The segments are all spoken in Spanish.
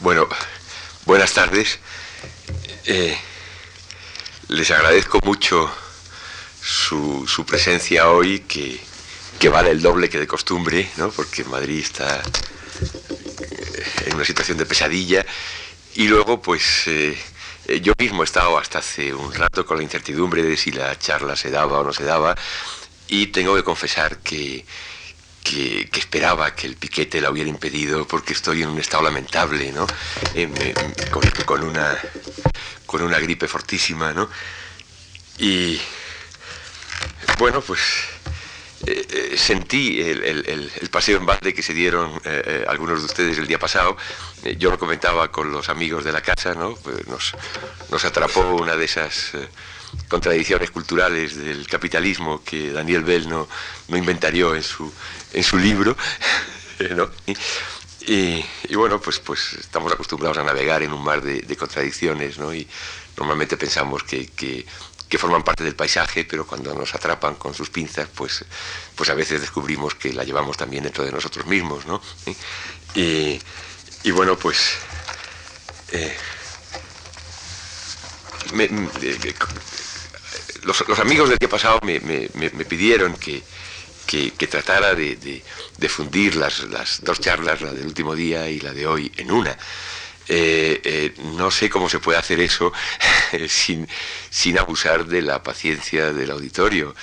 Bueno, buenas tardes. Eh, les agradezco mucho su, su presencia hoy, que, que, vale el doble que de costumbre, ¿no? porque Madrid está eh, en una situación de pesadilla. Y luego, pues, eh, yo mismo he estado hasta hace un rato con la incertidumbre de si la charla se daba o no se daba, y tengo que confesar que que, esperaba que el piquete la hubiera impedido porque estoy en un estado lamentable, ¿no? con, una, con una gripe fortísima, ¿no? Y bueno, pues eh, eh, sentí el, paseo en balde que se dieron eh, algunos de ustedes el día pasado. yo lo comentaba con los amigos de la casa, ¿no? Pues nos, nos atrapó una de esas contradicciones culturales del capitalismo que Daniel Bell no, no inventarió en su, en su libro. Y, bueno, pues, pues estamos acostumbrados a navegar en un mar de, contradicciones, ¿no? Y normalmente pensamos que, que, forman parte del paisaje, pero cuando nos atrapan con sus pinzas, pues, pues a veces descubrimos que la llevamos también dentro de nosotros mismos, ¿no? Y, y bueno, pues... Eh, eh, los, amigos del día pasado me, pidieron que, tratara de, fundir las, dos charlas, la del último día y la de hoy, en una. Eh, eh, no sé cómo se puede hacer eso sin, abusar de la paciencia del auditorio.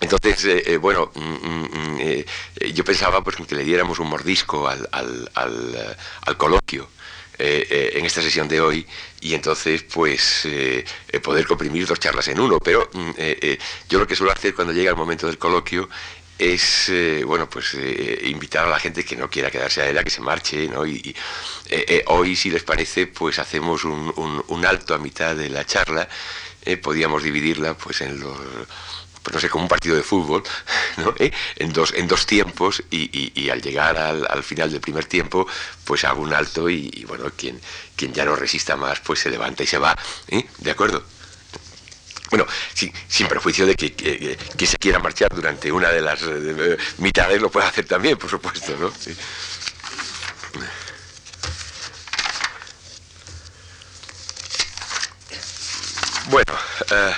Entonces, bueno, mm, mm, mm, yo pensaba pues, que le diéramos un mordisco al coloquio. Eh, eh, en esta sesión de hoy y entonces pues eh, poder comprimir dos charlas en uno. Pero mm, yo lo que suelo hacer cuando llega el momento del coloquio es, bueno, pues invitar a la gente que no quiera quedarse a él a que se marche, ¿no? Y, hoy, si les parece, pues hacemos un, un, alto a mitad de la charla, podíamos dividirla pues en los pues no sé, como un partido de fútbol, ¿Eh? en, dos, en dos tiempos y, al llegar al, final del primer tiempo, pues hago un alto y, bueno, quien, quien ya no resista más, pues se levanta y se va. ¿eh? ¿De acuerdo? Bueno, sin, sin perjuicio de que, que, se quiera marchar durante una de las eh, mitades, lo puede hacer también, por supuesto, ¿no? Bueno, eh,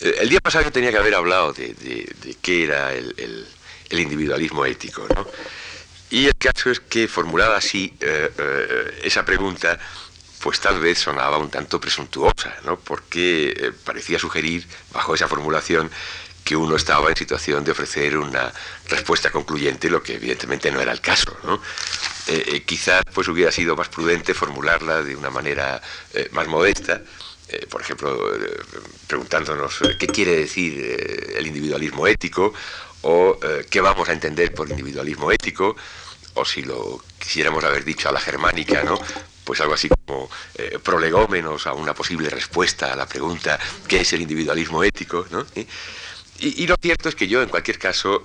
el día pasado yo tenía que haber hablado de, qué era el, individualismo ético, ¿no? Y el caso es que formulada así eh, eh, esa pregunta, pues tal vez sonaba un tanto presuntuosa, ¿no? Porque parecía sugerir, bajo esa formulación, que uno estaba en situación de ofrecer una respuesta concluyente, lo que evidentemente no era el caso. ¿no? quizás pues hubiera sido más prudente formularla de una manera más modesta, eh, por ejemplo, eh, preguntándonos eh, qué quiere decir el individualismo ético o qué vamos a entender por individualismo ético, o si lo quisiéramos haber dicho a la germánica, ¿no? pues algo así como prolegómenos a una posible respuesta a la pregunta ¿qué es el individualismo ético? ¿no? Y, lo cierto es que yo, en cualquier caso,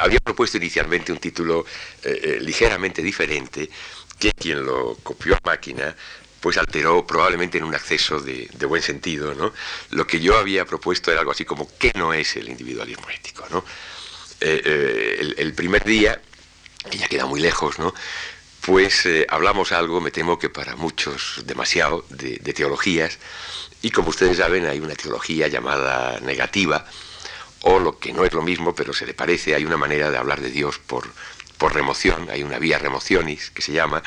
había propuesto inicialmente un título ligeramente diferente que quien lo copió a máquina pues alteró probablemente en un acceso de, buen sentido, ¿no? Lo que yo había propuesto era algo así como ¿qué no es el individualismo ético? ¿no? Eh, eh, el, primer día, que ya queda muy lejos, ¿no? pues eh, hablamos algo, me temo que para muchos demasiado, de, de teologías, y como ustedes saben hay una teología llamada negativa, o lo que no es lo mismo, pero se le parece, hay una manera de hablar de Dios por, por remoción, hay una vía remocionis que se llama,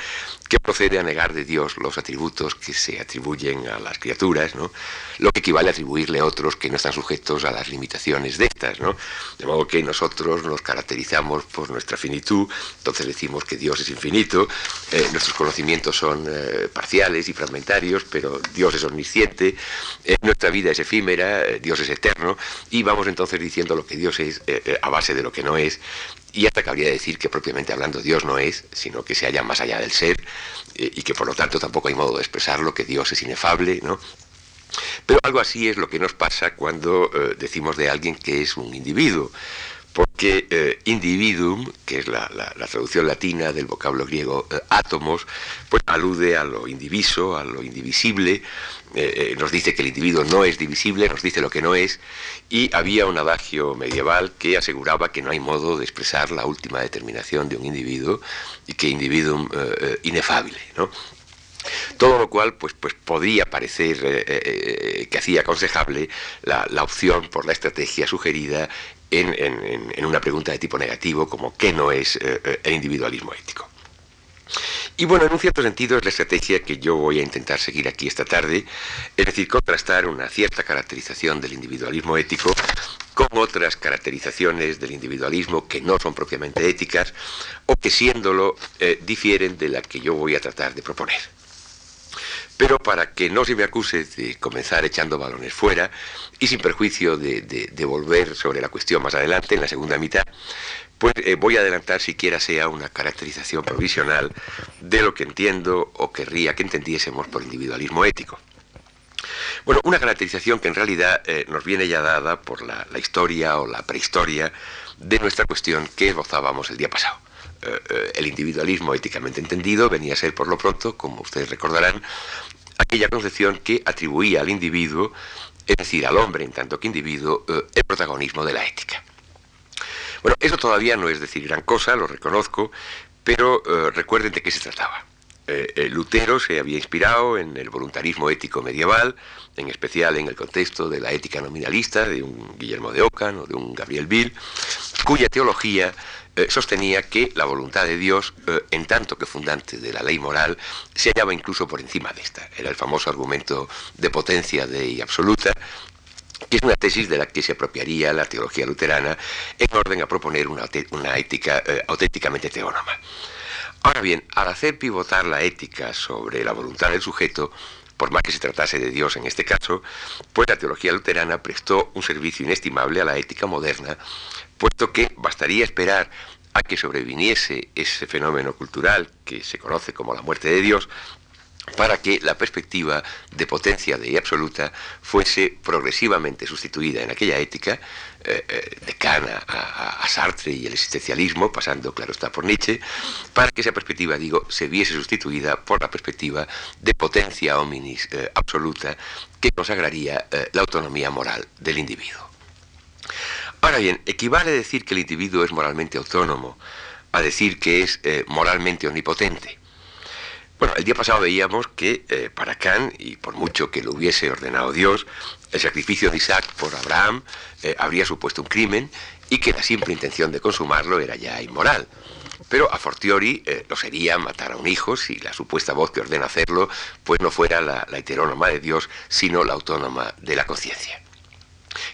que procede a negar de Dios los atributos que se atribuyen a las criaturas, ¿no? lo que equivale a atribuirle otros que no están sujetos a las limitaciones de estas. ¿no? De modo que nosotros nos caracterizamos por nuestra finitud, entonces decimos que Dios es infinito, eh, nuestros conocimientos son eh, parciales y fragmentarios, pero Dios es omnisciente, eh, nuestra vida es efímera, Dios es eterno, y vamos entonces diciendo lo que Dios es a base de lo que no es, y hasta cabría decir que propiamente hablando Dios no es, sino que se halla más allá del ser eh, y que por lo tanto tampoco hay modo de expresarlo, que Dios es inefable, ¿no? Pero algo así es lo que nos pasa cuando eh, decimos de alguien que es un individuo, porque eh, individuum, que es la, traducción latina del vocablo griego átomos, pues alude a lo indiviso, a lo indivisible, eh, nos dice que el individuo no es divisible, nos dice lo que no es, y había un adagio medieval que aseguraba que no hay modo de expresar la última determinación de un individuo y que individuum inefable, ¿no? Todo lo cual pues, pues podría parecer que hacía aconsejable la, la, opción por la estrategia sugerida en, una pregunta de tipo negativo como ¿qué no es eh, eh, el individualismo ético? Y bueno, en un cierto sentido es la estrategia que yo voy a intentar seguir aquí esta tarde, es decir, contrastar una cierta caracterización del individualismo ético con otras caracterizaciones del individualismo que no son propiamente éticas o que siéndolo eh, difieren de la que yo voy a tratar de proponer. Pero para que no se me acuse de comenzar echando balones fuera y sin perjuicio de, volver sobre la cuestión más adelante, en la segunda mitad, pues eh, voy a adelantar siquiera sea una caracterización provisional de lo que entiendo o querría que entendiésemos por individualismo ético. Bueno, una caracterización que en realidad eh, nos viene ya dada por la, historia o la prehistoria de nuestra cuestión que esbozábamos el día pasado. Eh, el individualismo éticamente entendido venía a ser, por lo pronto, como ustedes recordarán, aquella concepción que atribuía al individuo, es decir, al hombre en tanto que individuo, el protagonismo de la ética. Bueno, eso todavía no es decir gran cosa, lo reconozco, pero eh, recuerden de qué se trataba. Lutero se había inspirado en el voluntarismo ético medieval, en especial en el contexto de la ética nominalista de un Guillermo de Ockham o de un Gabriel Bill, cuya teología eh, sostenía que la voluntad de Dios, eh, en tanto que fundante de la ley moral, se hallaba incluso por encima de esta. Era el famoso argumento de potencia de y absoluta, que es una tesis de la que se apropiaría la teología luterana en orden a proponer una, ética eh, auténticamente teónoma. Ahora bien, al hacer pivotar la ética sobre la voluntad del sujeto, por más que se tratase de Dios en este caso, pues la teología luterana prestó un servicio inestimable a la ética moderna, puesto que bastaría esperar a que sobreviniese ese fenómeno cultural que se conoce como la muerte de Dios, para que la perspectiva de potencia de y absoluta fuese progresivamente sustituida en aquella ética, eh, eh, de Kant a, Sartre y el existencialismo, pasando, claro está, por Nietzsche, para que esa perspectiva, digo, se viese sustituida por la perspectiva de potencia hominis eh, absoluta que consagraría la autonomía moral del individuo. Ahora bien, equivale decir que el individuo es moralmente autónomo a decir que es moralmente omnipotente. Bueno, el día pasado veíamos que eh, para Kant, y por mucho que lo hubiese ordenado Dios, el sacrificio de Isaac por Abraham eh, habría supuesto un crimen y que la simple intención de consumarlo era ya inmoral. Pero a fortiori eh, lo sería matar a un hijo si la supuesta voz que ordena hacerlo pues no fuera la heterónoma de Dios, sino la autónoma de la conciencia.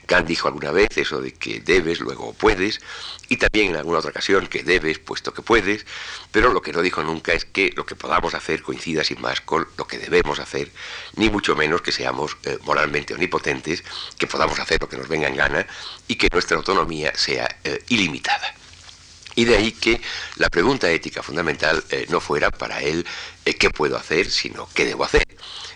Kant dijo alguna vez eso de que debes, luego puedes, y también en alguna otra ocasión que debes, puesto que puedes, pero lo que no dijo nunca es que lo que podamos hacer coincida sin más con lo que debemos hacer, ni mucho menos que seamos eh, moralmente omnipotentes, que podamos hacer lo que nos venga en gana y que nuestra autonomía sea eh, ilimitada. Y de ahí que la pregunta ética fundamental eh, no fuera para él qué puedo hacer, sino qué debo hacer.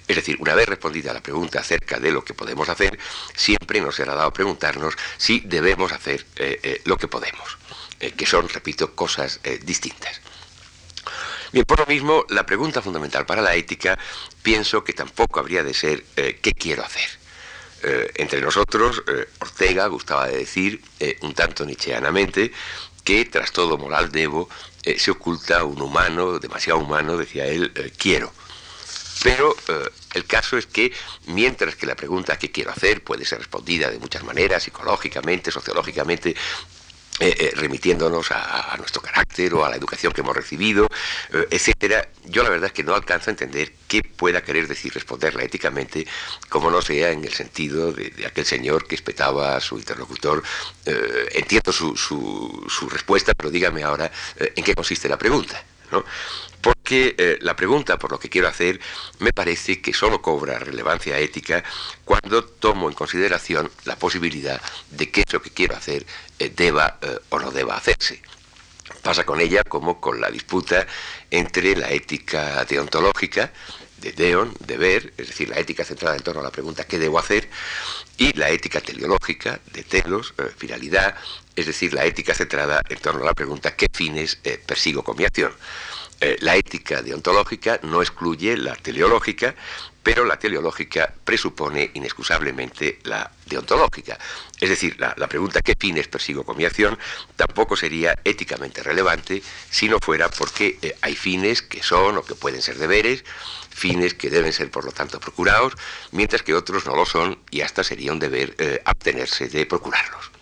Es decir, una vez respondida la pregunta acerca de lo que podemos hacer, siempre nos será dado preguntarnos si debemos hacer eh, eh, lo que podemos, eh, que son, repito, cosas distintas. Bien, por lo mismo, la pregunta fundamental para la ética pienso que tampoco habría de ser ¿qué quiero hacer? entre nosotros, Ortega gustaba de decir, un tanto nietzscheanamente, que tras todo moral debo, se oculta un humano, demasiado humano, decía él, quiero. Pero eh, el caso es que mientras que la pregunta ¿qué quiero hacer? puede ser respondida de muchas maneras, psicológicamente, sociológicamente, eh, eh, remitiéndonos a, nuestro carácter o a la educación que hemos recibido, etcétera, yo la verdad es que no alcanzo a entender qué pueda querer decir responderla éticamente, como no sea en el sentido de, aquel señor que espetaba a su interlocutor. entiendo su, su, su, respuesta, pero dígame ahora en qué consiste la pregunta. ¿no? Porque eh, la pregunta por lo que quiero hacer me parece que solo cobra relevancia ética cuando tomo en consideración la posibilidad de que eso que quiero hacer eh, deba eh, o no deba hacerse. Pasa con ella como con la disputa entre la ética deontológica, de Deon, deber, es decir, la ética centrada en torno a la pregunta ¿qué debo hacer? y la ética teleológica de telos, finalidad, es decir, la ética centrada en torno a la pregunta ¿qué fines persigo con mi acción? Eh, la ética deontológica no excluye la teleológica, pero la teleológica presupone inexcusablemente la deontológica. Es decir, la, pregunta ¿qué fines persigo con mi acción? tampoco sería éticamente relevante si no fuera porque eh, hay fines que son o que pueden ser deberes, fines que deben ser por lo tanto procurados, mientras que otros no lo son y hasta sería un deber eh, abstenerse de procurarlos.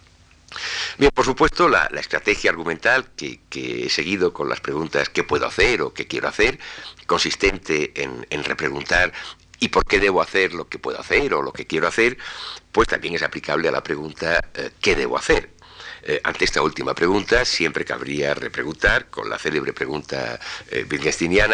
Bien, por supuesto, la, estrategia argumental que, he seguido con las preguntas ¿qué puedo hacer o qué quiero hacer? consistente en, repreguntar y por qué debo hacer lo que puedo hacer o lo que quiero hacer, pues también es aplicable a la pregunta eh, ¿qué debo hacer? Eh, ante esta última pregunta siempre cabría repreguntar con la célebre pregunta eh,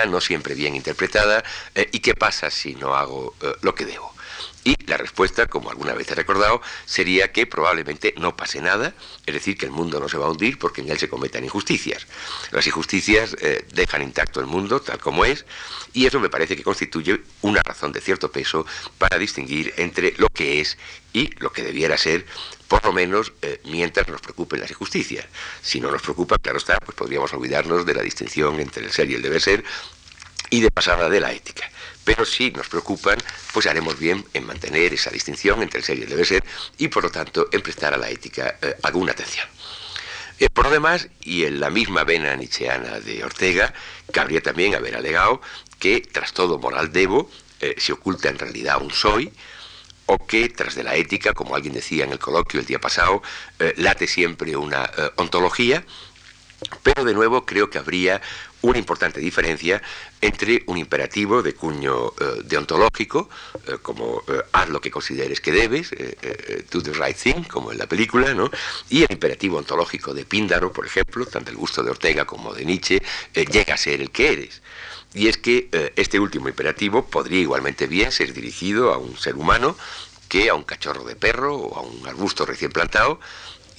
no siempre bien interpretada, ¿y qué pasa si no hago lo que debo? Y la respuesta, como alguna vez he recordado, sería que probablemente no pase nada, es decir, que el mundo no se va a hundir porque en él se cometan injusticias. Las injusticias eh, dejan intacto el mundo tal como es y eso me parece que constituye una razón de cierto peso para distinguir entre lo que es y lo que debiera ser, por lo menos eh, mientras nos preocupen las injusticias. Si no nos preocupa, claro está, pues podríamos olvidarnos de la distinción entre el ser y el deber ser y de pasarla de la ética. Pero si nos preocupan, pues haremos bien en mantener esa distinción entre el ser y el debe ser y por lo tanto en prestar a la ética eh, alguna atención. Eh, por lo demás, y en la misma vena nietzscheana de Ortega, cabría también haber alegado que tras todo moral debo eh, se oculta en realidad un soy, o que tras de la ética, como alguien decía en el coloquio el día pasado, late siempre una ontología, pero de nuevo creo que habría una importante diferencia entre un imperativo de cuño eh, deontológico, eh, como eh, haz lo que consideres que debes, do the right thing, como en la película, ¿no? y el imperativo ontológico de Píndaro, por ejemplo, tanto el gusto de Ortega como de Nietzsche, llega a ser el que eres. Y es que este último imperativo podría igualmente bien ser dirigido a un ser humano que a un cachorro de perro o a un arbusto recién plantado,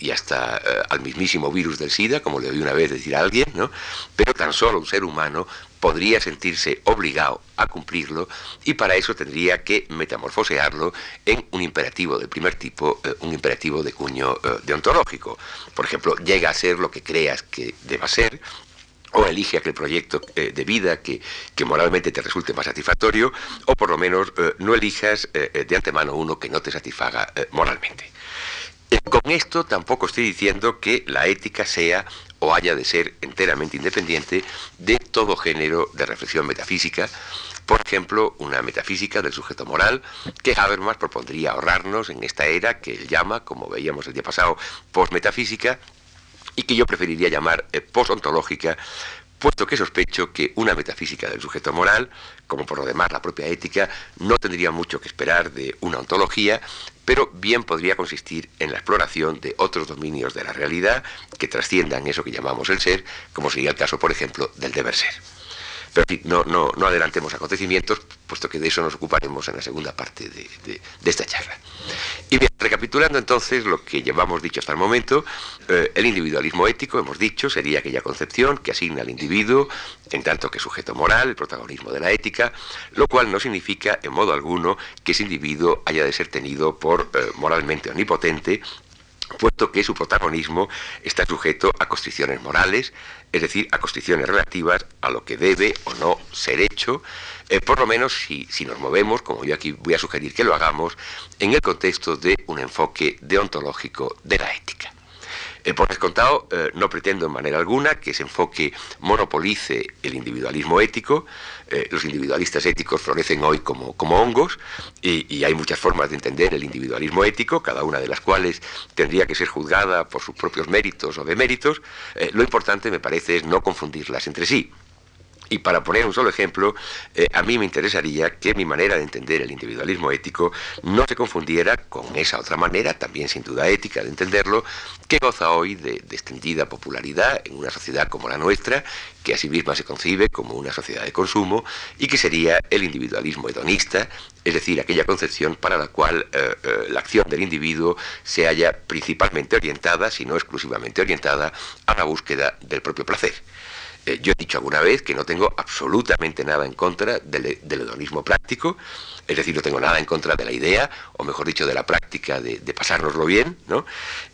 y hasta eh, al mismísimo virus del SIDA, como le oí una vez decir a alguien, ¿no? pero tan solo un ser humano podría sentirse obligado a cumplirlo y para eso tendría que metamorfosearlo en un imperativo del primer tipo, eh, un imperativo de cuño eh, deontológico. Por ejemplo, llega a ser lo que creas que deba ser, o elige aquel proyecto de vida que, que, moralmente te resulte más satisfactorio, o por lo menos no elijas de antemano uno que no te satisfaga moralmente. Con esto tampoco estoy diciendo que la ética sea o haya de ser enteramente independiente de todo género de reflexión metafísica, por ejemplo, una metafísica del sujeto moral que Habermas propondría ahorrarnos en esta era que él llama, como veíamos el día pasado, postmetafísica y que yo preferiría llamar eh, postontológica, puesto que sospecho que una metafísica del sujeto moral, como por lo demás la propia ética, no tendría mucho que esperar de una ontología, pero bien podría consistir en la exploración de otros dominios de la realidad que trasciendan eso que llamamos el ser, como sería el caso, por ejemplo, del deber ser. Pero no, no, no adelantemos acontecimientos, puesto que de eso nos ocuparemos en la segunda parte de, esta charla. Y bien, recapitulando entonces lo que llevamos dicho hasta el momento, eh, el individualismo ético, hemos dicho, sería aquella concepción que asigna al individuo, en tanto que sujeto moral, el protagonismo de la ética, lo cual no significa en modo alguno que ese individuo haya de ser tenido por eh, moralmente omnipotente puesto que su protagonismo está sujeto a constricciones morales, es decir, a constricciones relativas a lo que debe o no ser hecho, eh, por lo menos si, si, nos movemos, como yo aquí voy a sugerir que lo hagamos, en el contexto de un enfoque deontológico de la ética. Eh, por descontado, eh, no pretendo en manera alguna que ese enfoque monopolice el individualismo ético. Eh, los individualistas éticos florecen hoy como, como hongos y, y, hay muchas formas de entender el individualismo ético, cada una de las cuales tendría que ser juzgada por sus propios méritos o deméritos. lo importante, me parece, es no confundirlas entre sí. Y para poner un solo ejemplo, eh, a mí me interesaría que mi manera de entender el individualismo ético no se confundiera con esa otra manera, también sin duda ética, de entenderlo, que goza hoy de, extendida popularidad en una sociedad como la nuestra, que a sí misma se concibe como una sociedad de consumo, y que sería el individualismo hedonista, es decir, aquella concepción para la cual eh, eh, la acción del individuo se halla principalmente orientada, si no exclusivamente orientada, a la búsqueda del propio placer. Eh, yo he dicho alguna vez que no tengo absolutamente nada en contra del, del hedonismo práctico, es decir, no tengo nada en contra de la idea, o mejor dicho, de la práctica de, pasárnoslo bien, ¿no?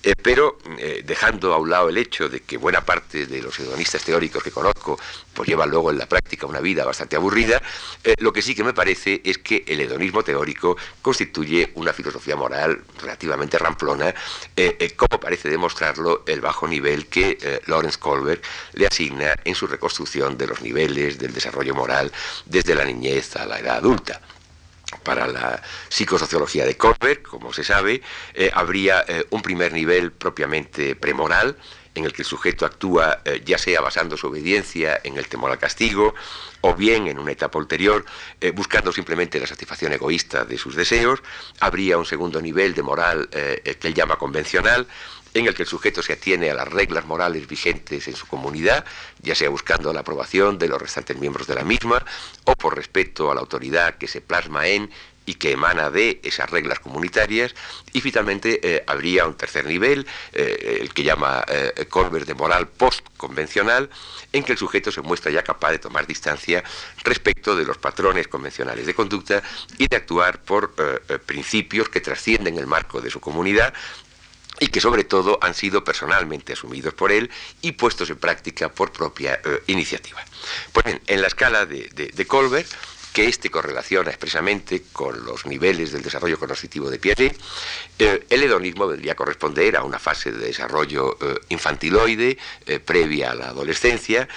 Eh, pero eh, dejando a un lado el hecho de que buena parte de los hedonistas teóricos que conozco pues llevan luego en la práctica una vida bastante aburrida, eh, lo que sí que me parece es que el hedonismo teórico constituye una filosofía moral relativamente ramplona, como parece demostrarlo el bajo nivel que Lawrence Kohlberg le asigna en su reconstrucción de los niveles del desarrollo moral desde la niñez a la edad adulta para la psicosociología de Kohlberg, como se sabe, eh, habría eh, un primer nivel propiamente premoral, en el que el sujeto actúa eh, ya sea basando su obediencia en el temor al castigo, o bien en una etapa ulterior, buscando simplemente la satisfacción egoísta de sus deseos. Habría un segundo nivel de moral que él llama convencional, en el que el sujeto se atiene a las reglas morales vigentes en su comunidad, ya sea buscando la aprobación de los restantes miembros de la misma o por respeto a la autoridad que se plasma en y que emana de esas reglas comunitarias. Y finalmente eh, habría un tercer nivel, eh, el que llama eh, de moral postconvencional, en que el sujeto se muestra ya capaz de tomar distancia respecto de los patrones convencionales de conducta y de actuar por eh, principios que trascienden el marco de su comunidad y que sobre todo han sido personalmente asumidos por él y puestos en práctica por propia eh, iniciativa. Pues bien, en la escala de, de, Colbert, que este correlaciona expresamente con los niveles del desarrollo cognitivo de Piaget, eh, el hedonismo vendría a corresponder a una fase de desarrollo eh, infantiloide previa a la adolescencia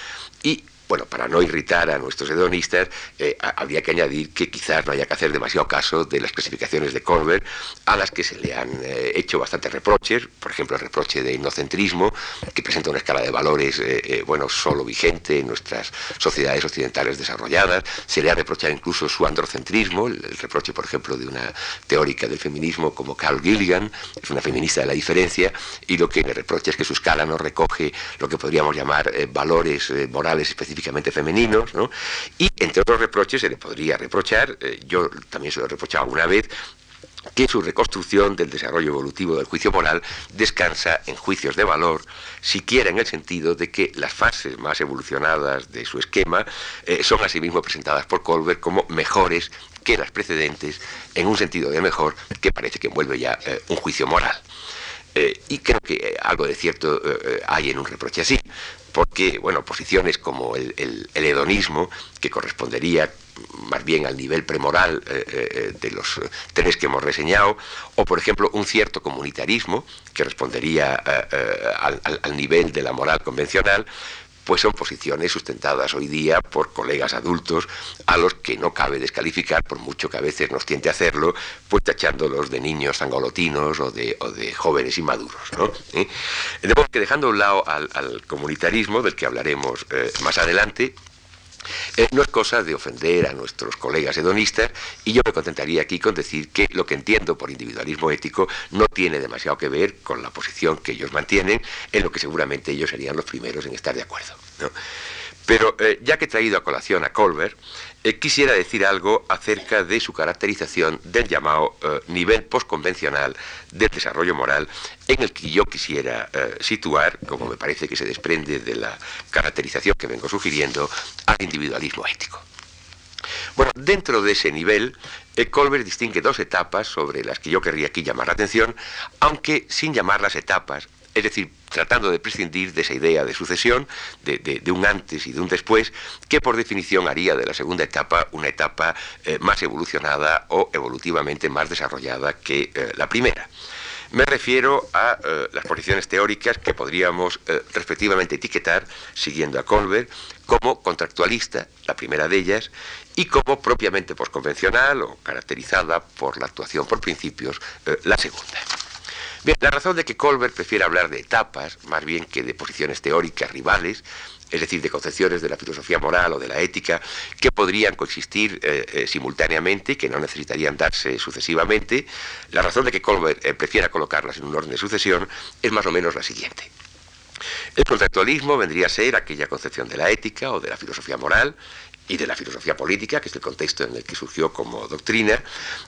y bueno, para no irritar a nuestros hedonistas, eh, habría que añadir que quizás no haya que hacer demasiado caso de las clasificaciones de Colbert, a las que se le han eh, hecho bastantes reproches, por ejemplo, el reproche de inocentrismo, que presenta una escala de valores, eh, bueno, solo vigente en nuestras sociedades occidentales desarrolladas, se le ha reprochado incluso su androcentrismo, el, reproche, por ejemplo, de una teórica del feminismo como Carl Gilligan, es una feminista de la diferencia, y lo que le reprocha es que su escala no recoge lo que podríamos llamar valores morales específicos femeninos, ¿no? Y entre otros reproches se le podría reprochar, eh, yo también se lo he reprochado alguna vez, que su reconstrucción del desarrollo evolutivo del juicio moral descansa en juicios de valor, siquiera en el sentido de que las fases más evolucionadas de su esquema eh, son asimismo presentadas por Colbert como mejores que las precedentes, en un sentido de mejor que parece que envuelve ya eh, un juicio moral. y creo que algo de cierto hay en un reproche así porque, bueno, posiciones como el, hedonismo, que correspondería más bien al nivel premoral eh, eh, de los tres que hemos reseñado, o por ejemplo un cierto comunitarismo, que respondería eh, al, nivel de la moral convencional, pues son posiciones sustentadas hoy día por colegas adultos a los que no cabe descalificar, por mucho que a veces nos tiente a hacerlo, pues tachándolos de niños angolotinos o de, jóvenes inmaduros. ¿no? ¿Eh? que dejando a un lado al, comunitarismo, del que hablaremos eh, más adelante, eh, no es cosa de ofender a nuestros colegas hedonistas y yo me contentaría aquí con decir que lo que entiendo por individualismo ético no tiene demasiado que ver con la posición que ellos mantienen, en lo que seguramente ellos serían los primeros en estar de acuerdo. Pero eh, ya que he traído a colación a Colbert, eh, quisiera decir algo acerca de su caracterización del llamado eh, nivel postconvencional del desarrollo moral, en el que yo quisiera eh, situar, como me parece que se desprende de la caracterización que vengo sugiriendo, al individualismo ético. Bueno, dentro de ese nivel, Colbert distingue dos etapas sobre las que yo querría aquí llamar la atención, aunque sin llamarlas etapas, es decir, tratando de prescindir de esa idea de sucesión, de, un antes y de un después, que por definición haría de la segunda etapa una etapa eh, más evolucionada o evolutivamente más desarrollada que eh, la primera. Me refiero a eh, las posiciones teóricas que podríamos respectivamente etiquetar, siguiendo a Colbert, como contractualista, la primera de ellas, y como propiamente posconvencional o caracterizada por la actuación por principios, la segunda. La razón de que Colbert prefiere hablar de etapas, más bien que de posiciones teóricas rivales, es decir, de concepciones de la filosofía moral o de la ética que podrían coexistir eh, eh, simultáneamente y que no necesitarían darse sucesivamente, la razón de que Colbert eh, prefiera colocarlas en un orden de sucesión es más o menos la siguiente. El conceptualismo vendría a ser aquella concepción de la ética o de la filosofía moral y de la filosofía política, que es el contexto en el que surgió como doctrina,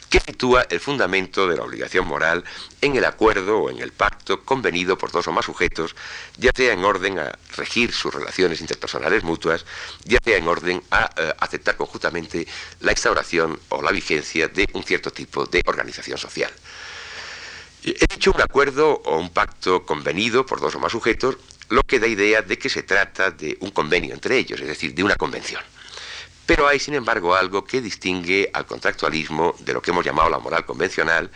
que sitúa el fundamento de la obligación moral en el acuerdo o en el pacto convenido por dos o más sujetos, ya sea en orden a regir sus relaciones interpersonales mutuas, ya sea en orden a eh, aceptar conjuntamente la instauración o la vigencia de un cierto tipo de organización social. He dicho un acuerdo o un pacto convenido por dos o más sujetos, lo que da idea de que se trata de un convenio entre ellos, es decir, de una convención. Pero hay, sin embargo, algo que distingue al contractualismo de lo que hemos llamado la moral convencional,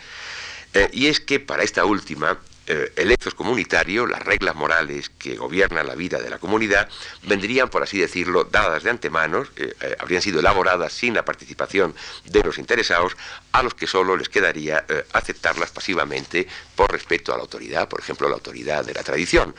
eh, y es que para esta última, eh, el ethos comunitario, las reglas morales que gobiernan la vida de la comunidad, vendrían, por así decirlo, dadas de antemano, eh, habrían sido elaboradas sin la participación de los interesados, a los que solo les quedaría aceptarlas pasivamente por respeto a la autoridad, por ejemplo, la autoridad de la tradición.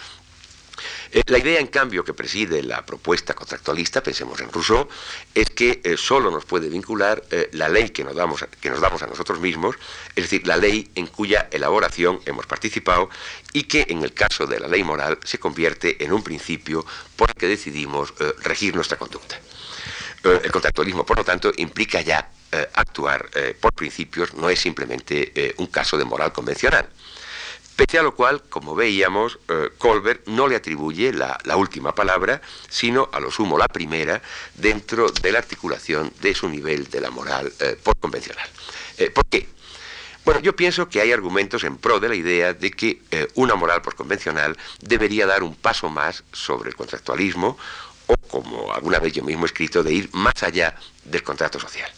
Eh, la idea, en cambio, que preside la propuesta contractualista, pensemos en Rousseau, es que eh, solo nos puede vincular eh, la ley que nos, damos, que nos damos a nosotros mismos, es decir, la ley en cuya elaboración hemos participado y que en el caso de la ley moral se convierte en un principio por el que decidimos regir nuestra conducta. el contractualismo, por lo tanto, implica ya actuar por principios, no es simplemente un caso de moral convencional. Pese a lo cual, como veíamos, eh, Colbert no le atribuye la, última palabra, sino a lo sumo la primera, dentro de la articulación de su nivel de la moral eh, por convencional. Eh, ¿Por qué? Bueno, yo pienso que hay argumentos en pro de la idea de que una moral por convencional debería dar un paso más sobre el contractualismo o, como alguna vez yo mismo he escrito, de ir más allá del contrato social.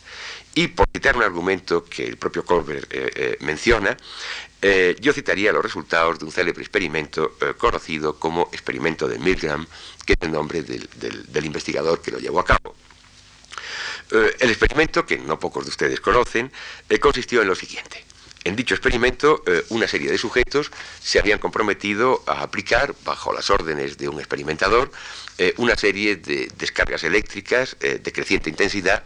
Y por citar un argumento que el propio Colbert menciona, eh, yo citaría los resultados de un célebre experimento eh, conocido como experimento de Milgram, que es el nombre del, investigador que lo llevó a cabo. Eh, el experimento, que no pocos de ustedes conocen, consistió en lo siguiente. En dicho experimento, una serie de sujetos se habían comprometido a aplicar, bajo las órdenes de un experimentador, una serie de descargas eléctricas de creciente intensidad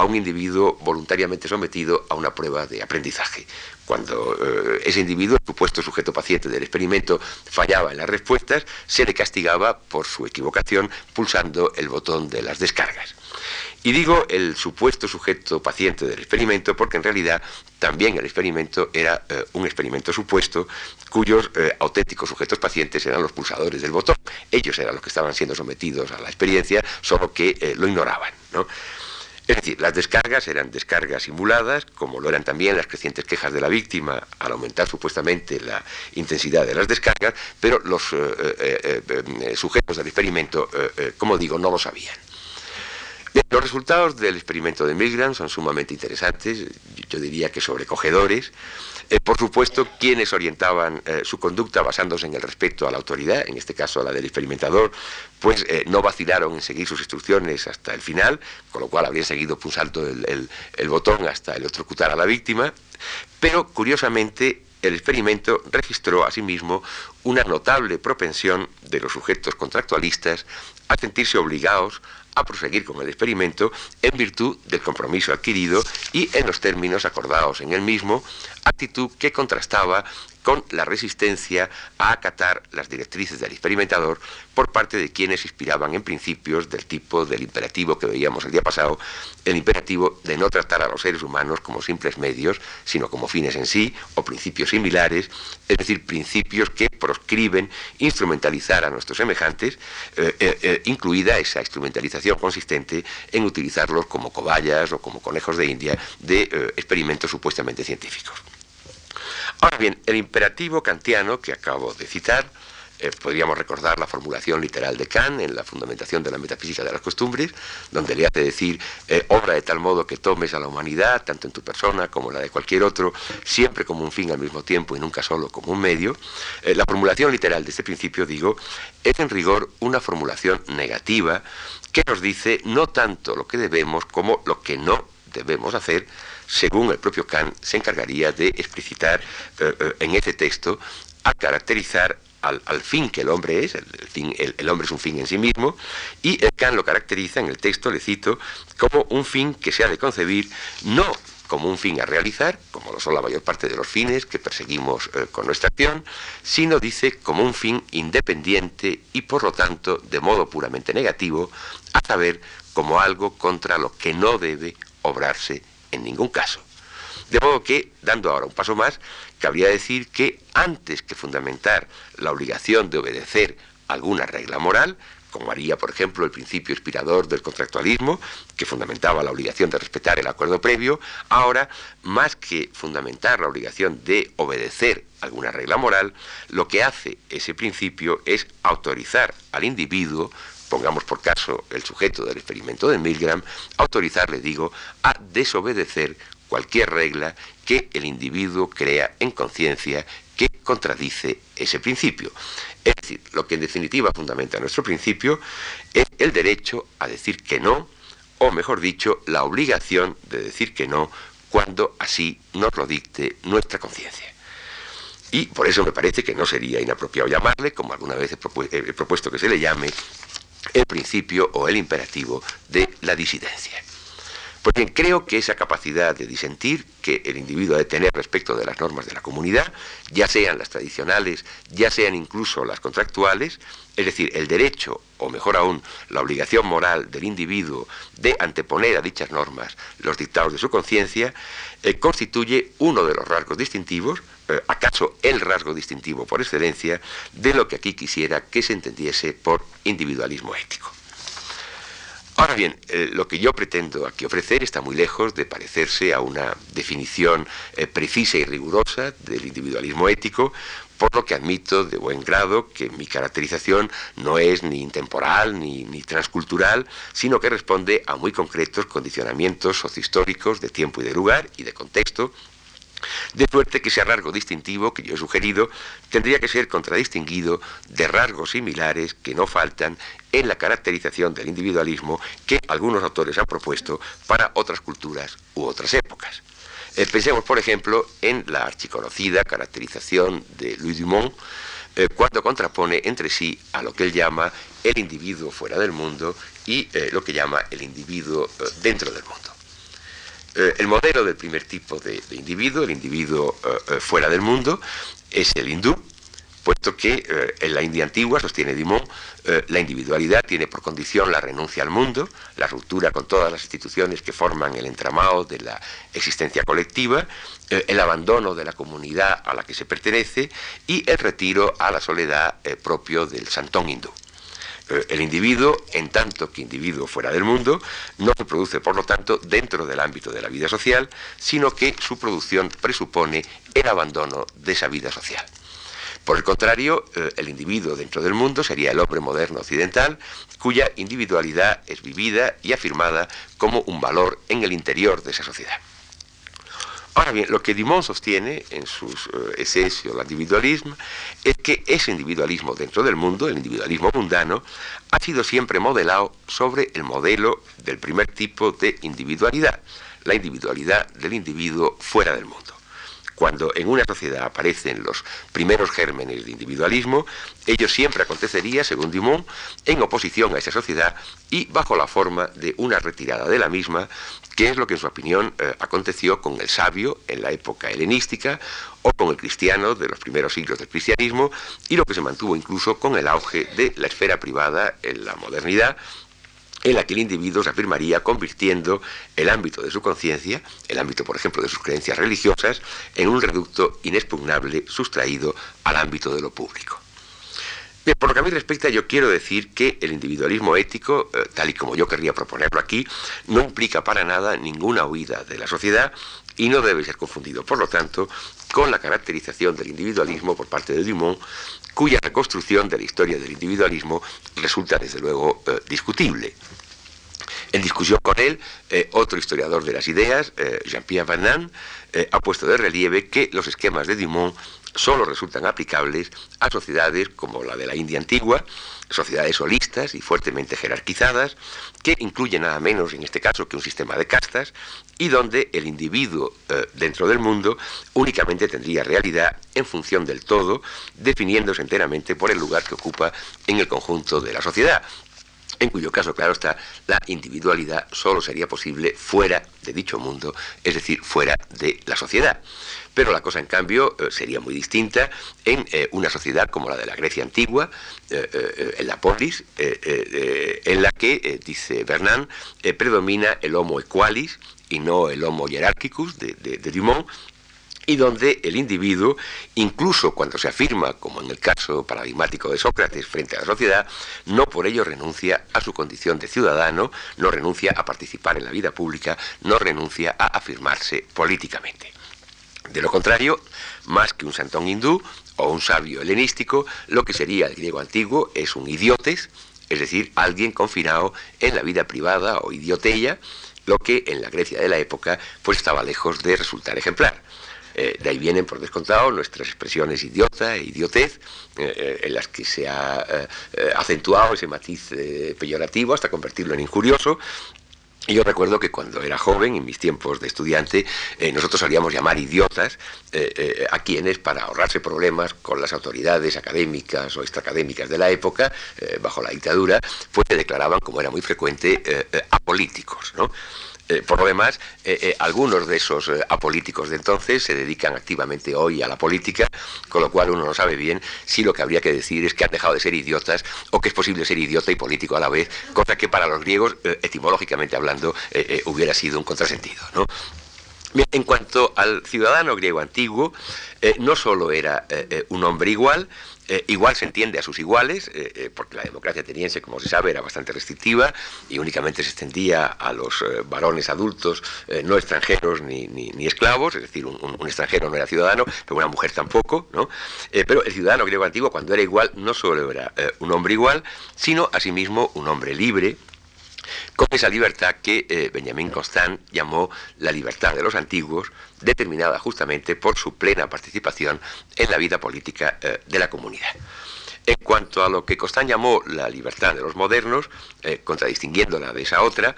a un individuo voluntariamente sometido a una prueba de aprendizaje. Cuando eh, ese individuo, supuesto sujeto paciente del experimento, fallaba en las respuestas, se le castigaba por su equivocación pulsando el botón de las descargas. Y digo el supuesto sujeto paciente del experimento porque en realidad también el experimento era eh, un experimento supuesto cuyos eh, auténticos sujetos pacientes eran los pulsadores del botón. Ellos eran los que estaban siendo sometidos a la experiencia, solo que lo ignoraban. ¿no? Es decir, las descargas eran descargas simuladas, como lo eran también las crecientes quejas de la víctima al aumentar supuestamente la intensidad de las descargas, pero los eh, eh, eh, sujetos del experimento, como digo, no lo sabían. los resultados del experimento de Milgram son sumamente interesantes, yo diría que sobrecogedores. Eh, por supuesto, quienes orientaban eh, su conducta basándose en el respeto a la autoridad, en este caso a la del experimentador, pues eh, no vacilaron en seguir sus instrucciones hasta el final, con lo cual habrían seguido pulsando el, el botón hasta electrocutar a la víctima. Pero, curiosamente, el experimento registró asimismo una notable propensión de los sujetos contractualistas a sentirse obligados a proseguir con el experimento en virtud del compromiso adquirido y en los términos acordados en el mismo, actitud que contrastaba con la resistencia a acatar las directrices del experimentador por parte de quienes inspiraban en principios del tipo del imperativo que veíamos el día pasado, el imperativo de no tratar a los seres humanos como simples medios, sino como fines en sí o principios similares, es decir, principios que proscriben instrumentalizar a nuestros semejantes, eh, eh, eh, incluida esa instrumentalización consistente en utilizarlos como cobayas o como conejos de India de experimentos supuestamente científicos. Ahora bien, el imperativo kantiano que acabo de citar, eh, podríamos recordar la formulación literal de Kant en la fundamentación de la metafísica de las costumbres, donde le hace decir, eh, obra de tal modo que tomes a la humanidad, tanto en tu persona como en la de cualquier otro, siempre como un fin al mismo tiempo y nunca solo como un medio. Eh, la formulación literal de este principio, digo, es en rigor una formulación negativa que nos dice no tanto lo que debemos como lo que no debemos hacer, según el propio Kant, se encargaría de explicitar eh, eh, en ese texto a caracterizar al, fin que el hombre es, el, el, hombre es un fin en sí mismo, y el Kant lo caracteriza en el texto, le cito, como un fin que se ha de concebir no como un fin a realizar, como lo son la mayor parte de los fines que perseguimos eh, con nuestra acción, sino dice como un fin independiente y por lo tanto de modo puramente negativo, a saber, como algo contra lo que no debe obrarse en ningún caso. De modo que, dando ahora un paso más, cabría decir que antes que fundamentar la obligación de obedecer alguna regla moral, como haría, por ejemplo, el principio inspirador del contractualismo, que fundamentaba la obligación de respetar el acuerdo previo, ahora, más que fundamentar la obligación de obedecer alguna regla moral, lo que hace ese principio es autorizar al individuo pongamos por caso el sujeto del experimento de Milgram, autorizarle, digo, a desobedecer cualquier regla que el individuo crea en conciencia que contradice ese principio. Es decir, lo que en definitiva fundamenta nuestro principio es el derecho a decir que no, o mejor dicho, la obligación de decir que no cuando así nos lo dicte nuestra conciencia. Y por eso me parece que no sería inapropiado llamarle, como alguna vez he, propuesto que se le llame, el principio o el imperativo de la disidencia. Pues bien, creo que esa capacidad de disentir que el individuo ha de tener respecto de las normas de la comunidad, ya sean las tradicionales, ya sean incluso las contractuales, es decir, el derecho, o mejor aún, la obligación moral del individuo de anteponer a dichas normas los dictados de su conciencia, eh, constituye uno de los rasgos distintivos, eh, acaso el rasgo distintivo por excelencia, de lo que aquí quisiera que se entendiese por individualismo ético. Ahora bien, eh, lo que yo pretendo aquí ofrecer está muy lejos de parecerse a una definición eh, precisa y rigurosa del individualismo ético, por lo que admito de buen grado que mi caracterización no es ni intemporal ni, ni transcultural, sino que responde a muy concretos condicionamientos sociohistóricos de tiempo y de lugar y de contexto de suerte que ese rasgo distintivo que yo he sugerido tendría que ser contradistinguido de rasgos similares que no faltan en la caracterización del individualismo que algunos autores han propuesto para otras culturas u otras épocas. Eh, pensemos, por ejemplo, en la archiconocida caracterización de Louis Dumont, eh, cuando contrapone entre sí a lo que él llama el individuo fuera del mundo y eh, lo que llama el individuo dentro del mundo. Eh, el modelo del primer tipo de, individuo, el individuo eh, eh, fuera del mundo, es el hindú, puesto que en la India antigua, sostiene Dimon, la individualidad tiene por condición la renuncia al mundo, la ruptura con todas las instituciones que forman el entramado de la existencia colectiva, el abandono de la comunidad a la que se pertenece y el retiro a la soledad propio del santón hindú. Eh, el individuo, en tanto que individuo fuera del mundo, no se produce, por lo tanto, dentro del ámbito de la vida social, sino que su producción presupone el abandono de esa vida social. Por el contrario, eh, el individuo dentro del mundo sería el hombre moderno occidental, cuya individualidad es vivida y afirmada como un valor en el interior de esa sociedad. Ahora bien, lo que Dumont sostiene en sus uh, o el individualismo es que ese individualismo dentro del mundo, el individualismo mundano, ha sido siempre modelado sobre el modelo del primer tipo de individualidad, la individualidad del individuo fuera del mundo. Cuando en una sociedad aparecen los primeros gérmenes de individualismo, ello siempre acontecería, según Dumont, en oposición a esa sociedad y bajo la forma de una retirada de la misma, que es lo que en su opinión eh, aconteció con el sabio en la época helenística o con el cristiano de los primeros siglos del cristianismo y lo que se mantuvo incluso con el auge de la esfera privada en la modernidad en la que el individuo se afirmaría convirtiendo el ámbito de su conciencia, el ámbito, por ejemplo, de sus creencias religiosas, en un reducto inexpugnable sustraído al ámbito de lo público. Bien, por lo que a mí respecta, yo quiero decir que el individualismo ético, eh, tal y como yo querría proponerlo aquí, no implica para nada ninguna huida de la sociedad y no debe ser confundido, por lo tanto, con la caracterización del individualismo por parte de Dumont cuya reconstrucción de la historia del individualismo resulta desde luego eh, discutible. En discusión con él, eh, otro historiador de las ideas, Jean-Pierre Van ha puesto de relieve que los esquemas de Dumont solo resultan aplicables a sociedades como la de la India antigua, sociedades holistas y fuertemente jerarquizadas, que incluyen nada menos en este caso que un sistema de castas, y donde el individuo eh, dentro del mundo únicamente tendría realidad en función del todo, definiéndose enteramente por el lugar que ocupa en el conjunto de la sociedad. en cuyo caso, claro está, la individualidad solo sería posible fuera de dicho mundo, es decir, fuera de la sociedad. Pero la cosa, en cambio, eh, sería muy distinta en eh, una sociedad como la de la Grecia antigua, eh, en la polis, en la que, dice Bernán, predomina el homo equalis y no el homo hierarchicus de, de Dumont, y donde el individuo, incluso cuando se afirma, como en el caso paradigmático de Sócrates frente a la sociedad, no por ello renuncia a su condición de ciudadano, no renuncia a participar en la vida pública, no renuncia a afirmarse políticamente. De lo contrario, más que un santón hindú o un sabio helenístico, lo que sería el griego antiguo es un idiotes, es decir, alguien confinado en la vida privada o idiotella, lo que en la Grecia de la época pues estaba lejos de resultar ejemplar. Eh, de ahí vienen, por descontado, nuestras expresiones idiota e idiotez, eh, eh, en las que se ha acentuado ese matiz peyorativo hasta convertirlo en injurioso, yo recuerdo que cuando era joven, en mis tiempos de estudiante, nosotros solíamos llamar idiotas a quienes, para ahorrarse problemas con las autoridades académicas o extraacadémicas de la época, bajo la dictadura, pues se declaraban, como era muy frecuente, apolíticos. ¿no? Eh, por lo demás, eh, eh, algunos de esos apolíticos de entonces se dedican activamente hoy a la política, con lo cual uno no sabe bien si lo que habría que decir es que han dejado de ser idiotas o que es posible ser idiota y político a la vez, cosa que para los griegos, etimológicamente hablando, hubiera sido un contrasentido. en cuanto al ciudadano griego antiguo, no solo era un hombre igual, eh, igual se entiende a sus iguales, eh, eh, porque la democracia ateniense, como se sabe, era bastante restrictiva y únicamente se extendía a los varones adultos, no extranjeros ni, ni, esclavos, es decir, un, un, extranjero no era ciudadano, pero una mujer tampoco, ¿no? pero el ciudadano griego antiguo, cuando era igual, no solo era un hombre igual, sino asimismo un hombre libre, con esa libertad que eh, Benjamín Constant llamó la libertad de los antiguos, determinada justamente por su plena participación en la vida política eh, de la comunidad. En cuanto a lo que Constant llamó la libertad de los modernos, eh, contradistinguiéndola de esa otra,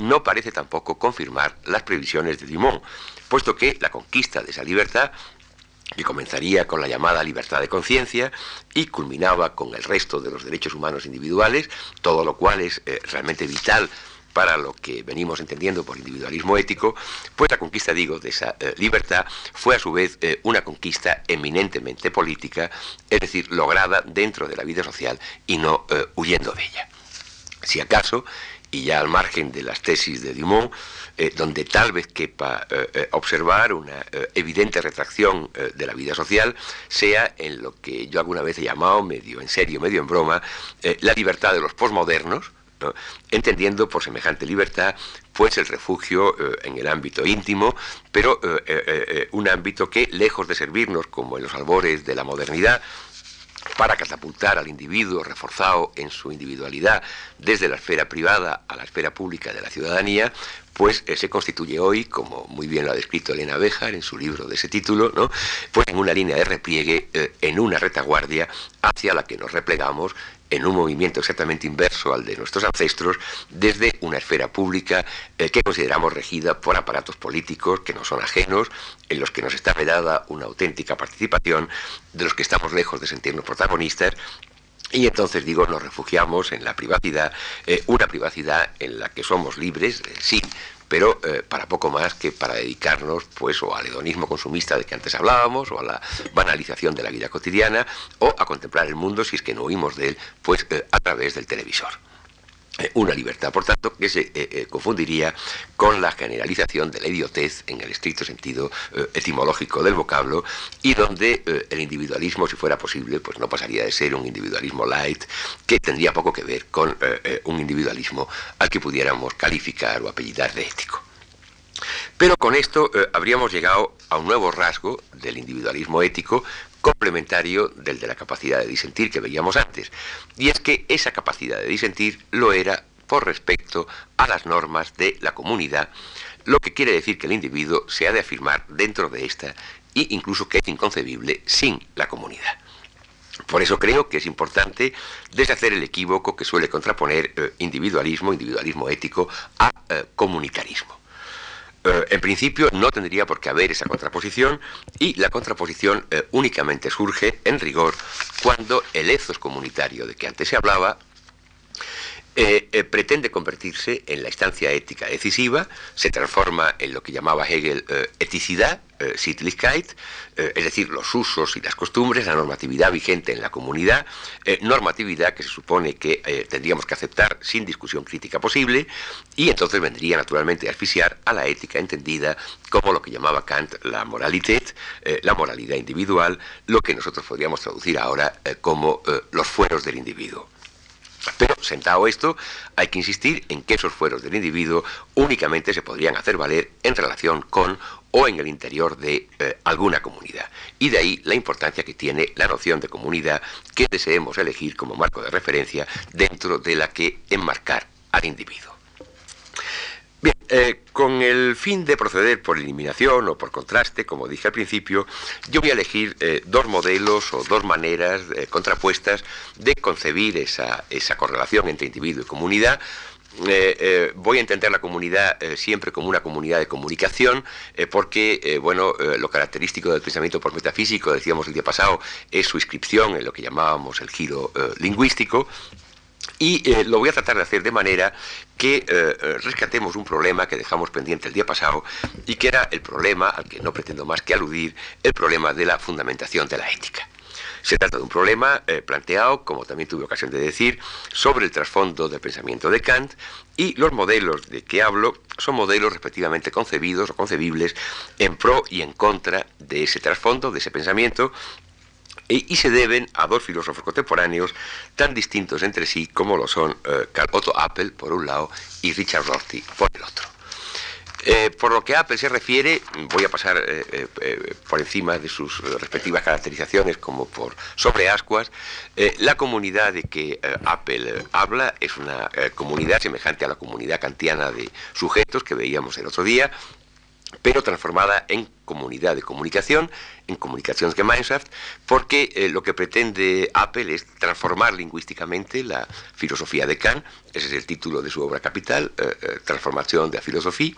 no parece tampoco confirmar las previsiones de Dumont, puesto que la conquista de esa libertad que comenzaría con la llamada libertad de conciencia y culminaba con el resto de los derechos humanos individuales, todo lo cual es eh, realmente vital para lo que venimos entendiendo por individualismo ético, pues la conquista, digo, de esa eh, libertad fue a su vez eh, una conquista eminentemente política, es decir, lograda dentro de la vida social y no huyendo de ella. Si acaso, y ya al margen de las tesis de Dumont, eh, donde tal vez quepa eh, eh, observar una evidente retracción de la vida social, sea en lo que yo alguna vez he llamado, medio en serio, medio en broma, la libertad de los posmodernos, entendiendo por semejante libertad pues el refugio en el ámbito íntimo, pero un ámbito que, lejos de servirnos como en los albores de la modernidad, para catapultar al individuo reforzado en su individualidad desde la esfera privada a la esfera pública de la ciudadanía, pues eh, se constituye hoy, como muy bien lo ha descrito Elena Béjar en su libro de ese título, ¿no? pues en una línea de repliegue, eh, en una retaguardia hacia la que nos replegamos en un movimiento exactamente inverso al de nuestros ancestros, desde una esfera pública eh, que consideramos regida por aparatos políticos que no son ajenos, en los que nos está vedada una auténtica participación, de los que estamos lejos de sentirnos protagonistas y entonces digo, nos refugiamos en la privacidad, eh, una privacidad en la que somos libres, sí, pero eh, para poco más que para dedicarnos pues al hedonismo consumista de que antes hablábamos, o a la banalización de la vida cotidiana, o a contemplar el mundo, si es que no huimos de él, pues a través del televisor. Eh, una libertad, por tanto, que se eh, eh, confundiría con la generalización de la idiotez en el estricto sentido etimológico del vocablo y donde el individualismo, si fuera posible, pues no pasaría de ser un individualismo light que tendría poco que ver con un individualismo al que pudiéramos calificar o apellidar de ético. Pero con esto habríamos llegado a un nuevo rasgo del individualismo ético complementario del de la capacidad de disentir que veíamos antes. Y es que esa capacidad de disentir lo era por respecto a las normas de la comunidad, lo que quiere decir que el individuo se ha de afirmar dentro de esta e incluso que es inconcebible sin la comunidad. Por eso creo que es importante deshacer el equívoco que suele contraponer eh, individualismo, individualismo ético, a eh, comunitarismo. Eh, en principio no tendría por qué haber esa contraposición y la contraposición eh, únicamente surge en rigor cuando el ethos comunitario de que antes se hablaba eh, eh, pretende convertirse en la instancia ética decisiva, se transforma en lo que llamaba Hegel eh, eticidad, Sittlichkeit, es decir, los usos y las costumbres, la normatividad vigente en la comunidad, normatividad que se supone que tendríamos que aceptar sin discusión crítica posible, y entonces vendría naturalmente a asfixiar a la ética entendida como lo que llamaba Kant la moralité, la moralidad individual, lo que nosotros podríamos traducir ahora como los fueros del individuo. Pero, sentado esto, hay que insistir en que esos fueros del individuo únicamente se podrían hacer valer en relación con o en el interior de eh, alguna comunidad. Y de ahí la importancia que tiene la noción de comunidad que deseemos elegir como marco de referencia dentro de la que enmarcar al individuo. Bien, eh, con el fin de proceder por eliminación o por contraste, como dije al principio, yo voy a elegir eh, dos modelos o dos maneras eh, contrapuestas de concebir esa, correlación entre individuo y comunidad. voy a entender la comunidad siempre como una comunidad de comunicación, porque bueno, lo característico del pensamiento por metafísico, decíamos el día pasado, es su inscripción en lo que llamábamos el giro lingüístico. Y eh, lo voy a tratar de hacer de manera que eh, eh, rescatemos un problema que dejamos pendiente el día pasado y que era el problema, al que no pretendo más que aludir, el problema de la fundamentación de la ética. Se trata de un problema planteado, como también tuve ocasión de decir, sobre el trasfondo del pensamiento de Kant y los modelos de que hablo son modelos respectivamente concebidos o concebibles en pro y en contra de ese trasfondo, de ese pensamiento, y se deben a dos filósofos contemporáneos tan distintos entre sí como lo son eh, Carl Otto Appel por un lado y Richard Rorty por el otro. Eh, por lo que a Apple se refiere, voy a pasar eh, por encima de sus respectivas caracterizaciones como por sobre ascuas. la comunidad de que Apple habla es una comunidad semejante a la comunidad kantiana de sujetos que veíamos el otro día, pero transformada en comunidad de comunicación, en Gemeinschaft, porque eh, lo que pretende Apple es transformar lingüísticamente la filosofía de Kant, ese es el título de su obra capital, eh, eh, Transformación de la Filosofía,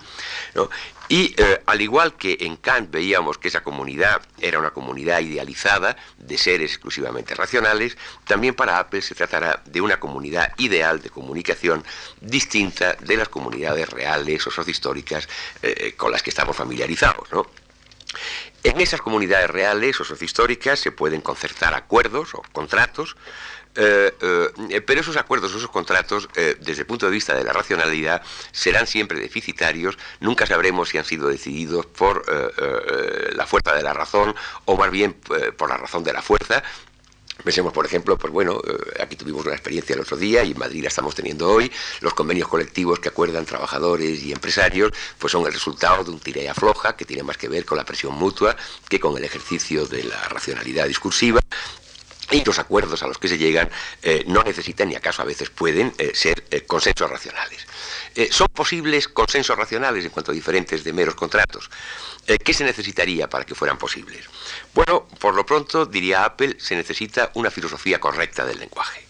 y al igual que en Kant veíamos que esa comunidad era una comunidad idealizada de seres exclusivamente racionales, también para Apple se tratará de una comunidad ideal de comunicación distinta de las comunidades reales o sociohistóricas con las que estamos familiarizados. ¿no? En esas comunidades reales o sociohistóricas se pueden concertar acuerdos o contratos, eh, eh, pero esos acuerdos o esos contratos, eh, desde el punto de vista de la racionalidad, serán siempre deficitarios, nunca sabremos si han sido decididos por la fuerza de la razón o más bien por la razón de la fuerza, Pensemos, por ejemplo, pues bueno, eh, aquí tuvimos una experiencia el otro día y en Madrid la estamos teniendo hoy. Los convenios colectivos que acuerdan trabajadores y empresarios, pues son el resultado de un tira y afloja que tiene más que ver con la presión mutua que con el ejercicio de la racionalidad discursiva y los acuerdos a los que se llegan eh, no necesitan ni acaso a veces pueden eh, ser consensos racionales. ¿Son posibles consensos racionales en cuanto a diferentes de meros contratos? ¿Qué se necesitaría para que fueran posibles? Bueno, por lo pronto, diría Apple, se necesita una filosofía correcta del lenguaje.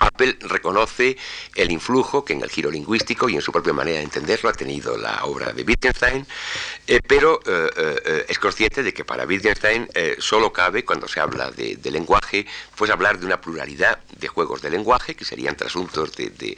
Apple reconoce el influjo que en el giro lingüístico y en su propia manera de entenderlo ha tenido la obra de Wittgenstein, eh, pero eh, eh, es consciente de que para Wittgenstein solo cabe, cuando se habla de, lenguaje, pues hablar de una pluralidad de juegos de lenguaje, que serían trasuntos de,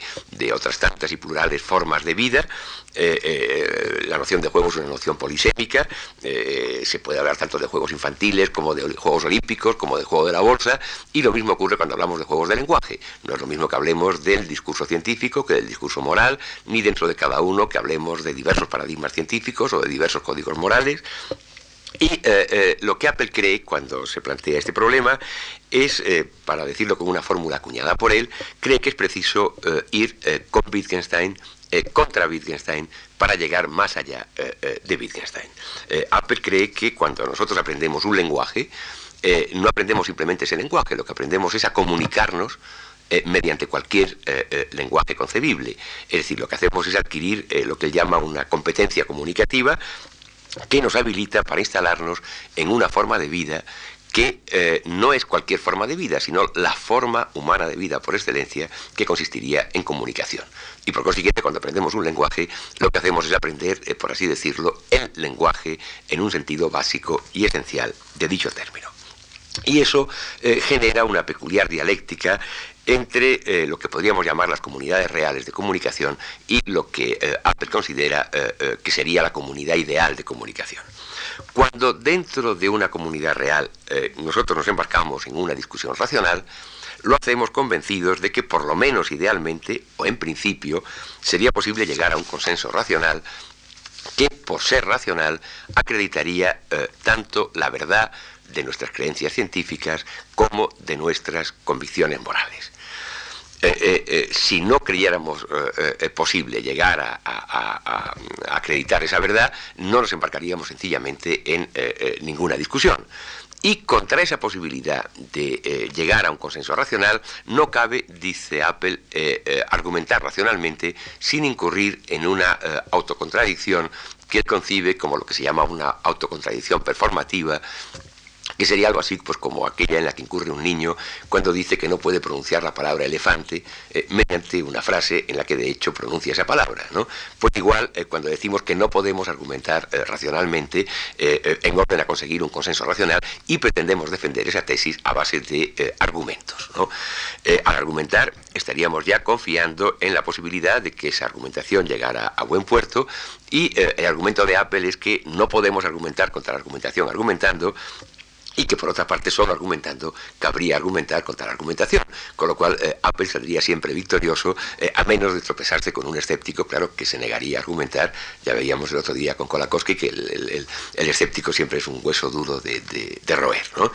otras tantas y plurales formas de vida. La noción de juego es una noción polisémica, se puede hablar tanto de juegos infantiles como de juegos olímpicos, como de juego de la bolsa, y lo mismo ocurre cuando hablamos de juegos de lenguaje. No es lo mismo que hablemos del discurso científico que del discurso moral, ni dentro de cada uno que hablemos de diversos paradigmas científicos o de diversos códigos morales. Y eh, eh, lo que Apple cree cuando se plantea este problema es, eh, para decirlo con una fórmula acuñada por él, cree que es preciso ir con Wittgenstein contra Wittgenstein para llegar más allá de Wittgenstein. Apple cree que cuando nosotros aprendemos un lenguaje, no aprendemos simplemente ese lenguaje, lo que aprendemos es a comunicarnos eh, mediante cualquier eh, eh, lenguaje concebible. Es decir, lo que hacemos es adquirir lo que él llama una competencia comunicativa que nos habilita para instalarnos en una forma de vida que no es cualquier forma de vida, sino la forma humana de vida por excelencia que consistiría en comunicación. Y por consiguiente, cuando aprendemos un lenguaje, lo que hacemos es aprender, por así decirlo, el lenguaje en un sentido básico y esencial de dicho término. Y eso genera una peculiar dialéctica entre eh, lo que podríamos llamar las comunidades reales de comunicación y lo que eh, Apple considera eh, que sería la comunidad ideal de comunicación. Cuando dentro de una comunidad real nosotros nos embarcamos en una discusión racional, lo hacemos convencidos de que por lo menos idealmente o en principio sería posible llegar a un consenso racional que por ser racional acreditaría tanto la verdad de nuestras creencias científicas como de nuestras convicciones morales. Eh, eh, eh, si no creyéramos posible llegar a, acreditar esa verdad, no nos embarcaríamos sencillamente en ninguna discusión. Y contra esa posibilidad de llegar a un consenso racional, no cabe, dice Apple, argumentar racionalmente sin incurrir en una autocontradicción que él concibe como lo que se llama una autocontradicción performativa que sería algo así pues como aquella en la que incurre un niño cuando dice que no puede pronunciar la palabra elefante eh, mediante una frase en la que de hecho pronuncia esa palabra. ¿no? Pues igual eh, cuando decimos que no podemos argumentar eh, racionalmente en orden a conseguir un consenso racional y pretendemos defender esa tesis a base de argumentos. al argumentar estaríamos ya confiando en la posibilidad de que esa argumentación llegara a buen puerto y el argumento de Apple es que no podemos argumentar contra la argumentación argumentando y que por otra parte solo argumentando cabría argumentar contra la argumentación, con lo cual eh, Apple saldría siempre victorioso, eh, a menos de tropezarse con un escéptico, claro, que se negaría a argumentar. Ya veíamos el otro día con Kolakowski que el, escéptico siempre es un hueso duro de, de roer. ¿no?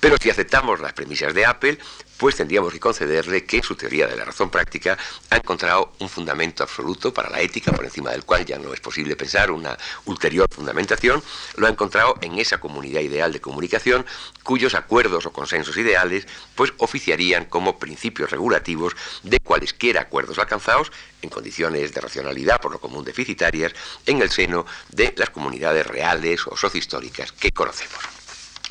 Pero si aceptamos las premisas de Apple, pues tendríamos que concederle que su teoría de la razón práctica ha encontrado un fundamento absoluto para la ética, por encima del cual ya no es posible pensar una ulterior fundamentación, lo ha encontrado en esa comunidad ideal de comunicación cuyos acuerdos o consensos ideales pues oficiarían como principios regulativos de cualesquiera acuerdos alcanzados en condiciones de racionalidad por lo común deficitarias en el seno de las comunidades reales o sociohistóricas que conocemos.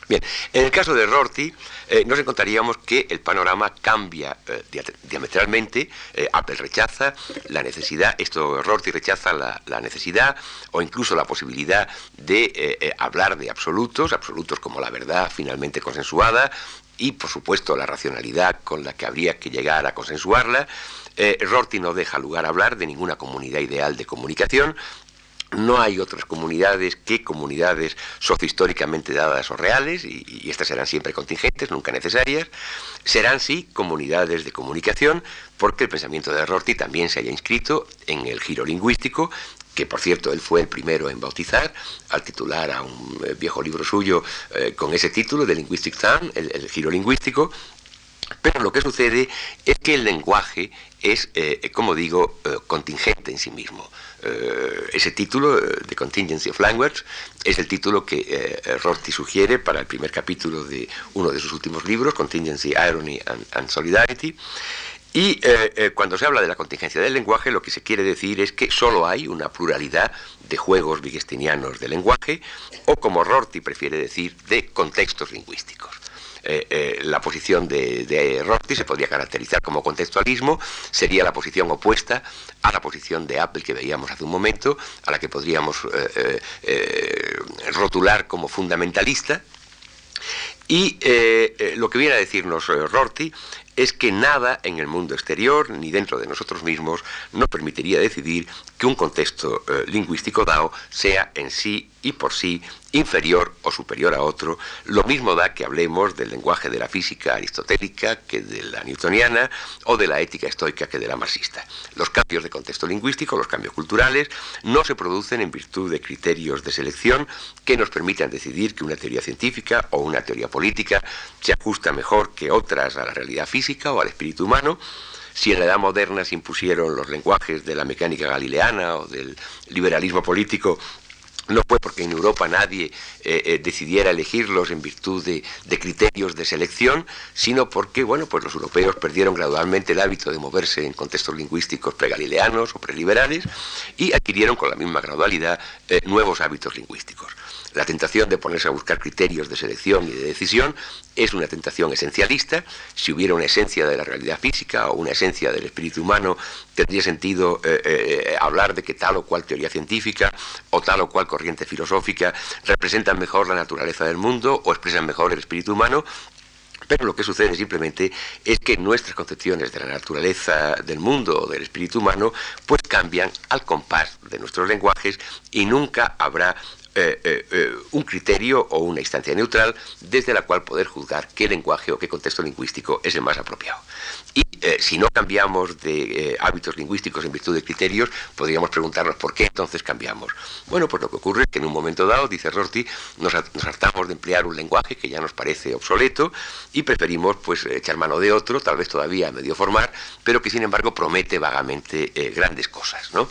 Bien, en el caso de Rorty, eh, nos encontraríamos que el panorama cambia eh, diametralmente. Eh, Apple rechaza la necesidad, esto Rorty rechaza la, necesidad o incluso la posibilidad de hablar de absolutos, absolutos como la verdad finalmente consensuada y, por supuesto, la racionalidad con la que habría que llegar a consensuarla. Rorty no deja lugar a hablar de ninguna comunidad ideal de comunicación, no hay otras comunidades que comunidades sociohistóricamente dadas o reales, y, estas serán siempre contingentes, nunca necesarias. Serán sí comunidades de comunicación, porque el pensamiento de Rorty también se haya inscrito en el giro lingüístico, que por cierto él fue el primero en bautizar, al titular a un eh, viejo libro suyo eh, con ese título de Linguistic Thumb, el giro lingüístico, pero lo que sucede es que el lenguaje es, eh, como digo, contingente en sí mismo. Eh, ese título, The Contingency of Language, es el título que Rorty sugiere para el primer capítulo de uno de sus últimos libros, Contingency, Irony and, Solidarity. Y cuando se habla de la contingencia del lenguaje, lo que se quiere decir es que solo hay una pluralidad de juegos vigestinianos de lenguaje, o como Rorty prefiere decir, de contextos lingüísticos. Eh, eh, la posición de, de Rorty se podría caracterizar como contextualismo, sería la posición opuesta a la posición de Apple que veíamos hace un momento, a la que podríamos eh, rotular como fundamentalista. Y lo que viene a decirnos Rorty es que nada en el mundo exterior ni dentro de nosotros mismos nos permitiría decidir que un contexto lingüístico dado sea en sí y por sí inferior o superior a otro, lo mismo da que hablemos del lenguaje de la física aristotélica que de la newtoniana o de la ética estoica que de la marxista. Los cambios de contexto lingüístico, los cambios culturales, no se producen en virtud de criterios de selección que nos permitan decidir que una teoría científica o una teoría política se ajusta mejor que otras a la realidad física o al espíritu humano, si en la Edad Moderna se impusieron los lenguajes de la mecánica galileana o del liberalismo político no fue porque en Europa nadie eh, eh, decidiera elegirlos en virtud de, criterios de selección, sino porque bueno, pues los europeos perdieron gradualmente el hábito de moverse en contextos lingüísticos pregalileanos o preliberales y adquirieron con la misma gradualidad eh, nuevos hábitos lingüísticos. La tentación de ponerse a buscar criterios de selección y de decisión es una tentación esencialista. Si hubiera una esencia de la realidad física o una esencia del espíritu humano, tendría sentido eh, eh, hablar de que tal o cual teoría científica o tal o cual corriente filosófica representan mejor la naturaleza del mundo o expresan mejor el espíritu humano Pero lo que sucede simplemente es que nuestras concepciones de la naturaleza del mundo o del espíritu humano pues cambian al compás de nuestros lenguajes y nunca habrá eh, eh, eh, un criterio o una instancia neutral desde la cual poder juzgar qué lenguaje o qué contexto lingüístico es el más apropiado. Y si no cambiamos de hábitos lingüísticos en virtud de criterios, podríamos preguntarnos por qué entonces cambiamos. Bueno, pues lo que ocurre es que en un momento dado, dice Rorty, nos, hartamos de emplear un lenguaje que ya nos parece obsoleto y preferimos pues echar mano de otro, tal vez todavía medio formar, pero que sin embargo promete vagamente grandes cosas, ¿no?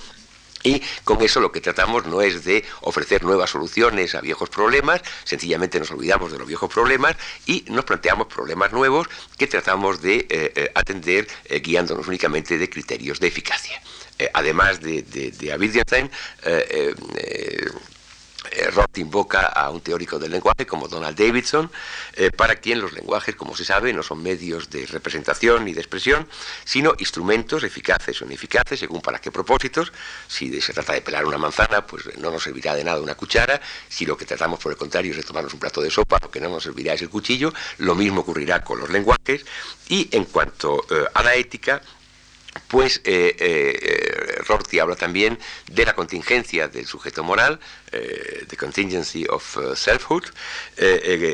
Y con eso lo que tratamos no es de ofrecer nuevas soluciones a viejos problemas, sencillamente nos olvidamos de los viejos problemas y nos planteamos problemas nuevos que tratamos de eh, eh, atender eh, guiándonos únicamente de criterios de eficacia. además de, de, de eh, Roth invoca a un teórico del lenguaje como Donald Davidson, eh, para quien los lenguajes, como se sabe, no son medios de representación ni de expresión, sino instrumentos eficaces o ineficaces según para qué propósitos. Si se trata de pelar una manzana, pues no nos servirá de nada una cuchara. Si lo que tratamos, por el contrario, es de tomarnos un plato de sopa, lo que no nos servirá es el cuchillo. Lo mismo ocurrirá con los lenguajes. Y en cuanto eh, a la ética, pues eh, eh, Rorty habla también de la contingencia del sujeto moral, eh, the contingency of selfhood,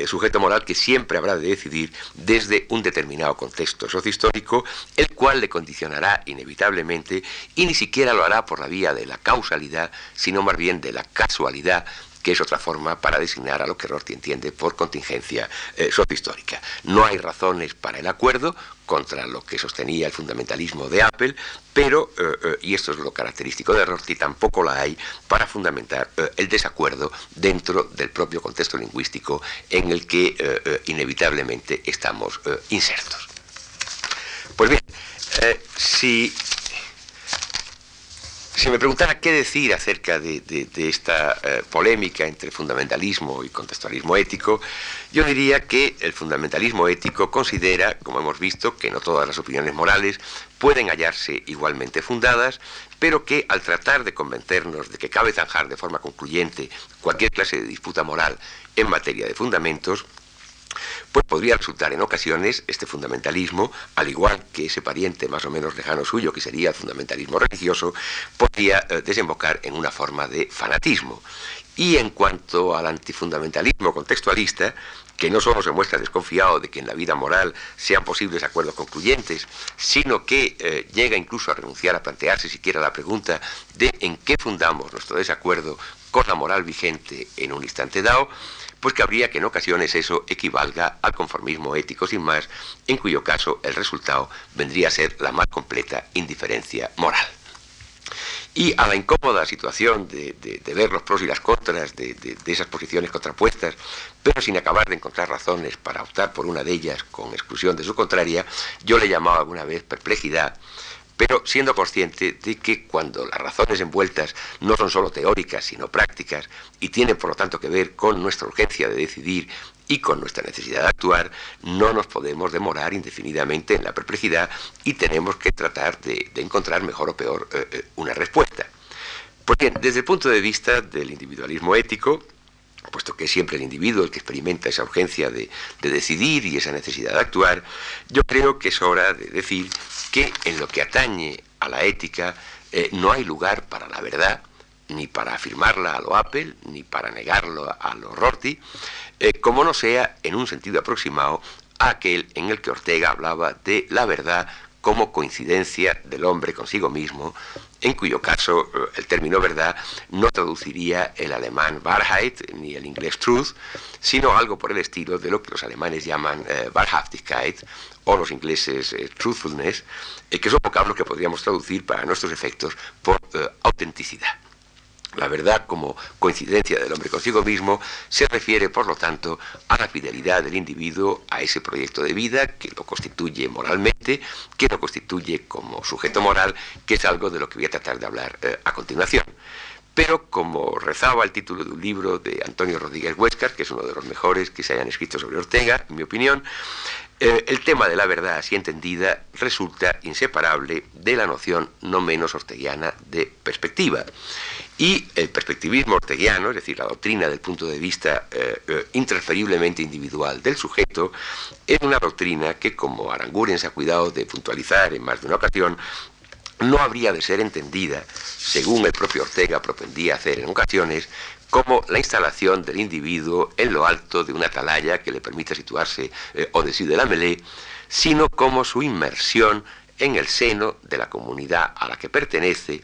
sujeto moral que siempre habrá de decidir desde un determinado contexto sociohistórico, el cual le condicionará inevitablemente y ni siquiera lo hará por la vía de la causalidad, sino más bien de la casualidad que es otra forma para designar a lo que Rorty entiende por contingencia eh, sociohistórica. No hay razones para el acuerdo contra lo que sostenía el fundamentalismo de Apple, pero, eh, eh, y esto es lo característico de Rorty, tampoco la hay para fundamentar el desacuerdo dentro del propio contexto lingüístico en el que inevitablemente estamos insertos. Pues bien, si si me preguntara qué decir acerca de, esta eh, polémica entre fundamentalismo y contextualismo ético, yo diría que el fundamentalismo ético considera, como hemos visto, que no todas las opiniones morales pueden hallarse igualmente fundadas, pero que al tratar de convencernos de que cabe zanjar de forma concluyente cualquier clase de disputa moral en materia de fundamentos, pues podría resultar en ocasiones este fundamentalismo, al igual que ese pariente más o menos lejano suyo, que sería el fundamentalismo religioso, podría eh, desembocar en una forma de fanatismo. Y en cuanto al antifundamentalismo contextualista, que no solo se muestra desconfiado de que en la vida moral sean posibles acuerdos concluyentes, sino que eh, llega incluso a renunciar a plantearse siquiera la pregunta de en qué fundamos nuestro desacuerdo con la moral vigente en un instante dado, pues cabría que en ocasiones eso equivalga al conformismo ético sin más, en cuyo caso el resultado vendría a ser la más completa indiferencia moral. Y a la incómoda situación de, ver los pros y las contras de, de, esas posiciones contrapuestas, pero sin acabar de encontrar razones para optar por una de ellas con exclusión de su contraria, yo le llamaba alguna vez perplejidad pero siendo consciente de que cuando las razones envueltas no son solo teóricas, sino prácticas, y tienen por lo tanto que ver con nuestra urgencia de decidir y con nuestra necesidad de actuar, no nos podemos demorar indefinidamente en la perplejidad y tenemos que tratar de, encontrar mejor o peor eh, eh, una respuesta. Porque desde el punto de vista del individualismo ético, puesto que es siempre el individuo el que experimenta esa urgencia de, decidir y esa necesidad de actuar, yo creo que es hora de decir que en lo que atañe a la ética eh, no hay lugar para la verdad, ni para afirmarla a lo Apple, ni para negarlo a lo Rorty, eh, como no sea en un sentido aproximado aquel en el que Ortega hablaba de la verdad como coincidencia del hombre consigo mismo, en cuyo caso eh, el término verdad no traduciría el alemán Wahrheit ni el inglés truth, sino algo por el estilo de lo que los alemanes llaman eh, Wahrhaftigkeit o los ingleses eh, truthfulness, que son vocablos que podríamos traducir para nuestros efectos por autenticidad. La verdad como coincidencia del hombre consigo mismo se refiere, por lo tanto, a la fidelidad del individuo a ese proyecto de vida que lo constituye moralmente, que lo constituye como sujeto moral, que es algo de lo que voy a tratar de hablar eh, a continuación. Pero como rezaba el título de un libro de Antonio Rodríguez Huescar, que es uno de los mejores que se hayan escrito sobre Ortega, en mi opinión, Eh, el tema de la verdad, así entendida, resulta inseparable de la noción no menos orteguiana de perspectiva. Y el perspectivismo orteguiano, es decir, la doctrina del punto de vista eh, eh, intransferiblemente individual del sujeto, es una doctrina que, como Aranguren se ha cuidado de puntualizar en más de una ocasión, no habría de ser entendida, según el propio Ortega propendía hacer en ocasiones, como la instalación del individuo en lo alto de una atalaya que le permita situarse eh, o decir de la melé, sino como su inmersión en el seno de la comunidad a la que pertenece,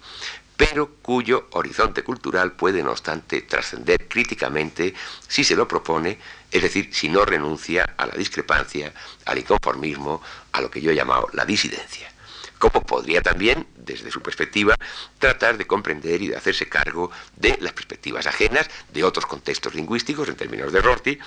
pero cuyo horizonte cultural puede, no obstante, trascender críticamente si se lo propone, es decir, si no renuncia a la discrepancia, al inconformismo, a lo que yo he llamado la disidencia. Como podría también, desde su perspectiva, tratar de comprender y de hacerse cargo de las perspectivas ajenas de otros contextos lingüísticos en términos de Rorty,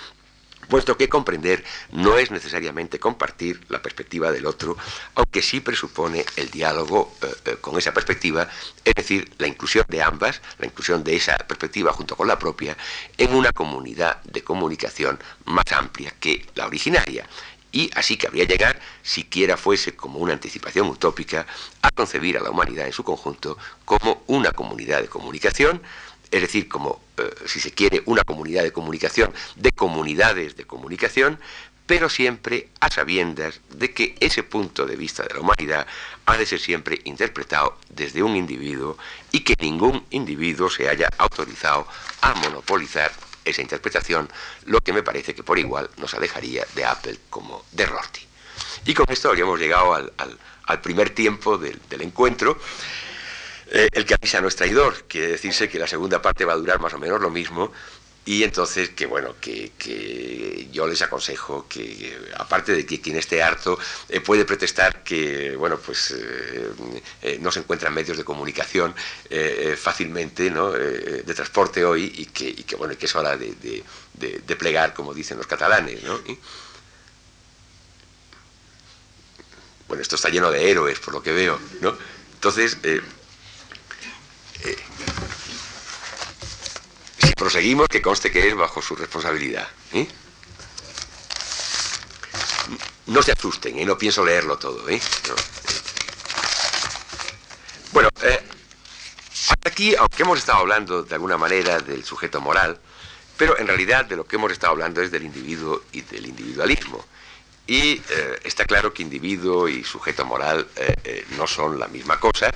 puesto que comprender no es necesariamente compartir la perspectiva del otro, aunque sí presupone el diálogo eh, eh, con esa perspectiva, es decir, la inclusión de ambas, la inclusión de esa perspectiva junto con la propia, en una comunidad de comunicación más amplia que la originaria. Y así que habría llegar, siquiera fuese como una anticipación utópica, a concebir a la humanidad en su conjunto como una comunidad de comunicación, es decir, como, eh, si se quiere, una comunidad de comunicación, de comunidades de comunicación, pero siempre a sabiendas de que ese punto de vista de la humanidad ha de ser siempre interpretado desde un individuo y que ningún individuo se haya autorizado a monopolizar esa interpretación, lo que me parece que por igual nos alejaría de Apple como de Rorty. Y con esto habríamos llegado al, primer tiempo del, encuentro. Eh, el que avisa no es traidor, quiere decirse que la segunda parte va a durar más o menos lo mismo y entonces, que bueno, que, yo les aconsejo que, aparte de que quien esté harto eh, puede protestar que, bueno, pues eh, no se encuentran medios de comunicación fácilmente, ¿no? de transporte hoy y que, y que, bueno, que es hora de, de, plegar, como dicen los catalanes, ¿no? bueno, esto está lleno de héroes, por lo que veo, ¿no? Entonces, proseguimos, que conste que es bajo su responsabilidad. ¿eh? No se asusten, y ¿eh? no pienso leerlo todo. ¿eh? Bueno, hasta aquí, aunque hemos estado hablando de alguna manera del sujeto moral, pero en realidad de lo que hemos estado hablando es del individuo y del individualismo. Y está claro que individuo y sujeto moral no son la misma cosa,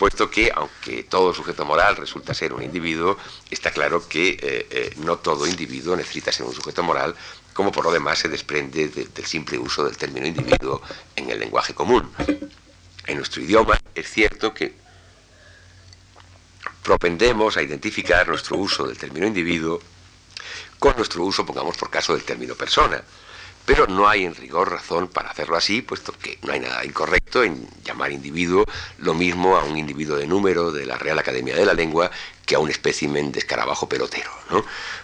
puesto que, aunque todo sujeto moral resulta ser un individuo, está claro que eh, eh, no todo individuo necesita ser un sujeto moral, como por lo demás se desprende del simple uso del término individuo en el lenguaje común. En nuestro idioma es cierto que propendemos a identificar nuestro uso del término individuo con nuestro uso, pongamos por caso, del término persona. Pero no hay en rigor razón para hacerlo así, puesto que no hay nada incorrecto en llamar individuo lo mismo a un individuo de número de la Real Academia de la Lengua que a un espécimen de escarabajo pelotero.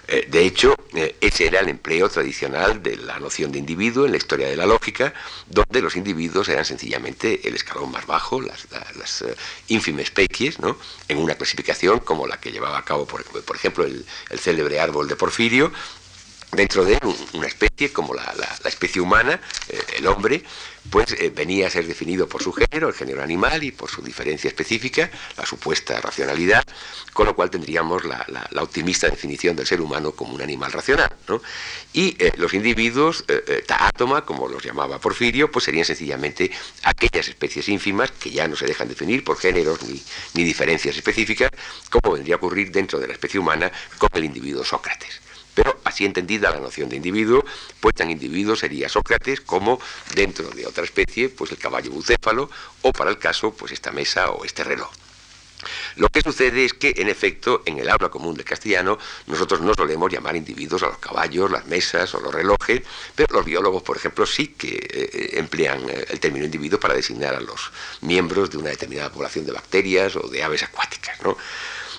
Eh, de hecho, eh, ese era el empleo tradicional de la noción de individuo en la historia de la lógica, donde los individuos eran sencillamente el escalón más bajo, las, eh, ínfimes especies, ¿no? en una clasificación como la que llevaba a cabo, por, ejemplo, el célebre árbol de Porfirio, dentro de una especie como la, especie humana, eh, el hombre, pues eh, venía a ser definido por su género, el género animal, y por su diferencia específica, la supuesta racionalidad, con lo cual tendríamos la, optimista definición del ser humano como un animal racional. Y eh, los individuos, taátoma, como los llamaba Porfirio, pues serían sencillamente aquellas especies ínfimas que ya no se dejan definir por géneros ni, ni diferencias específicas, como vendría a ocurrir dentro de la especie humana con el individuo Sócrates. Pero así entendida la noción de individuo, pues tan individuo sería Sócrates como dentro de otra especie, pues el caballo bucéfalo o para el caso, pues esta mesa o este reloj. Lo que sucede es que, en efecto, en el habla común del castellano, nosotros no solemos llamar individuos a los caballos, las mesas o los relojes, pero los biólogos, por ejemplo, sí que eh, emplean eh, el término individuo para designar a los miembros de una determinada población de bacterias o de aves acuáticas. ¿no?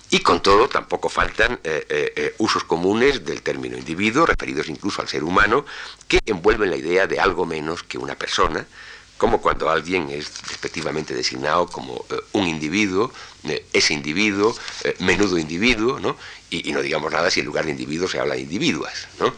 Y con todo, tampoco faltan eh, eh, eh, usos comunes del término individuo, referidos incluso al ser humano, que envuelven la idea de algo menos que una persona, como cuando alguien es respectivamente designado como un individuo, ese individuo, menudo individuo, ¿no? Y, no digamos nada si en lugar de individuo se habla de individuas, ¿no?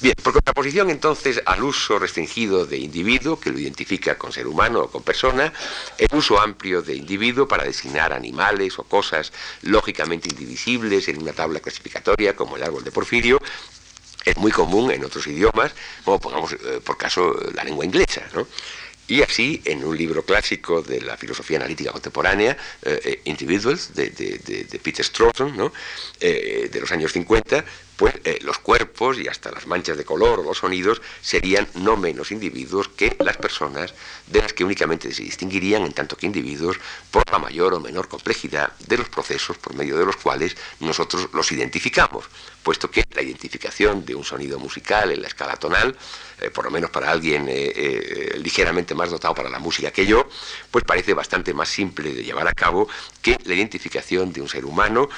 Bien, por contraposición entonces al uso restringido de individuo, que lo identifica con ser humano o con persona, el uso amplio de individuo para designar animales o cosas lógicamente indivisibles en una tabla clasificatoria como el árbol de Porfirio, es muy común en otros idiomas, como pongamos eh, por caso la lengua inglesa. ¿no? Y así, en un libro clásico de la filosofía analítica contemporánea, eh, eh, Individuals, de, Peter Strawson, ¿no? de los años 50, pues eh, los cuerpos y hasta las manchas de color o los sonidos serían no menos individuos que las personas de las que únicamente se distinguirían en tanto que individuos por la mayor o menor complejidad de los procesos por medio de los cuales nosotros los identificamos, puesto que la identificación de un sonido musical en la escala tonal, eh, por lo menos para alguien eh, ligeramente más dotado para la música que yo, pues parece bastante más simple de llevar a cabo que la identificación de un ser humano,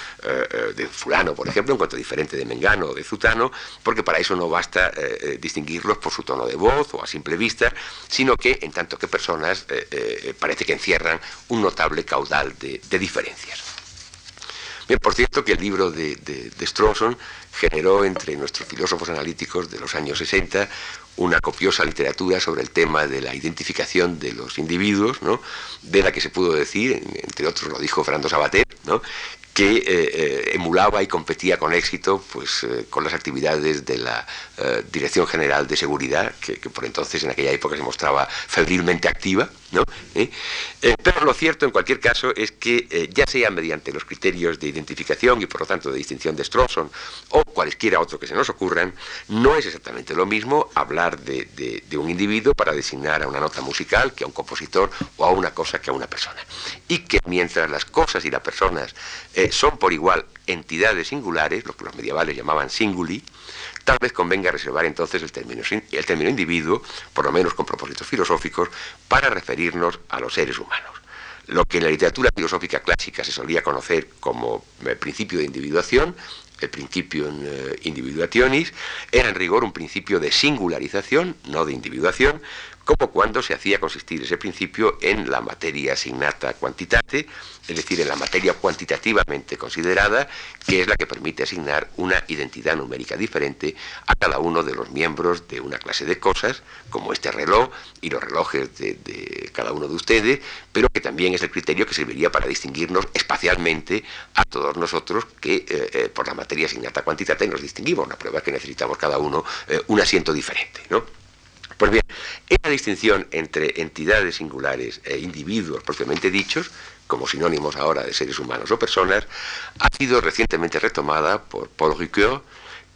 de fulano, por ejemplo, en cuanto diferente de Mengano, o de Zutano, porque para eso no basta eh, eh, distinguirlos por su tono de voz o a simple vista, sino que en tanto que personas eh, parece que encierran un notable caudal de, diferencias. Bien, por cierto que el libro de, de, generó entre nuestros filósofos analíticos de los años 60 una copiosa literatura sobre el tema de la identificación de los individuos, de la que se pudo decir, entre otros lo dijo Fernando Sabater, ¿no? Que eh, eh, emulaba y competía con éxito pues, eh, con las actividades de la Dirección General de Seguridad, que, por entonces en aquella época se mostraba febrilmente activa. ¿no? pero lo cierto en cualquier caso es que ya sea mediante los criterios de identificación y por lo tanto de distinción de Strawson o cualesquiera otro que se nos ocurran, no es exactamente lo mismo hablar de, de un individuo para designar a una nota musical que a un compositor o a una cosa que a una persona. Y que mientras las cosas y las personas eh, son por igual entidades singulares, lo que los medievales llamaban singuli, tal vez convenga reservar entonces el término, el término individuo, por lo menos con propósitos filosóficos, para referirnos a los seres humanos. Lo que en la literatura filosófica clásica se solía conocer como el principio de individuación, el principio in eh, individuationis, era en rigor un principio de singularización, no de individuación, como cuando se hacía consistir ese principio en la materia asignata quantitate, es decir, en la materia cuantitativamente considerada, que es la que permite asignar una identidad numérica diferente a cada uno de los miembros de una clase de cosas, como este reloj y los relojes de, cada uno de ustedes, pero que también es el criterio que serviría para distinguirnos espacialmente a todos nosotros que eh, eh, por la materia asignata quantitate nos distinguimos, una prueba que necesitamos cada uno eh, un asiento diferente, ¿no? Pues bien, esa distinción entre entidades singulares e individuos propiamente dichos, como sinónimos ahora de seres humanos o personas, ha sido recientemente retomada por Paul Ricoeur,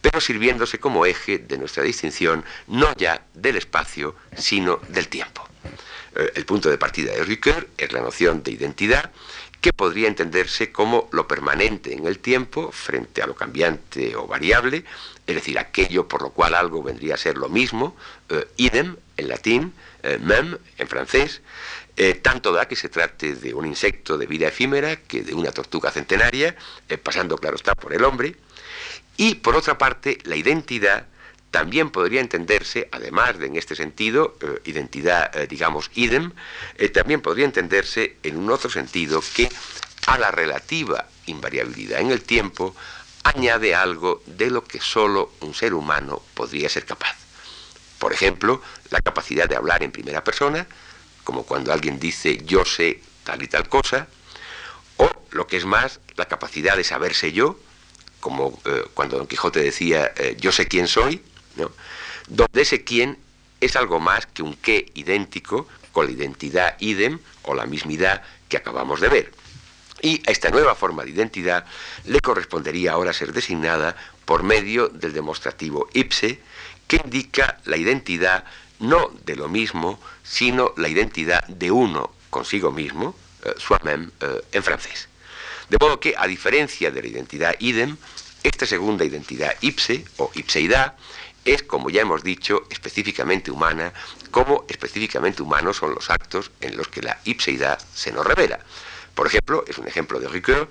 pero sirviéndose como eje de nuestra distinción no ya del espacio, sino del tiempo. Eh, el punto de partida de Ricoeur es la noción de identidad, que podría entenderse como lo permanente en el tiempo frente a lo cambiante o variable, es decir, aquello por lo cual algo vendría a ser lo mismo, eh, idem en latín, eh, mem en francés, eh, tanto da que se trate de un insecto de vida efímera que de una tortuga centenaria, pasando claro está por el hombre, y por otra parte la identidad también podría entenderse, además de en este sentido, identidad, digamos, idem, también podría entenderse en un otro sentido que a la relativa invariabilidad en el tiempo añade algo de lo que solo un ser humano podría ser capaz. Por ejemplo, la capacidad de hablar en primera persona, como cuando alguien dice yo sé tal y tal cosa, o lo que es más, la capacidad de saberse yo, como cuando Don Quijote decía yo sé quién soy, donde ese quién es algo más que un qué idéntico con la identidad idem o la mismidad que acabamos de ver. Y a esta nueva forma de identidad le correspondería ahora ser designada por medio del demostrativo ipse, que indica la identidad no de lo mismo, sino la identidad de uno consigo mismo, eh, soi-même eh, en francés. De modo que, a diferencia de la identidad idem, esta segunda identidad ipse o ipseidad es, como ya hemos dicho, específicamente humana, como específicamente humanos son los actos en los que la ipseidad se nos revela. Por ejemplo, es un ejemplo de Ricoeur,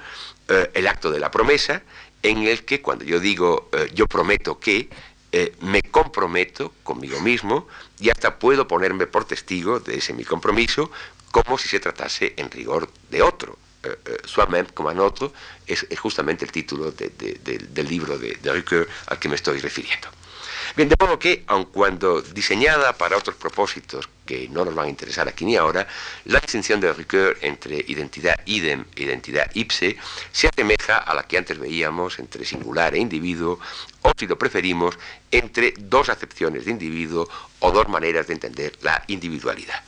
eh, el acto de la promesa, en el que cuando yo digo eh, yo prometo que, eh, me comprometo conmigo mismo y hasta puedo ponerme por testigo de ese mi compromiso como si se tratase en rigor de otro. Soi-même como anoto es, justamente el título del libro de, de Ricoeur al que me estoy refiriendo. Bien, de modo que, aun cuando diseñada para otros propósitos que no nos van a interesar aquí ni ahora, la distinción de Ricoeur entre identidad idem e identidad ipse se asemeja a la que antes veíamos entre singular e individuo, o si lo preferimos, entre dos acepciones de individuo o dos maneras de entender la individualidad.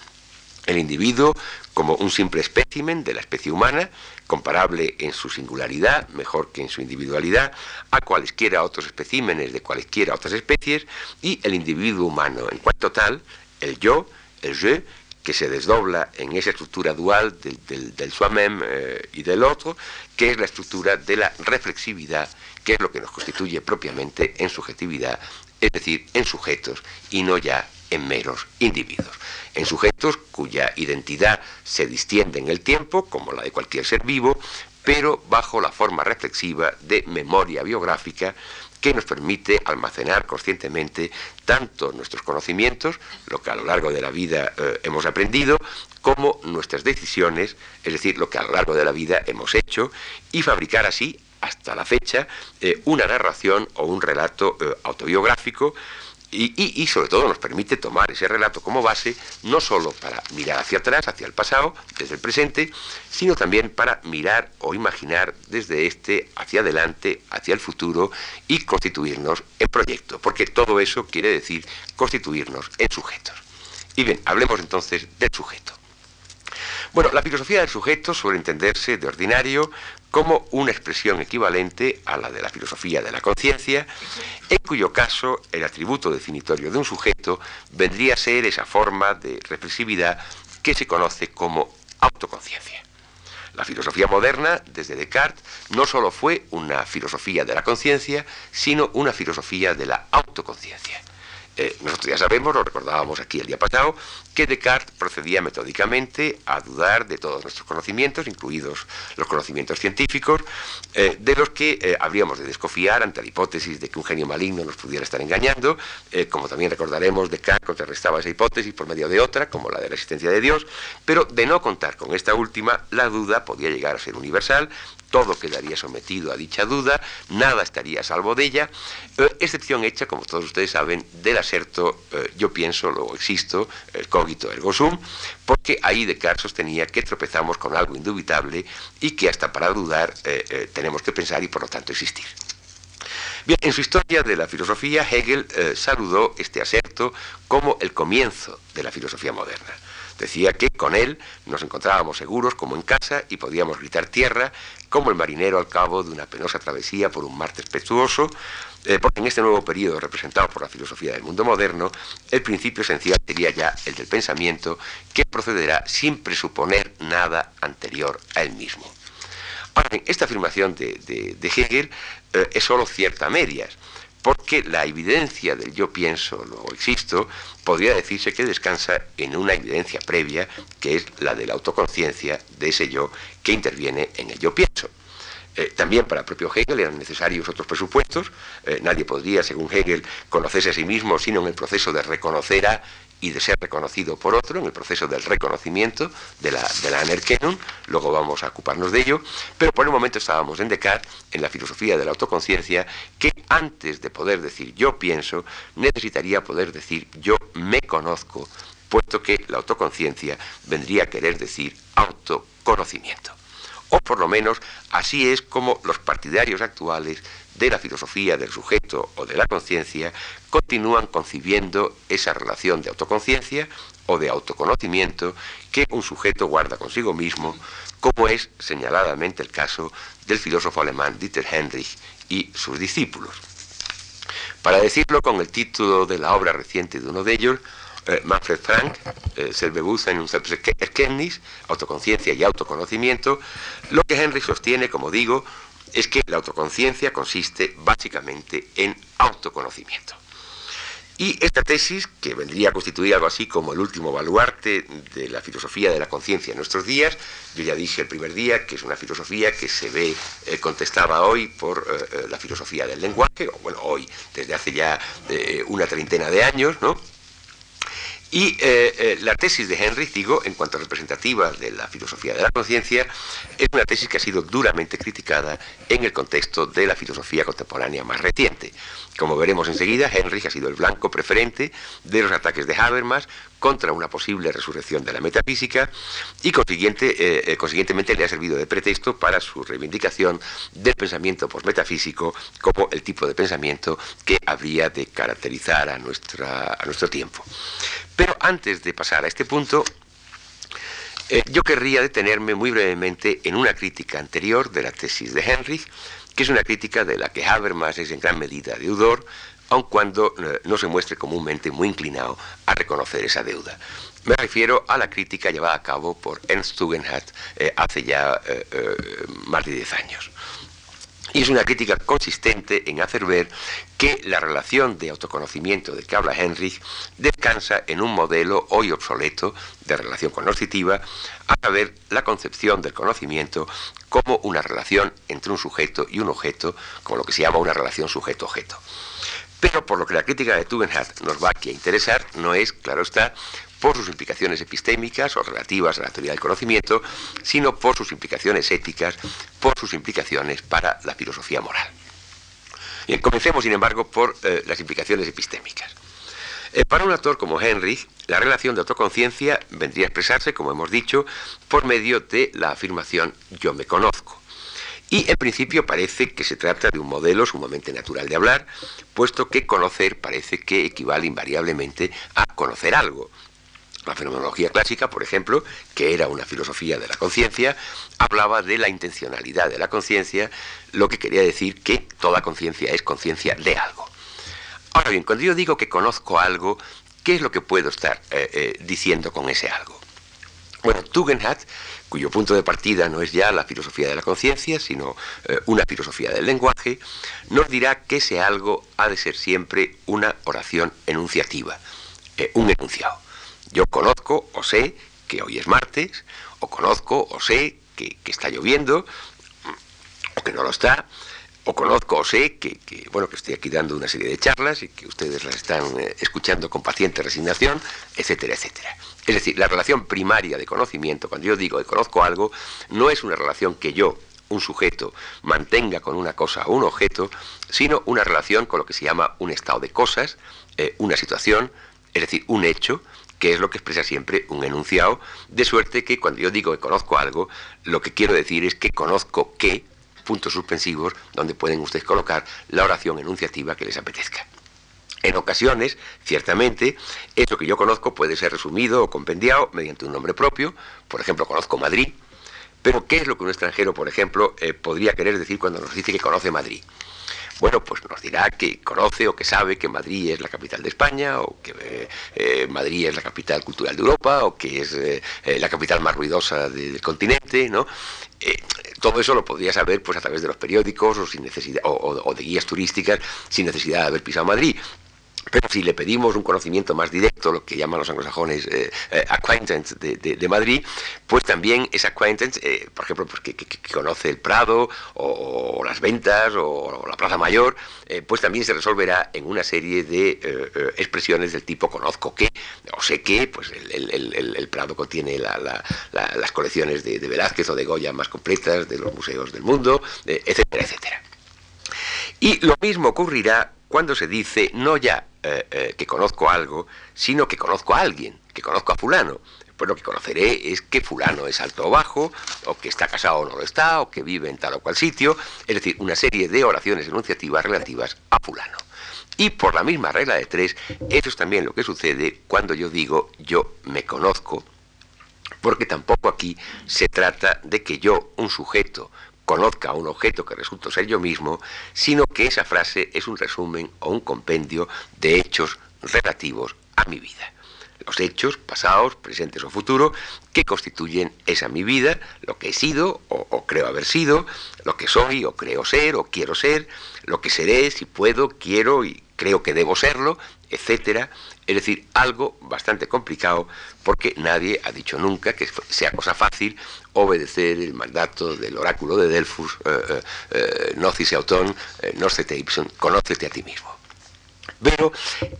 El individuo como un simple espécimen de la especie humana, comparable en su singularidad, mejor que en su individualidad, a cualesquiera otros especímenes de cualesquiera otras especies, y el individuo humano en cuanto tal, el yo, el je, que se desdobla en esa estructura dual del, del, soi-même eh, y del otro, que es la estructura de la reflexividad, que es lo que nos constituye propiamente en subjetividad, es decir, en sujetos y no ya en meros individuos. En sujetos cuya identidad se distiende en el tiempo, como la de cualquier ser vivo, pero bajo la forma reflexiva de memoria biográfica que nos permite almacenar conscientemente tanto nuestros conocimientos, lo que a lo largo de la vida eh, hemos aprendido, como nuestras decisiones, es decir, lo que a lo largo de la vida hemos hecho, y fabricar así, hasta la fecha, eh, una narración o un relato eh, autobiográfico y, sobre todo nos permite tomar ese relato como base, no solo para mirar hacia atrás, hacia el pasado, desde el presente, sino también para mirar o imaginar desde este hacia adelante, hacia el futuro y constituirnos en proyecto, porque todo eso quiere decir constituirnos en sujetos. Y bien, hablemos entonces del sujeto. Bueno, la filosofía del sujeto suele entenderse de ordinario como una expresión equivalente a la de la filosofía de la conciencia, en cuyo caso el atributo definitorio de un sujeto vendría a ser esa forma de reflexividad que se conoce como autoconciencia. La filosofía moderna, desde Descartes, no solo fue una filosofía de la conciencia, sino una filosofía de la autoconciencia. Eh, nosotros ya sabemos, lo recordábamos aquí el día pasado, que Descartes procedía metódicamente a dudar de todos nuestros conocimientos, incluidos los conocimientos científicos, eh, de los que eh, habríamos de desconfiar ante la hipótesis de que un genio maligno nos pudiera estar engañando, como también recordaremos, Descartes contrarrestaba esa hipótesis por medio de otra, como la de la existencia de Dios, pero de no contar con esta última, la duda podía llegar a ser universal todo quedaría sometido a dicha duda, nada estaría a salvo de ella, eh, excepción hecha, como todos ustedes saben, del aserto eh, yo pienso, luego existo, el cogito ergo sum, porque ahí Descartes sostenía que tropezamos con algo indubitable y que hasta para dudar eh, tenemos que pensar y por lo tanto existir. Bien, en su historia de la filosofía, Hegel saludó este aserto como el comienzo de la filosofía moderna. Decía que con él nos encontrábamos seguros como en casa y podíamos gritar tierra como el marinero al cabo de una penosa travesía por un mar tempestuoso, eh, porque en este nuevo periodo representado por la filosofía del mundo moderno, el principio esencial sería ya el del pensamiento que procederá sin presuponer nada anterior a él mismo. Ahora esta afirmación de, Hegel eh, es solo cierta a medias porque la evidencia del yo pienso, luego existo, podría decirse que descansa en una evidencia previa, que es la de la autoconciencia de ese yo que interviene en el yo pienso. Eh, también para el propio Hegel eran necesarios otros presupuestos. Eh, nadie podría, según Hegel, conocerse a sí mismo sino en el proceso de reconocer a y de ser reconocido por otro en el proceso del reconocimiento de la, de la Anerkennung, luego vamos a ocuparnos de ello, pero por el momento estábamos en Descartes, en la filosofía de la autoconciencia, que antes de poder decir yo pienso, necesitaría poder decir yo me conozco, puesto que la autoconciencia vendría a querer decir autoconocimiento. O por lo menos así es como los partidarios actuales de la filosofía del sujeto o de la conciencia continúan concibiendo esa relación de autoconciencia o de autoconocimiento que un sujeto guarda consigo mismo, como es señaladamente el caso del filósofo alemán Dieter Heinrich y sus discípulos. Para decirlo con el título de la obra reciente de uno de ellos, eh, Manfred Frank, eh, Selbewusstsein und Selbsterkenntnis, autoconciencia y autoconocimiento, lo que Henry sostiene, como digo, es que la autoconciencia consiste básicamente en autoconocimiento. Y esta tesis, que vendría a constituir algo así como el último baluarte de la filosofía de la conciencia en nuestros días, yo ya dije el primer día que es una filosofía que se ve eh, contestada hoy por eh, la filosofía del lenguaje, o bueno, hoy, desde hace ya una treintena de años, ¿no? Y eh, eh, la tesis de Henry, digo, en cuanto a representativa de la filosofía de la conciencia, es una tesis que ha sido duramente criticada en el contexto de la filosofía contemporánea más reciente. Como veremos enseguida, Henry ha sido el blanco preferente de los ataques de Habermas contra una posible resurrección de la metafísica y consiguiente, eh, consiguientemente le ha servido de pretexto para su reivindicación del pensamiento postmetafísico como el tipo de pensamiento que habría de caracterizar a, nuestro tiempo. Pero antes de pasar a este punto, eh, yo querría detenerme muy brevemente en una crítica anterior de la tesis de Henrich, que es una crítica de la que Habermas es en gran medida deudor, aun cuando eh, no se muestre comúnmente muy inclinado a reconocer esa deuda. Me refiero a la crítica llevada a cabo por Ernst Tugendhat eh, hace ya más de 10 años. Y es una crítica consistente en hacer ver que la relación de autoconocimiento de que habla Henrich descansa en un modelo hoy obsoleto de relación conoscitiva, a saber, la concepción del conocimiento como una relación entre un sujeto y un objeto, como lo que se llama una relación sujeto-objeto. Pero por lo que la crítica de Tugendhat nos va aquí a interesar, no es, claro está, por sus implicaciones epistémicas o relativas a la teoría del conocimiento, sino por sus implicaciones éticas, por sus implicaciones para la filosofía moral. Y comencemos, sin embargo, por eh, las implicaciones epistémicas. Eh, para un autor como Henry, la relación de autoconciencia vendría a expresarse, como hemos dicho, por medio de la afirmación yo me conozco. Y en principio parece que se trata de un modelo sumamente natural de hablar, puesto que conocer parece que equivale invariablemente a conocer algo, la fenomenología clásica, por ejemplo, que era una filosofía de la conciencia, hablaba de la intencionalidad de la conciencia, lo que quería decir que toda conciencia es conciencia de algo. Ahora bien, cuando yo digo que conozco algo, ¿qué es lo que puedo estar eh, eh, diciendo con ese algo? Bueno, Tugendhat, cuyo punto de partida no es ya la filosofía de la conciencia, sino eh, una filosofía del lenguaje, nos dirá que ese algo ha de ser siempre una oración enunciativa, un enunciado. Yo conozco o sé que hoy es martes, o conozco o sé que, está lloviendo, o que no lo está, o conozco o sé que, bueno, que estoy aquí dando una serie de charlas y que ustedes las están eh, escuchando con paciente resignación, etcétera, etcétera. Es decir, la relación primaria de conocimiento, cuando yo digo que conozco algo, no es una relación que yo, un sujeto, mantenga con una cosa o un objeto, sino una relación con lo que se llama un estado de cosas, eh, una situación, es decir, un hecho, que es lo que expresa siempre un enunciado, de suerte que cuando yo digo que conozco algo, lo que quiero decir es que conozco que, puntos suspensivos, donde pueden ustedes colocar la oración enunciativa que les apetezca. En ocasiones, ciertamente, eso que yo conozco puede ser resumido o compendiado mediante un nombre propio, por ejemplo, conozco Madrid, pero ¿qué es lo que un extranjero, por ejemplo, eh, podría querer decir cuando nos dice que conoce Madrid? Bueno, pues nos dirá que conoce o que sabe que Madrid es la capital de España, o que eh, eh, Madrid es la capital cultural de Europa, o que es eh, la capital más ruidosa del continente, ¿no? todo eso lo podría saber pues a través de los periódicos o sin necesidad o de guías turísticas sin necesidad de haber pisado Madrid. Pero si le pedimos un conocimiento más directo, lo que llaman los anglosajones eh, eh, acquaintance de, Madrid, pues también ese acquaintance, eh, por ejemplo, pues que, conoce el Prado o, las ventas o, la Plaza Mayor, pues también se resolverá en una serie de expresiones del tipo conozco que o sé que, pues el, Prado contiene las colecciones de, de, Velázquez o de Goya más completas de los museos del mundo, etcétera, etcétera. Y lo mismo ocurrirá cuando se dice no ya eh, eh, que conozco algo, sino que conozco a alguien, que conozco a fulano. Pues lo que conoceré es que fulano es alto o bajo, o que está casado o no lo está, o que vive en tal o cual sitio, es decir, una serie de oraciones enunciativas relativas a fulano. Y por la misma regla de tres, eso es también lo que sucede cuando yo digo yo me conozco, porque tampoco aquí se trata de que yo, un sujeto, conozca un objeto que resulta ser yo mismo, sino que esa frase es un resumen o un compendio de hechos relativos a mi vida. Los hechos pasados, presentes o futuros que constituyen esa mi vida, lo que he sido o, creo haber sido, lo que soy o creo ser o quiero ser, lo que seré, si puedo, quiero y creo que debo serlo, etcétera. Es decir, algo bastante complicado porque nadie ha dicho nunca que sea cosa fácil obedecer el mandato del oráculo de Delfus, eh, eh, eh nocis auton, eh, conócete a ti mismo. Pero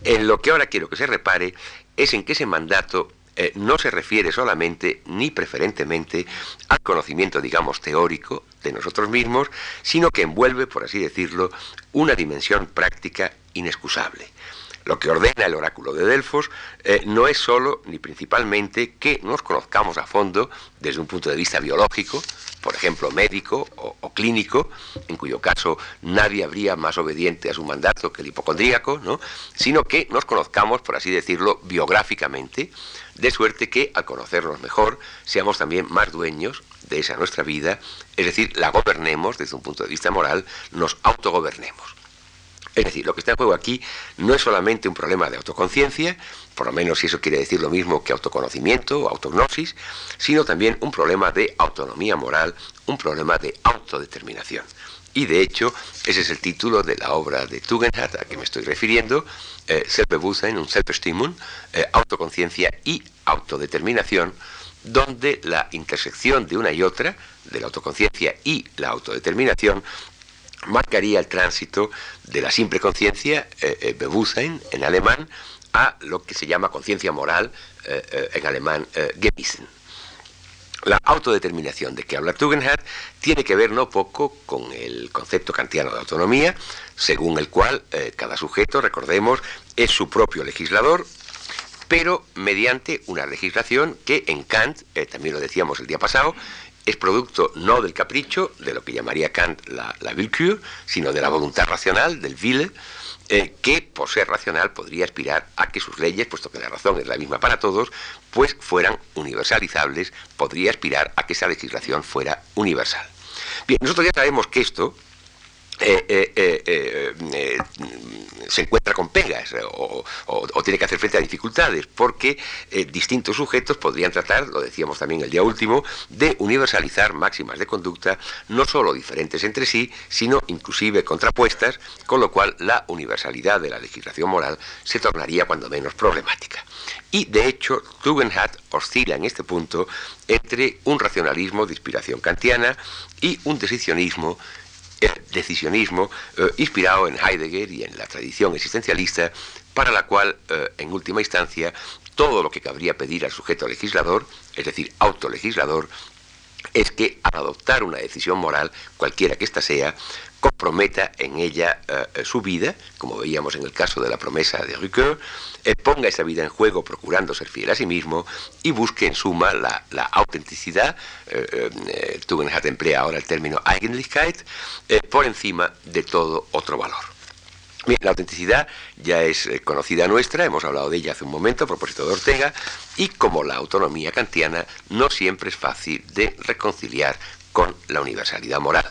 en lo que ahora quiero que se repare es en que ese mandato eh, no se refiere solamente ni preferentemente al conocimiento, digamos, teórico de nosotros mismos, sino que envuelve, por así decirlo, una dimensión práctica inexcusable. Lo que ordena el oráculo de Delfos eh, no es solo ni principalmente que nos conozcamos a fondo desde un punto de vista biológico, por ejemplo médico o, clínico, en cuyo caso nadie habría más obediente a su mandato que el hipocondríaco, ¿no? sino que nos conozcamos, por así decirlo, biográficamente, de suerte que al conocernos mejor seamos también más dueños de esa nuestra vida, es decir, la gobernemos desde un punto de vista moral, nos autogobernemos. Es decir, lo que está en juego aquí no es solamente un problema de autoconciencia, por lo menos si eso quiere decir lo mismo que autoconocimiento o autognosis, sino también un problema de autonomía moral, un problema de autodeterminación. Y de hecho, ese es el título de la obra de Tugendhat a que me estoy refiriendo, eh, und Selbstbestimmung, eh, autoconciencia y autodeterminación, donde la intersección de una y otra, de la autoconciencia y la autodeterminación, marcaría el tránsito de la simple conciencia, eh, eh, Bewusstsein en alemán, a lo que se llama conciencia moral eh, eh en alemán Gewissen. La autodeterminación de que habla Tugendhat tiene que ver no poco con el concepto kantiano de autonomía, según el cual cada sujeto, recordemos, es su propio legislador, pero mediante una legislación que en Kant, también lo decíamos el día pasado, es producto no del capricho, de lo que llamaría Kant la, la sino de la voluntad racional, del Wille, eh, que por ser racional podría aspirar a que sus leyes, puesto que la razón es la misma para todos, pues fueran universalizables, podría aspirar a que esa legislación fuera universal. Bien, nosotros ya sabemos que esto, eh, eh, eh, eh, se encuentra con pegas o, tiene que hacer frente a dificultades, porque distintos sujetos podrían tratar, lo decíamos también el día último, de universalizar máximas de conducta no solo diferentes entre sí, sino inclusive contrapuestas, con lo cual la universalidad de la legislación moral se tornaría cuando menos problemática. Y de hecho, Tugendhat oscila en este punto entre un racionalismo de inspiración kantiana y un decisionismo el decisionismo eh, inspirado en Heidegger y en la tradición existencialista, para la cual, eh, en última instancia, todo lo que cabría pedir al sujeto legislador, es decir, autolegislador, es que al adoptar una decisión moral, cualquiera que ésta sea, comprometa en ella uh, su vida, como veíamos en el caso de la promesa de Ricoeur, eh, ponga esa vida en juego procurando ser fiel a sí mismo y busque en suma la, autenticidad, eh, eh, Tugendhat emplea ahora el término Eigentlichkeit, por encima de todo otro valor. Bien, la autenticidad ya es eh, conocida nuestra, hemos hablado de ella hace un momento a propósito de Ortega, y como la autonomía kantiana no siempre es fácil de reconciliar con la universalidad moral.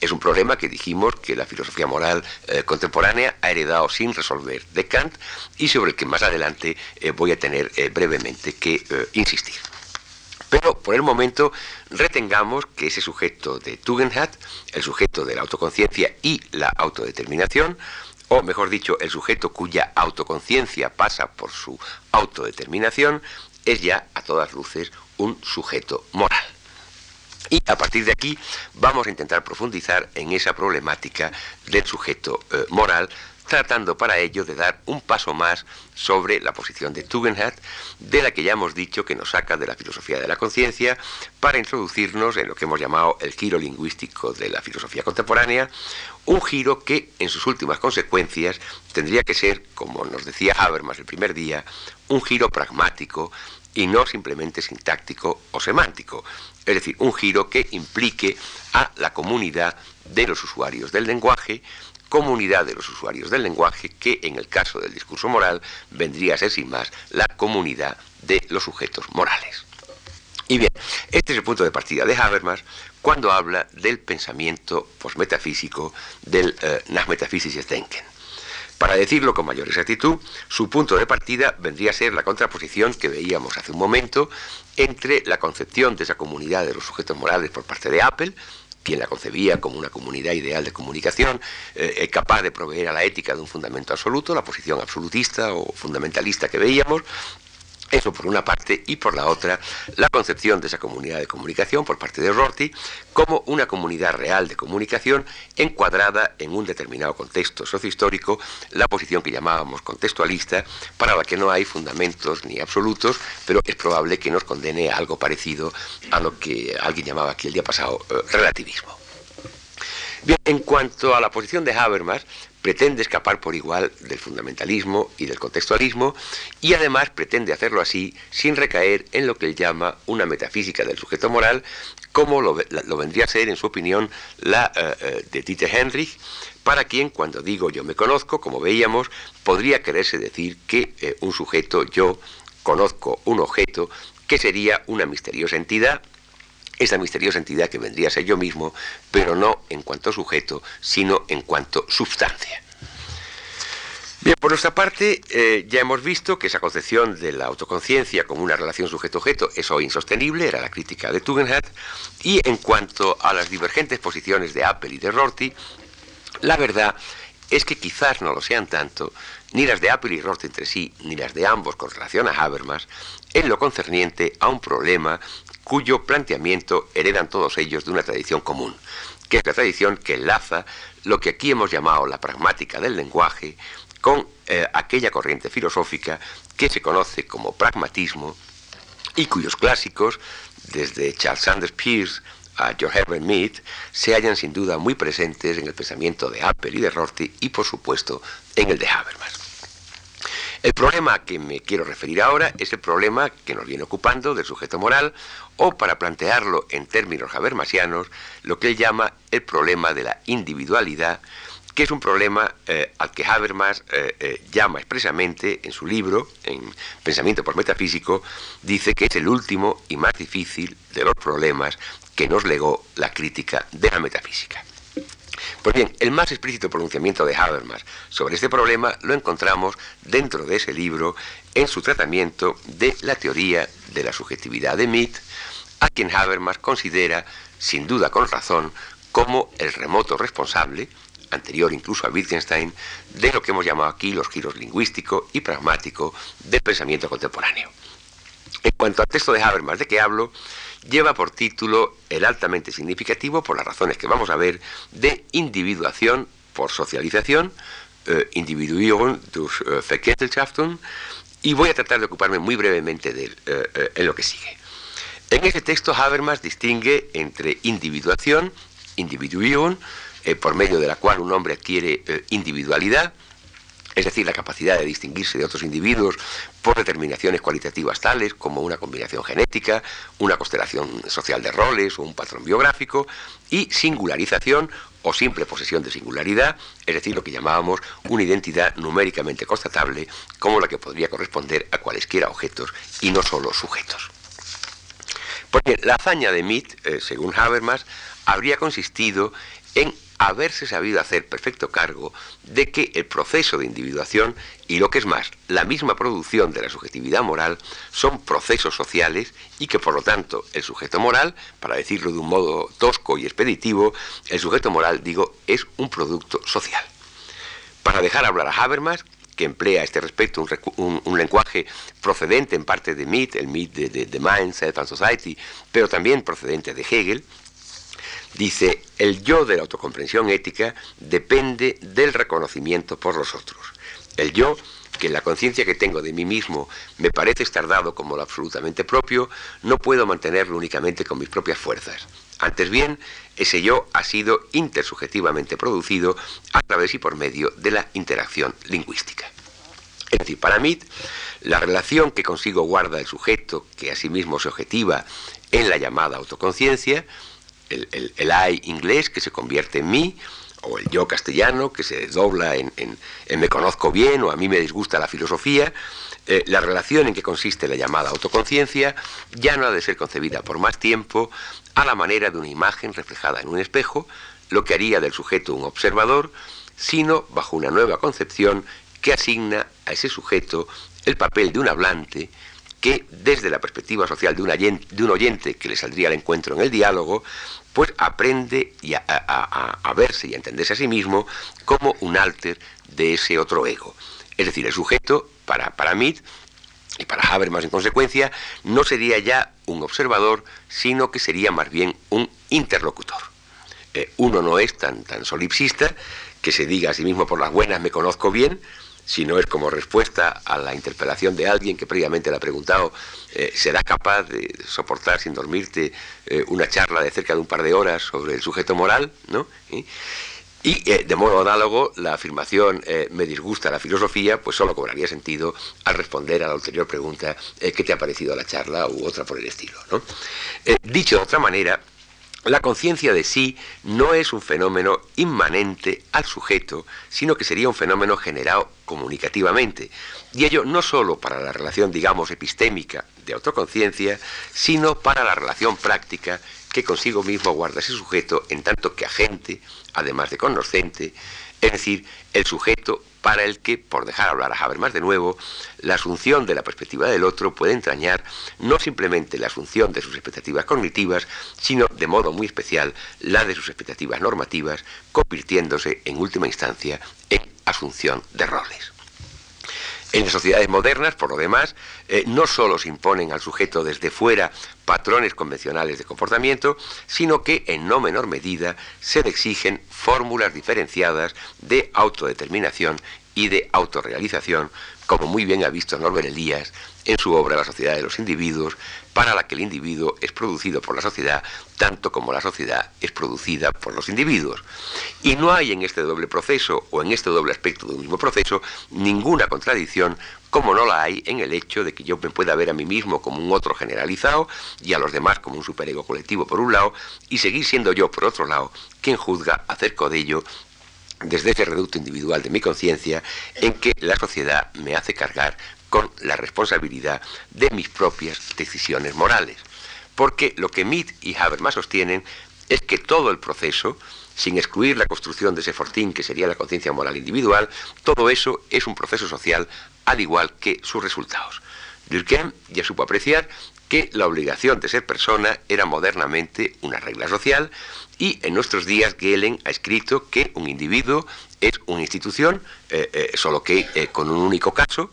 Es un problema que dijimos que la filosofía moral eh, contemporánea ha heredado sin resolver de Kant y sobre el que más adelante eh, voy a tener eh, brevemente que insistir. Pero por el momento retengamos que ese sujeto de Tugendhat, el sujeto de la autoconciencia y la autodeterminación, o mejor dicho, el sujeto cuya autoconciencia pasa por su autodeterminación, es ya a todas luces un sujeto moral. Y a partir de aquí vamos a intentar profundizar en esa problemática del sujeto eh, moral, tratando para ello de dar un paso más sobre la posición de Tugendhat, de la que ya hemos dicho que nos saca de la filosofía de la conciencia, para introducirnos en lo que hemos llamado el giro lingüístico de la filosofía contemporánea, un giro que en sus últimas consecuencias tendría que ser, como nos decía Habermas el primer día, un giro pragmático y no simplemente sintáctico o semántico, es decir, un giro que implique a la comunidad de los usuarios del lenguaje, comunidad de los usuarios del lenguaje, que en el caso del discurso moral vendría a ser sin más la comunidad de los sujetos morales. Y bien, este es el punto de partida de Habermas cuando habla del pensamiento posmetafísico del eh, Nachmetaphysis Denken. Para decirlo con mayor exactitud, su punto de partida vendría a ser la contraposición que veíamos hace un momento entre la concepción de esa comunidad de los sujetos morales por parte de Apple, quien la concebía como una comunidad ideal de comunicación, eh, capaz de proveer a la ética de un fundamento absoluto, la posición absolutista o fundamentalista que veíamos, Eso por una parte y por la otra la concepción de esa comunidad de comunicación por parte de Rorty como una comunidad real de comunicación encuadrada en un determinado contexto sociohistórico, la posición que llamábamos contextualista, para la que no hay fundamentos ni absolutos, pero es probable que nos condene a algo parecido a lo que alguien llamaba aquí el día pasado eh, relativismo. Bien, en cuanto a la posición de Habermas, pretende escapar por igual del fundamentalismo y del contextualismo y además pretende hacerlo así sin recaer en lo que él llama una metafísica del sujeto moral, como lo, vendría a ser, en su opinión, la eh, eh, de Dieter Henrich, para quien, cuando digo yo me conozco, como veíamos, podría quererse decir que eh, un sujeto, yo, conozco un objeto, que sería una misteriosa entidad, esa misteriosa entidad que vendría a ser yo mismo, pero no en cuanto sujeto, sino en cuanto sustancia. Bien, por nuestra parte, eh, ya hemos visto que esa concepción de la autoconciencia como una relación sujeto-objeto es hoy insostenible, era la crítica de Tugendhat, y en cuanto a las divergentes posiciones de Apple y de Rorty, la verdad es que quizás no lo sean tanto, ni las de Apple y Rorty entre sí, ni las de ambos con relación a Habermas, en lo concerniente a un problema cuyo planteamiento heredan todos ellos de una tradición común, que es la tradición que enlaza lo que aquí hemos llamado la pragmática del lenguaje con eh, aquella corriente filosófica que se conoce como pragmatismo y cuyos clásicos, desde Charles Sanders Peirce a George Herbert Mead, se hallan sin duda muy presentes en el pensamiento de Apple y de Rorty y por supuesto en el de Habermas. El problema que me quiero referir ahora es el problema que nos viene ocupando del sujeto moral, o para plantearlo en términos habermasianos, lo que él llama el problema de la individualidad, que es un problema eh, al que Habermas eh, eh, llama expresamente en su libro, en Pensamiento por Metafísico, dice que es el último y más difícil de los problemas que nos legó la crítica de la metafísica. Pues bien, el más explícito pronunciamiento de Habermas sobre este problema lo encontramos dentro de ese libro en su tratamiento de la teoría de la subjetividad de Mead, a quien Habermas considera, sin duda con razón, como el remoto responsable, anterior incluso a Wittgenstein, de lo que hemos llamado aquí los giros lingüístico y pragmático del pensamiento contemporáneo. En cuanto al texto de Habermas de que hablo, lleva por título el altamente significativo, por las razones que vamos a ver, de individuación por socialización, eh, Individuierung durch eh, Verkehrsschaften, y voy a tratar de ocuparme muy brevemente de él eh, en lo que sigue. En este texto Habermas distingue entre individuación, Individuierung, por medio de la cual un hombre adquiere individualidad, es decir, la capacidad de distinguirse de otros individuos por determinaciones cualitativas tales como una combinación genética, una constelación social de roles o un patrón biográfico, y singularización o simple posesión de singularidad, es decir, lo que llamábamos una identidad numéricamente constatable como la que podría corresponder a cualesquiera objetos y no solo sujetos. Porque la hazaña de Mead, eh, según Habermas, habría consistido en haberse sabido hacer perfecto cargo de que el proceso de individuación y lo que es más, la misma producción de la subjetividad moral son procesos sociales y que por lo tanto el sujeto moral, para decirlo de un modo tosco y expeditivo, el sujeto moral, digo, es un producto social. Para dejar hablar a Habermas, que emplea a este respecto un, lenguaje procedente en parte de Mead, el Mead de, de, de Mindset and Society, pero también procedente de Hegel, Dice, el yo de la autocomprensión ética depende del reconocimiento por los otros. El yo, que la conciencia que tengo de mí mismo me parece estar dado como lo absolutamente propio, no puedo mantenerlo únicamente con mis propias fuerzas. Antes bien, ese yo ha sido intersubjetivamente producido a través y por medio de la interacción lingüística. Es decir, para mí, la relación que consigo guarda el sujeto, que asimismo se objetiva en la llamada autoconciencia, el, el, I inglés que se convierte en mí, o el yo castellano que se dobla en, me conozco bien o a mí me disgusta la filosofía, eh, la relación en que consiste la llamada autoconciencia ya no ha de ser concebida por más tiempo a la manera de una imagen reflejada en un espejo, lo que haría del sujeto un observador, sino bajo una nueva concepción que asigna a ese sujeto el papel de un hablante, que desde la perspectiva social de un, de un oyente que le saldría al encuentro en el diálogo, pues aprende a, verse y a entenderse a sí mismo como un alter de ese otro ego. Es decir, el sujeto, para, para Mead, Y para Habermas, en consecuencia, no sería ya un observador, sino que sería más bien un interlocutor. Eh, uno no es tan, tan solipsista que se diga a sí mismo por las buenas me conozco bien, sino es como respuesta a la interpelación de alguien que previamente le ha preguntado, eh, ¿serás capaz de soportar sin dormirte eh, una charla de cerca de un par de horas sobre el sujeto moral? ¿no? Y eh, de modo análogo, la afirmación eh, me disgusta la filosofía, pues solo cobraría sentido al responder a la ulterior pregunta ¿qué te ha parecido la charla? u otra por el estilo. dicho de otra manera, la conciencia de sí no es un fenómeno inmanente al sujeto, sino que sería un fenómeno generado comunicativamente. Y ello no sólo para la relación, digamos, epistémica de autoconciencia, sino para la relación práctica que consigo mismo guarda ese sujeto en tanto que agente, además de conocente, es decir, el sujeto para el que, por dejar hablar a Habermas de nuevo, la asunción de la perspectiva del otro puede entrañar no simplemente la asunción de sus expectativas cognitivas, sino de modo muy especial la de sus expectativas normativas, convirtiéndose en última instancia en asunción de roles. En las sociedades modernas, por lo demás, eh, no solo se imponen al sujeto desde fuera patrones convencionales de comportamiento, sino que en no menor medida se le exigen fórmulas diferenciadas de autodeterminación y de autorrealización, como muy bien ha visto Norbert Elías en su obra La sociedad de los individuos, para la que el individuo es producido por la sociedad, tanto como la sociedad es producida por los individuos. Y no hay en este doble proceso, o en este doble aspecto de un mismo proceso, ninguna contradicción, como no la hay en el hecho de que yo me pueda ver a mí mismo como un otro generalizado y a los demás como un superego colectivo por un lado, y seguir siendo yo por otro lado quien juzga acerca de ello desde ese reducto individual de mi conciencia en que la sociedad me hace cargar con la responsabilidad de mis propias decisiones morales. Porque lo que Mead y Habermas sostienen es que todo el proceso, sin excluir la construcción de ese fortín que sería la conciencia moral individual, todo eso es un proceso social al igual que sus resultados. Durkheim ya supo apreciar que la obligación de ser persona era modernamente una regla social y en nuestros días Gehlen ha escrito que un individuo es una institución, eh, eh, solo que eh, con un único caso,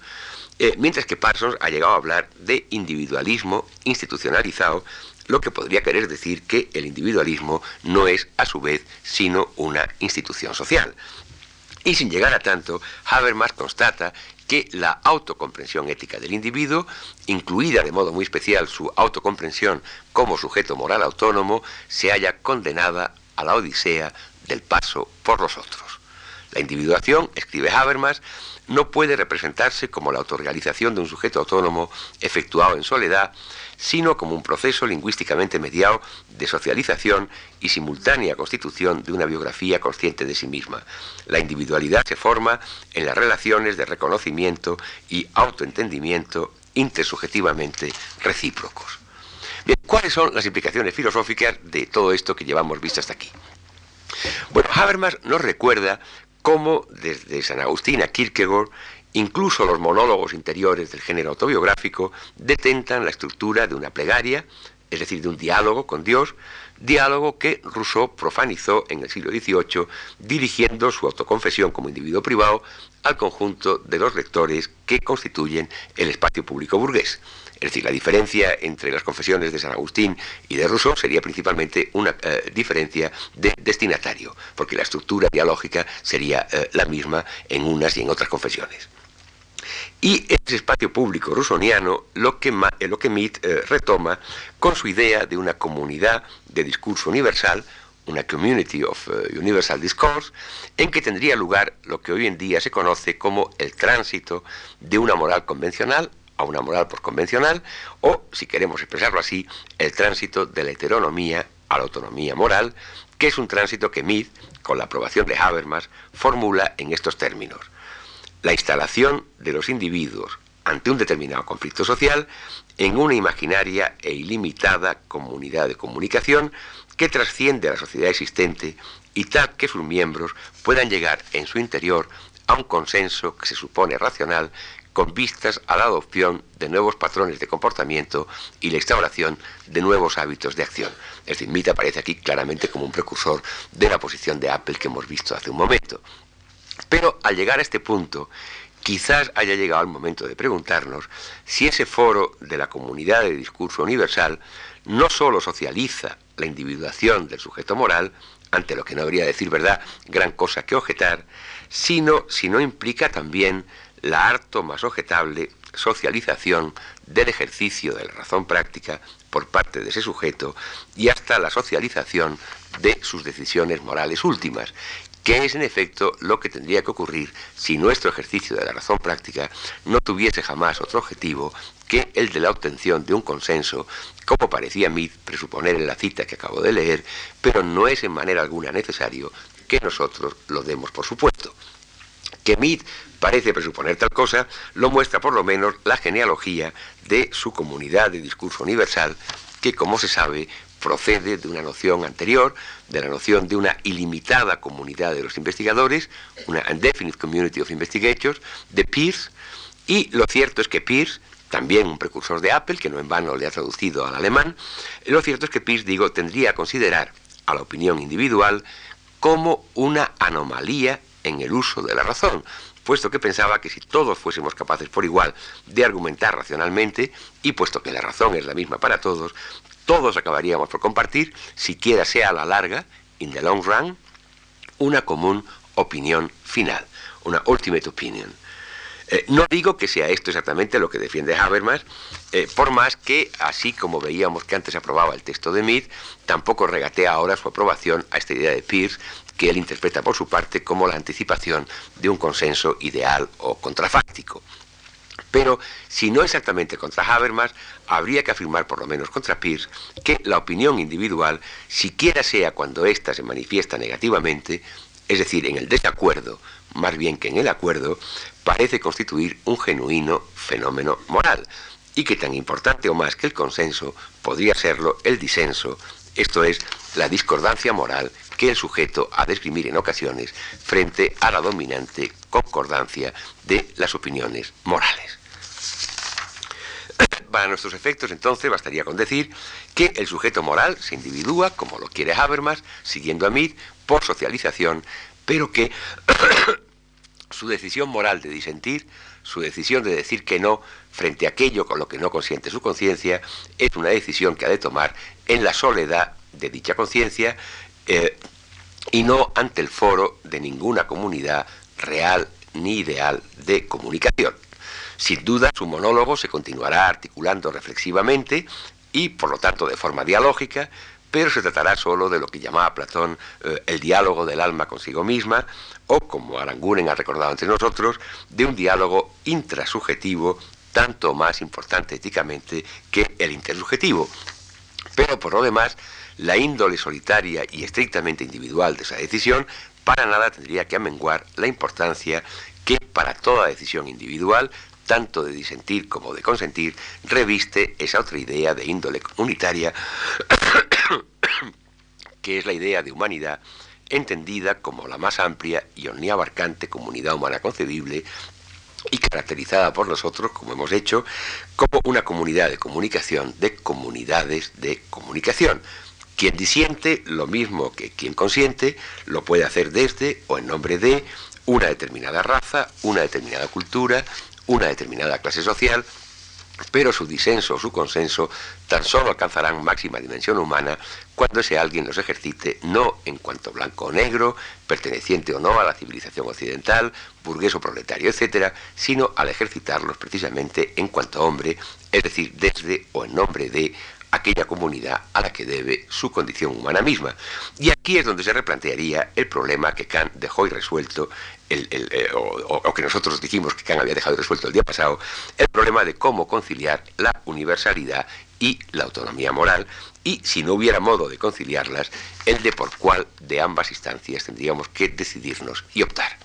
mientras que Parsons ha llegado a hablar de individualismo institucionalizado, lo que podría querer decir que el individualismo no es a su vez sino una institución social. Y sin llegar a tanto, Habermas constata que la autocomprensión ética del individuo, incluida de modo muy especial su autocomprensión como sujeto moral autónomo, se haya condenada a la odisea del paso por los otros. La individuación, escribe Habermas, no puede representarse como la autorrealización de un sujeto autónomo efectuado en soledad, sino como un proceso lingüísticamente mediado de socialización y simultánea constitución de una biografía consciente de sí misma. La individualidad se forma en las relaciones de reconocimiento y autoentendimiento intersubjetivamente recíprocos. Bien, ¿cuáles son las implicaciones filosóficas de todo esto que llevamos visto hasta aquí? Bueno, Habermas nos recuerda cómo desde San Agustín a Kierkegaard Incluso los monólogos interiores del género autobiográfico detentan la estructura de una plegaria, es decir, de un diálogo con Dios, diálogo que Rousseau profanizó en el siglo XVIII, dirigiendo su autoconfesión como individuo privado al conjunto de los lectores que constituyen el espacio público burgués. Es decir, la diferencia entre las confesiones de San Agustín y de Rousseau sería principalmente una eh, diferencia de destinatario, porque la estructura dialógica sería eh, la misma en unas y en otras confesiones. Y ese espacio público rusoniano lo que, eh, lo que Mead eh, retoma con su idea de una comunidad de discurso universal, una community of eh, universal discourse, en que tendría lugar lo que hoy en día se conoce como el tránsito de una moral convencional a una moral por convencional, o, si queremos expresarlo así, el tránsito de la heteronomía a la autonomía moral, que es un tránsito que Mead, con la aprobación de Habermas, formula en estos términos la instalación de los individuos ante un determinado conflicto social en una imaginaria e ilimitada comunidad de comunicación que trasciende a la sociedad existente y tal que sus miembros puedan llegar en su interior a un consenso que se supone racional con vistas a la adopción de nuevos patrones de comportamiento y la instauración de nuevos hábitos de acción. Es decir, aparece aquí claramente como un precursor de la posición de Apple que hemos visto hace un momento. Pero al llegar a este punto, quizás haya llegado el momento de preguntarnos si ese foro de la comunidad de discurso universal no sólo socializa la individuación del sujeto moral, ante lo que no habría decir verdad gran cosa que objetar, sino si no implica también la harto más objetable socialización del ejercicio de la razón práctica por parte de ese sujeto y hasta la socialización de sus decisiones morales últimas, que es en efecto lo que tendría que ocurrir si nuestro ejercicio de la razón práctica no tuviese jamás otro objetivo que el de la obtención de un consenso, como parecía a presuponer en la cita que acabo de leer, pero no es en manera alguna necesario que nosotros lo demos por supuesto. Que Mead parece presuponer tal cosa, lo muestra por lo menos la genealogía de su comunidad de discurso universal, que como se sabe procede de una noción anterior, de la noción de una ilimitada comunidad de los investigadores, una Indefinite Community of Investigators, de Peirce, y lo cierto es que Peirce, también un precursor de Apple, que no en vano le ha traducido al alemán, lo cierto es que Peirce, digo, tendría a considerar a la opinión individual como una anomalía en el uso de la razón, puesto que pensaba que si todos fuésemos capaces por igual de argumentar racionalmente, y puesto que la razón es la misma para todos, todos acabaríamos por compartir, siquiera sea a la larga, in the long run, una común opinión final, una ultimate opinion. Eh, no digo que sea esto exactamente lo que defiende Habermas, eh, por más que, así como veíamos que antes aprobaba el texto de Mead, tampoco regatea ahora su aprobación a esta idea de Peirce, que él interpreta por su parte como la anticipación de un consenso ideal o contrafáctico. Pero si no exactamente contra Habermas, habría que afirmar por lo menos contra Peirce que la opinión individual, siquiera sea cuando ésta se manifiesta negativamente, es decir, en el desacuerdo, más bien que en el acuerdo, parece constituir un genuino fenómeno moral, y que tan importante o más que el consenso podría serlo el disenso, esto es, la discordancia moral que el sujeto ha de esgrimir en ocasiones frente a la dominante concordancia de las opiniones morales. Para nuestros efectos, entonces, bastaría con decir que el sujeto moral se individúa, como lo quiere Habermas, siguiendo a Mead, por socialización, pero que su decisión moral de disentir, su decisión de decir que no frente a aquello con lo que no consiente su conciencia, es una decisión que ha de tomar en la soledad de dicha conciencia eh, y no ante el foro de ninguna comunidad real ni ideal de comunicación. Sin duda, su monólogo se continuará articulando reflexivamente y, por lo tanto, de forma dialógica, pero se tratará solo de lo que llamaba Platón eh, el diálogo del alma consigo misma, o, como Aranguren ha recordado entre nosotros, de un diálogo intrasubjetivo tanto más importante éticamente que el intersubjetivo. Pero, por lo demás, la índole solitaria y estrictamente individual de esa decisión para nada tendría que amenguar la importancia que para toda decisión individual, tanto de disentir como de consentir, reviste esa otra idea de índole comunitaria, que es la idea de humanidad entendida como la más amplia y omniabarcante comunidad humana concebible y caracterizada por nosotros, como hemos hecho, como una comunidad de comunicación de comunidades de comunicación, quien disiente, lo mismo que quien consiente, lo puede hacer desde o en nombre de una determinada raza, una determinada cultura, una determinada clase social, pero su disenso o su consenso tan solo alcanzarán máxima dimensión humana cuando ese alguien los ejercite no en cuanto blanco o negro, perteneciente o no a la civilización occidental, burgués o proletario, etc., sino al ejercitarlos precisamente en cuanto hombre, es decir, desde o en nombre de aquella comunidad a la que debe su condición humana misma. Y aquí es donde se replantearía el problema que Kant dejó irresuelto, el, eh, o, que nosotros dijimos que Kant había dejado resuelto el día pasado, el problema de cómo conciliar la universalidad y la autonomía moral, y si no hubiera modo de conciliarlas, el de por cuál de ambas instancias tendríamos que decidirnos y optar.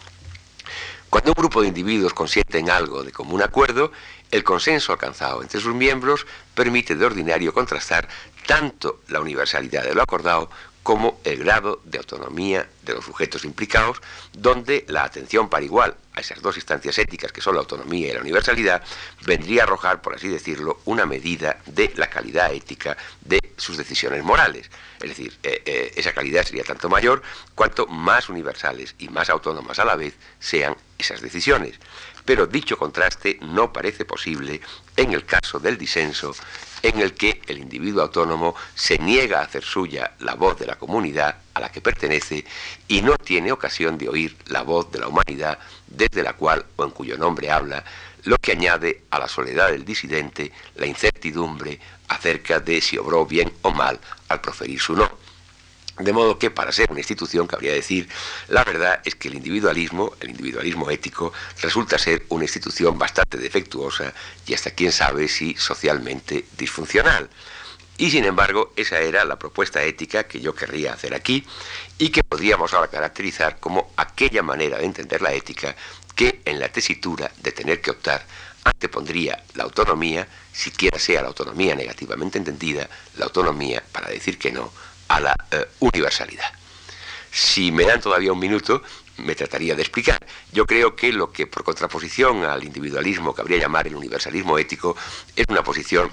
Cuando un grupo de individuos consiente en algo de común acuerdo, el consenso alcanzado entre sus miembros permite de ordinario contrastar tanto la universalidad de lo acordado como el grado de autonomía de los sujetos implicados, donde la atención para igual a esas dos instancias éticas que son la autonomía y la universalidad, vendría a arrojar, por así decirlo, una medida de la calidad ética de sus decisiones morales. Es decir, eh, eh, esa calidad sería tanto mayor cuanto más universales y más autónomas a la vez sean esas decisiones. Pero dicho contraste no parece posible en el caso del disenso en el que el individuo autónomo se niega a hacer suya la voz de la comunidad a la que pertenece y no tiene ocasión de oír la voz de la humanidad desde la cual o en cuyo nombre habla, lo que añade a la soledad del disidente la incertidumbre acerca de si obró bien o mal al proferir su no. De modo que para ser una institución, cabría decir, la verdad es que el individualismo, el individualismo ético, resulta ser una institución bastante defectuosa y hasta quién sabe si socialmente disfuncional. Y sin embargo, esa era la propuesta ética que yo querría hacer aquí y que podríamos ahora caracterizar como aquella manera de entender la ética que en la tesitura de tener que optar antepondría la autonomía, siquiera sea la autonomía negativamente entendida, la autonomía para decir que no a la eh, universalidad. Si me dan todavía un minuto, me trataría de explicar. Yo creo que lo que por contraposición al individualismo que habría llamar el universalismo ético es una posición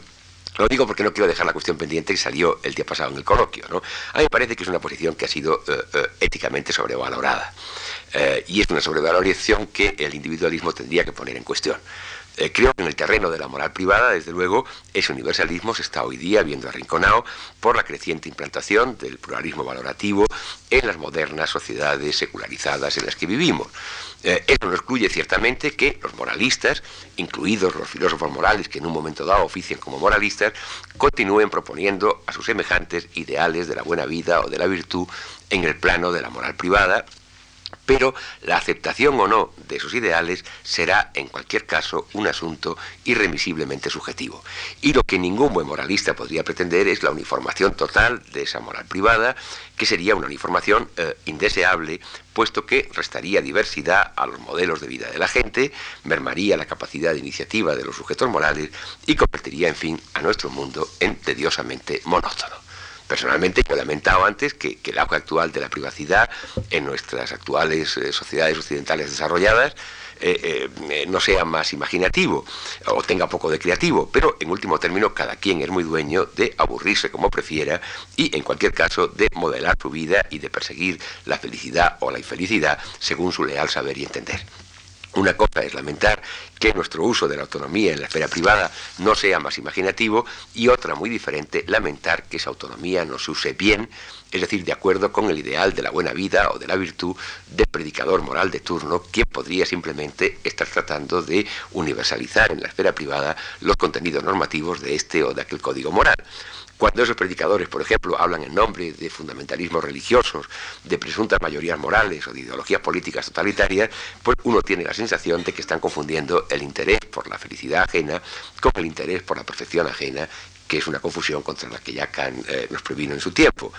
lo digo porque no quiero dejar la cuestión pendiente que salió el día pasado en el coloquio. ¿no? A mí me parece que es una posición que ha sido eh, eh, éticamente sobrevalorada. y es una sobrevaloración que el individualismo tendría que poner en cuestión. Eh, creo que en el terreno de la moral privada, desde luego, ese universalismo se está hoy día viendo arrinconado por la creciente implantación del pluralismo valorativo en las modernas sociedades secularizadas en las que vivimos. Eh, eso no excluye ciertamente que los moralistas, incluidos los filósofos morales que en un momento dado ofician como moralistas, continúen proponiendo a sus semejantes ideales de la buena vida o de la virtud en el plano de la moral privada pero la aceptación o no de esos ideales será, en cualquier caso, un asunto irremisiblemente subjetivo. Y lo que ningún buen moralista podría pretender es la uniformación total de esa moral privada, que sería una uniformación eh, indeseable, puesto que restaría diversidad a los modelos de vida de la gente, mermaría la capacidad de iniciativa de los sujetos morales y convertiría, en fin, a nuestro mundo en tediosamente monótono. Personalmente, he lamentado antes que, el auge actual de la privacidad en nuestras actuales eh, sociedades occidentales desarrolladas eh, eh, no sea más imaginativo o tenga poco de creativo, pero en último término cada quien es muy dueño de aburrirse como prefiera y en cualquier caso de modelar su vida y de perseguir la felicidad o la infelicidad según su leal saber y entender. Una cosa es lamentar que nuestro uso de la autonomía en la esfera privada no sea más imaginativo y otra muy diferente, lamentar que esa autonomía no se use bien, es decir, de acuerdo con el ideal de la buena vida o de la virtud del predicador moral de turno, quien podría simplemente estar tratando de universalizar en la esfera privada los contenidos normativos de este o de aquel código moral. Cuando esos predicadores, por ejemplo, hablan en nombre de fundamentalismos religiosos, de presuntas mayorías morales o de ideologías políticas totalitarias, pues uno tiene la sensación de que están confundiendo el interés por la felicidad ajena con el interés por la perfección ajena que es una confusión contra la que ya eh, nos previno en su tiempo.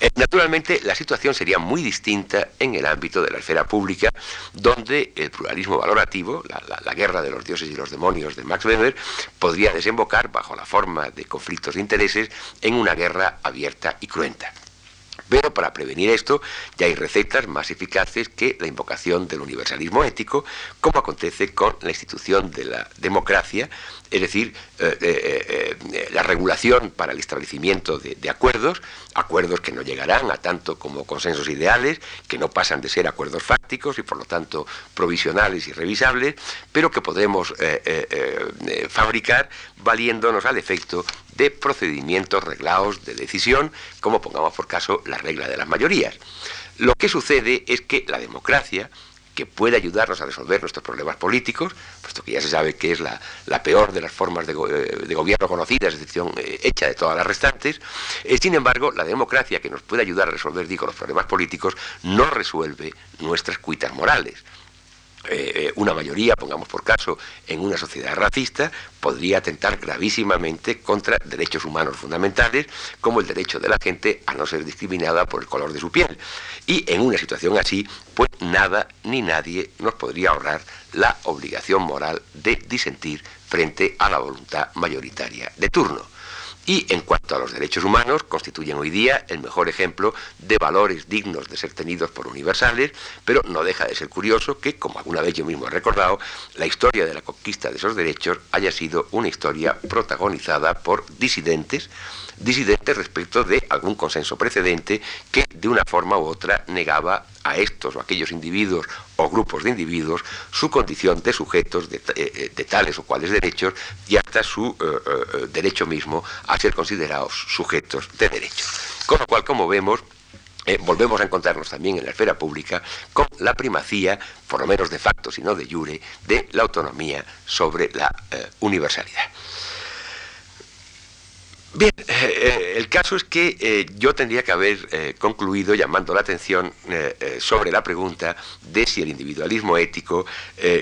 Eh, naturalmente, la situación sería muy distinta en el ámbito de la esfera pública, donde el pluralismo valorativo, la, guerra de los dioses y los demonios de Max Weber, podría desembocar, bajo la forma de conflictos de intereses, en una guerra abierta y cruenta. Pero para prevenir esto ya hay recetas más eficaces que la invocación del universalismo ético, como acontece con la institución de la democracia, es decir, eh, eh, eh, la regulación para el establecimiento de, acuerdos, acuerdos que no llegarán a tanto como consensos ideales, que no pasan de ser acuerdos fácticos y por lo tanto provisionales y revisables, pero que podemos fabricar valiéndonos al efecto de procedimientos reglados de decisión, como pongamos por caso la regla de las mayorías. Lo que sucede es que la democracia, que puede ayudarnos a resolver nuestros problemas políticos, puesto que ya se sabe que es la, peor de las formas de, eh, gobierno conocidas, excepción eh, hecha de todas las restantes, eh, sin embargo, la democracia que nos puede ayudar a resolver, digo, los problemas políticos, no resuelve nuestras cuitas morales. Eh, una mayoría, pongamos por caso, en una sociedad racista, podría atentar gravísimamente contra derechos humanos fundamentales, como el derecho de la gente a no ser discriminada por el color de su piel. Y en una situación así, pues nada ni nadie nos podría ahorrar la obligación moral de disentir frente a la voluntad mayoritaria de turno. Y en cuanto a los derechos humanos, constituyen hoy día el mejor ejemplo de valores dignos de ser tenidos por universales, pero no deja de ser curioso que, como alguna vez yo mismo he recordado, la historia de la conquista de esos derechos haya sido una historia protagonizada por disidentes, disidentes respecto de algún consenso precedente que de una forma u otra negaba a estos o aquellos individuos o grupos de individuos su condición de sujetos de, eh, eh, tales o cuales derechos y hasta su eh, derecho mismo a ser considerados sujetos de derechos. Con lo cual, como vemos, volvemos a encontrarnos también en la esfera pública con la primacía, por lo menos de facto, si no de jure, de la autonomía sobre la universalidad. Bien, eh, eh, el caso es que eh, yo tendría que haber concluido llamando la atención sobre la pregunta de si el individualismo ético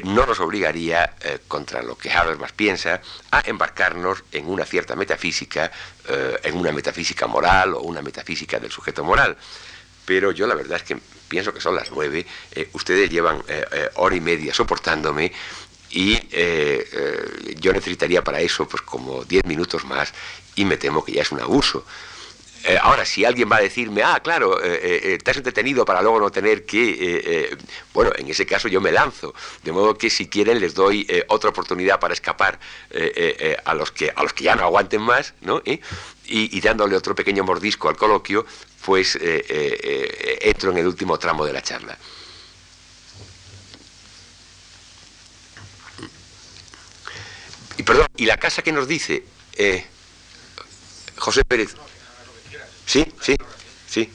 no nos obligaría, contra lo que Habermas piensa, a embarcarnos en una cierta metafísica, en una metafísica moral o una metafísica del sujeto moral. Pero yo la verdad es que pienso que son las nueve, ustedes llevan hora y media soportándome y yo necesitaría para eso pues como diez minutos más y me temo que ya es un abuso. Eh, ahora, si alguien va a decirme, ah, claro, eh, eh, has entretenido para luego no tener que... bueno, en ese caso yo me lanzo. De modo que si quieren les doy otra oportunidad para escapar a, los que, a los que ya no aguanten más, ¿no? Y, y, dándole otro pequeño mordisco al coloquio, pues entro en el último tramo de la charla. Y perdón, y la casa que nos dice... José Pérez. Sí, sí, sí.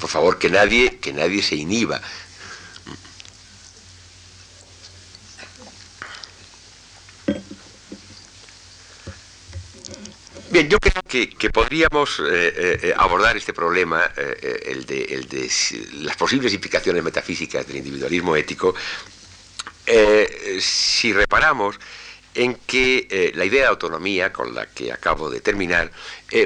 Por favor, que nadie, que nadie se inhiba. Bien, yo creo que, podríamos eh, eh, eh, abordar este problema, el, de, las posibles implicaciones metafísicas del individualismo ético, si reparamos en que la idea de autonomía con la que acabo de terminar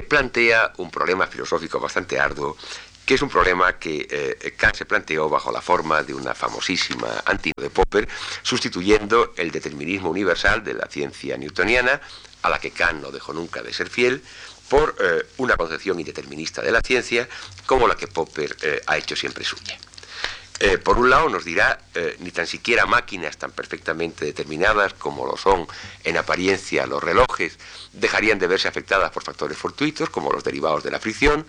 plantea un problema filosófico bastante arduo que es un problema que Kant se planteó bajo la forma de una famosísima antino de Popper, sustituyendo el determinismo universal de la ciencia newtoniana a la que Kant no dejó nunca de ser fiel, por eh, una concepción indeterminista de la ciencia como la que Popper eh, ha hecho siempre suya. Eh, por un lado nos dirá, ni tan siquiera máquinas tan perfectamente determinadas como lo son en apariencia los relojes dejarían de verse afectadas por factores fortuitos como los derivados de la fricción.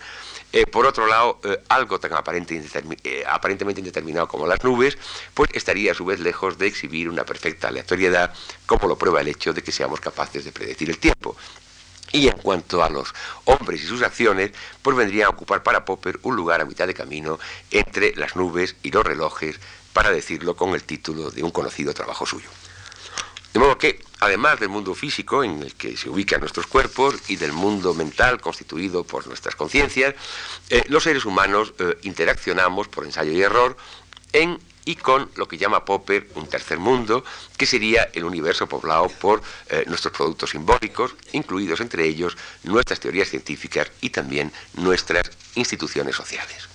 por otro lado, algo tan aparentemente indeterminado como las nubes, pues estaría a su vez lejos de exhibir una perfecta aleatoriedad, como lo prueba el hecho de que seamos capaces de predecir el tiempo. Y en cuanto a los hombres y sus acciones, pues vendrían a ocupar para Popper un lugar a mitad de camino entre las nubes y los relojes, para decirlo con el título de un conocido trabajo suyo. De modo que, además del mundo físico en el que se ubican nuestros cuerpos y del mundo mental constituido por nuestras conciencias, eh, los seres humanos eh, interaccionamos por ensayo y error en y con lo que llama Popper un tercer mundo, que sería el universo poblado por eh, nuestros productos simbólicos, incluidos entre ellos nuestras teorías científicas y también nuestras instituciones sociales.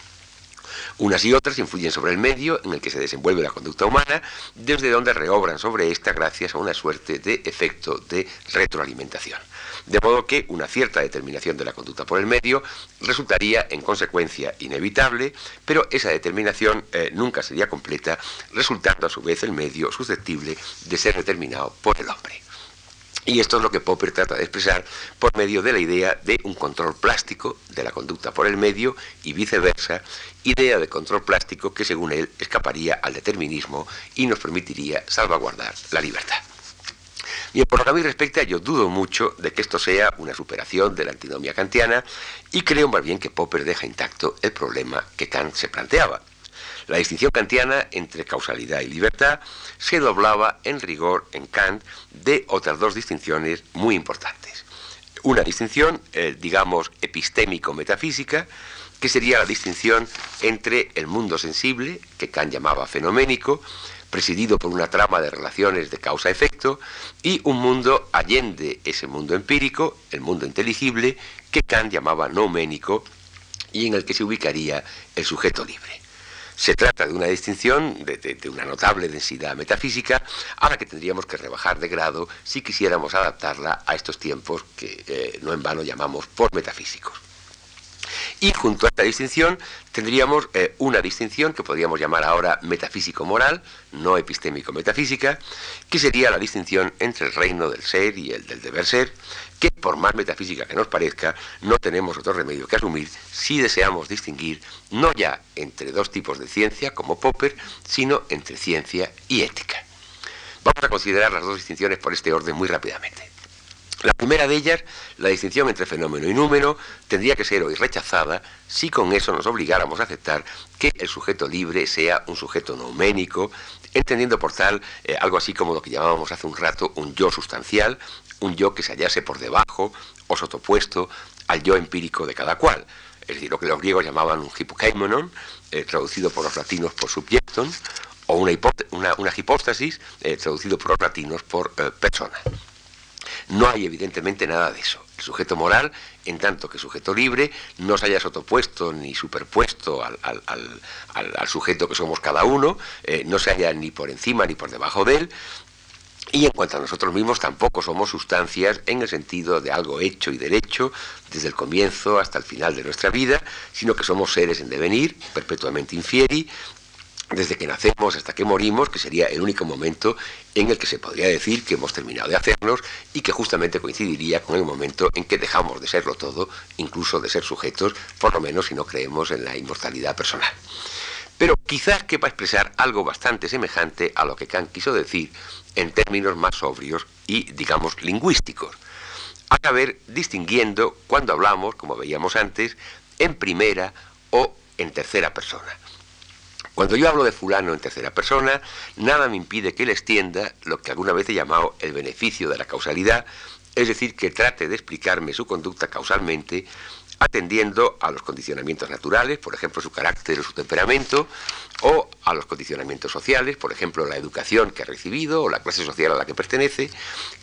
Unas y otras influyen sobre el medio en el que se desenvuelve la conducta humana, desde donde reobran sobre ésta gracias a una suerte de efecto de retroalimentación. De modo que una cierta determinación de la conducta por el medio resultaría en consecuencia inevitable, pero esa determinación eh, nunca sería completa, resultando a su vez el medio susceptible de ser determinado por el hombre. Y esto es lo que Popper trata de expresar por medio de la idea de un control plástico de la conducta por el medio y viceversa, idea de control plástico que según él escaparía al determinismo y nos permitiría salvaguardar la libertad. Y por lo que a mí respecta, yo dudo mucho de que esto sea una superación de la antinomia kantiana y creo más bien que Popper deja intacto el problema que Kant se planteaba. La distinción kantiana entre causalidad y libertad se doblaba en rigor en Kant de otras dos distinciones muy importantes. Una distinción, eh, digamos, epistémico-metafísica, que sería la distinción entre el mundo sensible, que Kant llamaba fenoménico, presidido por una trama de relaciones de causa-efecto, y un mundo allende ese mundo empírico, el mundo inteligible, que Kant llamaba nouménico y en el que se ubicaría el sujeto libre. Se trata de una distinción de, una notable densidad metafísica a la que tendríamos que rebajar de grado si quisiéramos adaptarla a estos tiempos que eh, no en vano llamamos por metafísicos. Y junto a esta distinción tendríamos eh, una distinción que podríamos llamar ahora metafísico-moral, no epistémico-metafísica, que sería la distinción entre el reino del ser y el del deber ser, que por más metafísica que nos parezca, no tenemos otro remedio que asumir si deseamos distinguir no ya entre dos tipos de ciencia, como Popper, sino entre ciencia y ética. Vamos a considerar las dos distinciones por este orden muy rápidamente. La primera de ellas, la distinción entre fenómeno y número, tendría que ser hoy rechazada si con eso nos obligáramos a aceptar que el sujeto libre sea un sujeto nouménico, entendiendo por tal eh, algo así como lo que llamábamos hace un rato un yo sustancial, un yo que se hallase por debajo o sotopuesto al yo empírico de cada cual. Es decir, lo que los griegos llamaban un hipokaimonon, eh, traducido por los latinos por subjecton, o una, una, hipóstasis, eh, traducido por los latinos por persona. No hay evidentemente nada de eso. El sujeto moral, en tanto que sujeto libre, no se haya sotopuesto ni superpuesto al, sujeto que somos cada uno, eh, no se haya ni por encima ni por debajo de él, y en cuanto a nosotros mismos, tampoco somos sustancias en el sentido de algo hecho y derecho desde el comienzo hasta el final de nuestra vida, sino que somos seres en devenir, perpetuamente infieri, desde que nacemos hasta que morimos, que sería el único momento en el que se podría decir que hemos terminado de hacernos y que justamente coincidiría con el momento en que dejamos de serlo todo, incluso de ser sujetos, por lo menos si no creemos en la inmortalidad personal. Pero quizás quepa expresar algo bastante semejante a lo que Kant quiso decir en términos más sobrios y, digamos, lingüísticos. A saber, distinguiendo cuando hablamos, como veíamos antes, en primera o en tercera persona. Cuando yo hablo de fulano en tercera persona, nada me impide que le extienda lo que alguna vez he llamado el beneficio de la causalidad, es decir, que trate de explicarme su conducta causalmente, atendiendo a los condicionamientos naturales, por ejemplo, su carácter o su temperamento, o a los condicionamientos sociales, por ejemplo, la educación que ha recibido o la clase social a la que pertenece,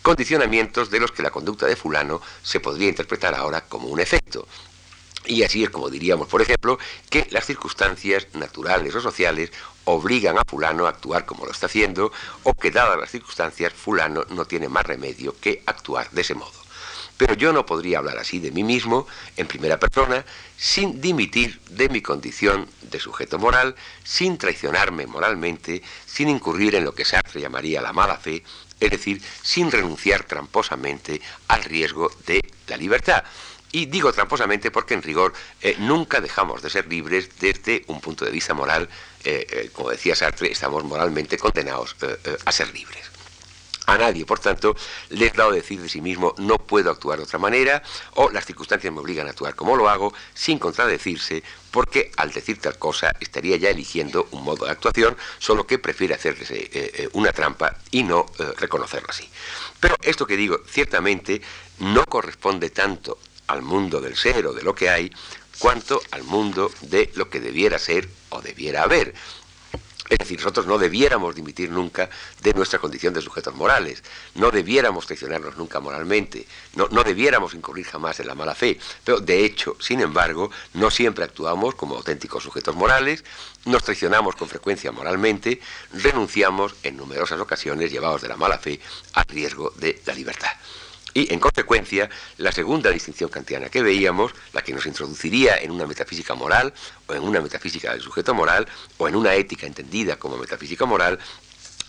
condicionamientos de los que la conducta de fulano se podría interpretar ahora como un efecto, y así es como diríamos, por ejemplo, que las circunstancias naturales o sociales obligan a fulano a actuar como lo está haciendo, o que dadas las circunstancias, fulano no tiene más remedio que actuar de ese modo. Pero yo no podría hablar así de mí mismo, en primera persona, sin dimitir de mi condición de sujeto moral, sin traicionarme moralmente, sin incurrir en lo que Sartre llamaría la mala fe, es decir, sin renunciar tramposamente al riesgo de la libertad. Y digo tramposamente porque en rigor eh, nunca dejamos de ser libres desde un punto de vista moral. Eh, eh, como decía Sartre, estamos moralmente condenados a ser libres. A nadie, por tanto, le he dado decir de sí mismo no puedo actuar de otra manera o las circunstancias me obligan a actuar como lo hago sin contradecirse porque al decir tal cosa estaría ya eligiendo un modo de actuación, solo que prefiere hacerse una trampa y no reconocerlo así. Pero esto que digo ciertamente no corresponde tanto al mundo del ser o de lo que hay, cuanto al mundo de lo que debiera ser o debiera haber. Es decir, nosotros no debiéramos dimitir nunca de nuestra condición de sujetos morales, no debiéramos traicionarnos nunca moralmente, no, no, debiéramos incurrir jamás en la mala fe, pero de hecho, sin embargo, no siempre actuamos como auténticos sujetos morales, nos traicionamos con frecuencia moralmente, renunciamos en numerosas ocasiones, llevados de la mala fe, al riesgo de la libertad. Y, en consecuencia, la segunda distinción kantiana que veíamos, la que nos introduciría en una metafísica moral, o en una metafísica del sujeto moral, o en una ética entendida como metafísica moral,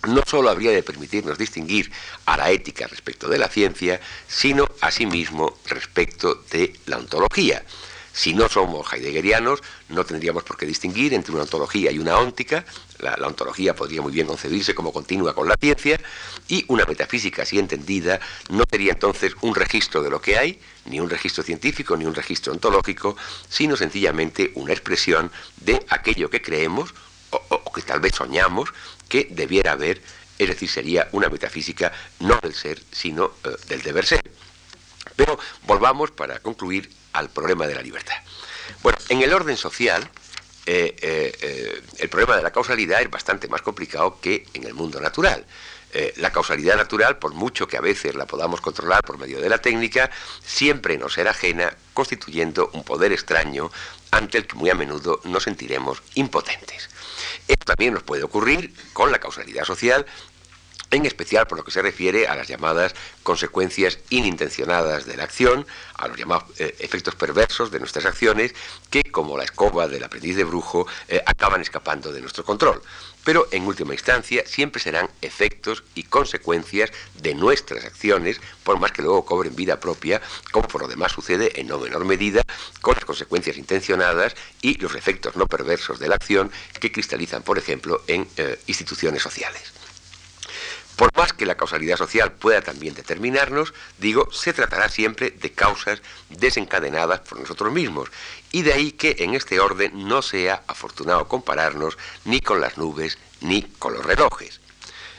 no sólo habría de permitirnos distinguir a la ética respecto de la ciencia, sino asimismo respecto de la ontología. Si no somos heideggerianos, no tendríamos por qué distinguir entre una ontología y una óntica. La, ontología podría muy bien concebirse como continua con la ciencia, y una metafísica así entendida no sería entonces un registro de lo que hay, ni un registro científico, ni un registro ontológico, sino sencillamente una expresión de aquello que creemos o, que tal vez soñamos que debiera haber, es decir, sería una metafísica no del ser, sino eh, del deber ser. Pero volvamos para concluir al problema de la libertad. Bueno, en el orden social, el problema de la causalidad es bastante más complicado que en el mundo natural. la causalidad natural, por mucho que a veces la podamos controlar por medio de la técnica, siempre nos será ajena, constituyendo un poder extraño ante el que muy a menudo nos sentiremos impotentes. Esto también nos puede ocurrir con la causalidad social, en especial por lo que se refiere a las llamadas consecuencias inintencionadas de la acción, a los llamados eh, efectos perversos de nuestras acciones, que como la escoba del aprendiz de brujo, eh, acaban escapando de nuestro control. Pero en última instancia siempre serán efectos y consecuencias de nuestras acciones, por más que luego cobren vida propia, como por lo demás sucede en no menor medida con las consecuencias intencionadas y los efectos no perversos de la acción que cristalizan, por ejemplo, en eh, instituciones sociales. Por más que la causalidad social pueda también determinarnos, digo, se tratará siempre de causas desencadenadas por nosotros mismos, y de ahí que en este orden no sea afortunado compararnos ni con las nubes ni con los relojes.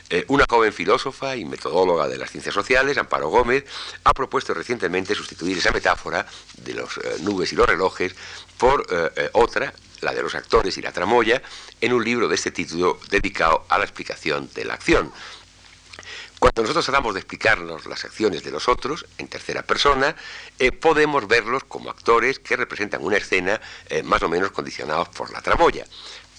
Eh, una joven filósofa y metodóloga de las ciencias sociales, Amparo Gómez, ha propuesto recientemente sustituir esa metáfora de las eh, nubes y los relojes por eh, otra, la de los actores y la tramoya, en un libro de este título dedicado a la explicación de la acción, cuando nosotros tratamos de explicarnos las acciones de los otros en tercera persona, eh, podemos verlos como actores que representan una escena eh, más o menos condicionados por la tramoya.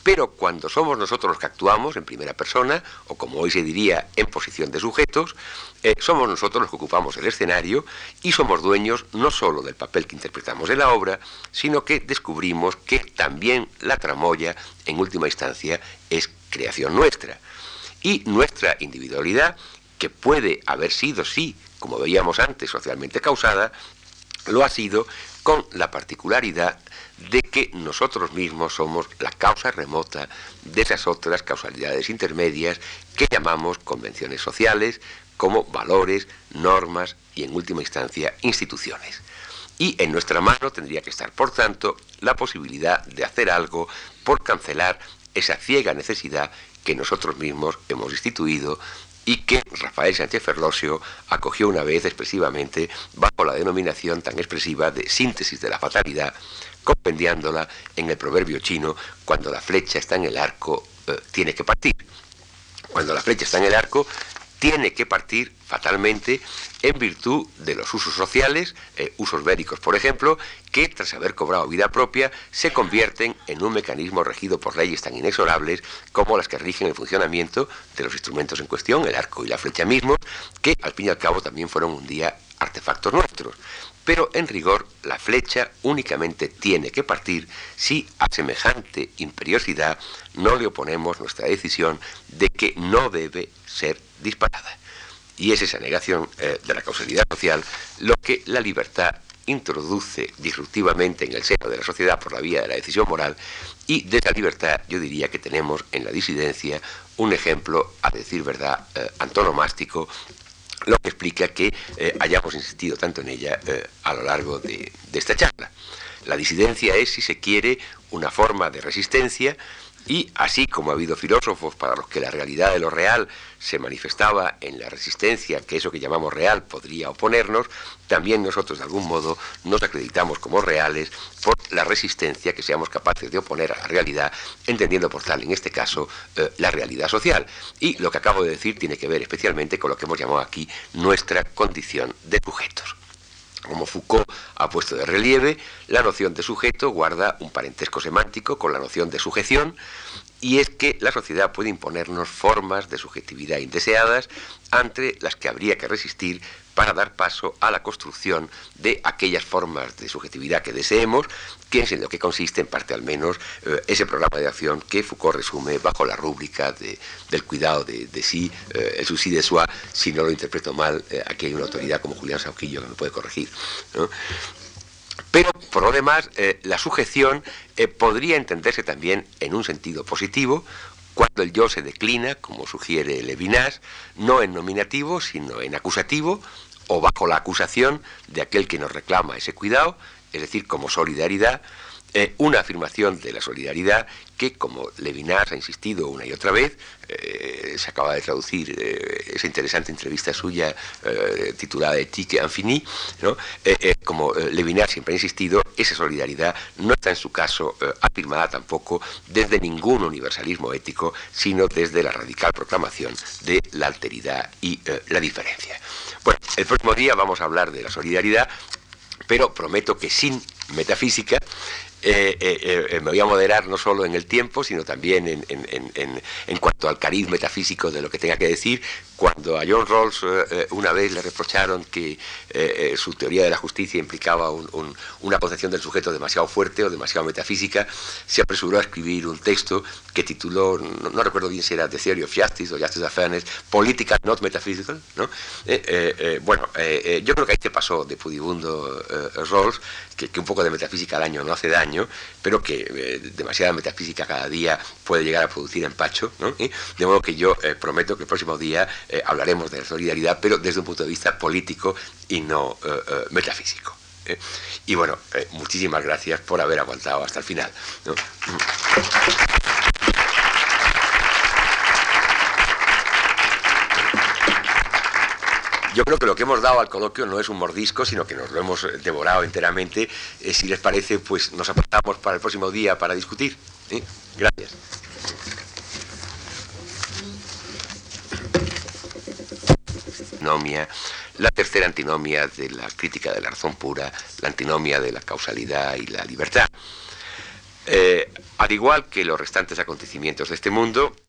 Pero cuando somos nosotros los que actuamos en primera persona, o como hoy se diría en posición de sujetos, eh, somos nosotros los que ocupamos el escenario y somos dueños no solo del papel que interpretamos en la obra, sino que descubrimos que también la tramoya, en última instancia, es creación nuestra. Y nuestra individualidad que puede haber sido, sí, como veíamos antes, socialmente causada, lo ha sido con la particularidad de que nosotros mismos somos la causa remota de esas otras causalidades intermedias que llamamos convenciones sociales, como valores, normas y en última instancia instituciones. Y en nuestra mano tendría que estar, por tanto, la posibilidad de hacer algo por cancelar esa ciega necesidad que nosotros mismos hemos instituido y que Rafael Sánchez Ferlosio acogió una vez expresivamente bajo la denominación tan expresiva de síntesis de la fatalidad, compendiándola en el proverbio chino, cuando la flecha está en el arco, eh, tiene que partir. Cuando la flecha está en el arco, tiene que partir fatalmente en virtud de los usos sociales, eh, usos béricos por ejemplo, que tras haber cobrado vida propia se convierten en un mecanismo regido por leyes tan inexorables como las que rigen el funcionamiento de los instrumentos en cuestión, el arco y la flecha mismos, que al fin y al cabo también fueron un día artefactos nuestros. Pero en rigor la flecha únicamente tiene que partir si a semejante imperiosidad no le oponemos nuestra decisión de que no debe ser disparada. Y es esa negación eh, de la causalidad social lo que la libertad introduce disruptivamente en el seno de la sociedad por la vía de la decisión moral y de esa libertad yo diría que tenemos en la disidencia un ejemplo, a decir verdad, eh, antonomástico, lo que explica que eh, hayamos insistido tanto en ella a lo largo de esta charla. La disidencia es, si se quiere, una forma de resistencia y así como ha habido filósofos para los que la realidad de lo real se manifestaba en la resistencia que eso que llamamos real podría oponernos, también nosotros de algún modo nos acreditamos como reales por la resistencia que seamos capaces de oponer a la realidad, entendiendo por tal en este caso eh, la realidad social. Y lo que acabo de decir tiene que ver especialmente con lo que hemos llamado aquí nuestra condición de sujetos. Como Foucault ha puesto de relieve, la noción de sujeto guarda un parentesco semántico con la noción de sujeción, y es que la sociedad puede imponernos formas de subjetividad indeseadas ante las que habría que resistir para dar paso a la construcción de aquellas formas de subjetividad que deseemos, que es en lo que consiste, en parte al menos, eh, ese programa de acción que Foucault resume bajo la rúbrica del cuidado de, sí, eh, el souci de soi, si no lo interpreto mal, eh, aquí hay una autoridad como Julián Sauquillo que me puede corregir. Pero, por lo demás, la sujeción podría entenderse también en un sentido positivo, cuando el yo se declina, como sugiere Levinas, no en nominativo, sino en acusativo, o bajo la acusación de aquel que nos reclama ese cuidado, es decir, como solidaridad, eh, una afirmación de la solidaridad que, como Levinas ha insistido una y otra vez, eh, se acaba de traducir eh, esa interesante entrevista suya titulada Éthique Infini, ¿no? como Levinas siempre ha insistido, esa solidaridad no está en su caso afirmada tampoco desde ningún universalismo ético, sino desde la radical proclamación de la alteridad y la diferencia. Bueno, el próximo día vamos a hablar de la solidaridad, pero prometo que sin metafísica eh, eh, eh, me voy a moderar no solo en el tiempo, sino también en, en, cuanto al cariz metafísico de lo que tenga que decir, cuando a John Rawls eh, eh, una vez le reprocharon que eh, su teoría de la justicia implicaba una posición del sujeto demasiado fuerte o demasiado metafísica, se apresuró a escribir un texto que tituló, no, recuerdo bien si era The Theory of Justice o Justice of Fairness, Political Not Metaphysical. ¿no? bueno, yo creo que ahí se pasó de pudibundo Rawls, que, un poco de metafísica al año no hace daño, pero que demasiada metafísica cada día puede llegar a producir empacho. De modo que yo prometo que el próximo día eh, hablaremos de solidaridad, pero desde un punto de vista político y no eh, eh, metafísico. Y bueno, muchísimas gracias por haber aguantado hasta el final. Yo creo que lo que hemos dado al coloquio no es un mordisco, sino que nos lo hemos devorado enteramente. si les parece, pues nos apartamos para el próximo día para discutir. Gracias. La tercera antinomia de la crítica de la razón pura, la antinomia de la causalidad y la libertad. Eh, al igual que los restantes acontecimientos de este mundo,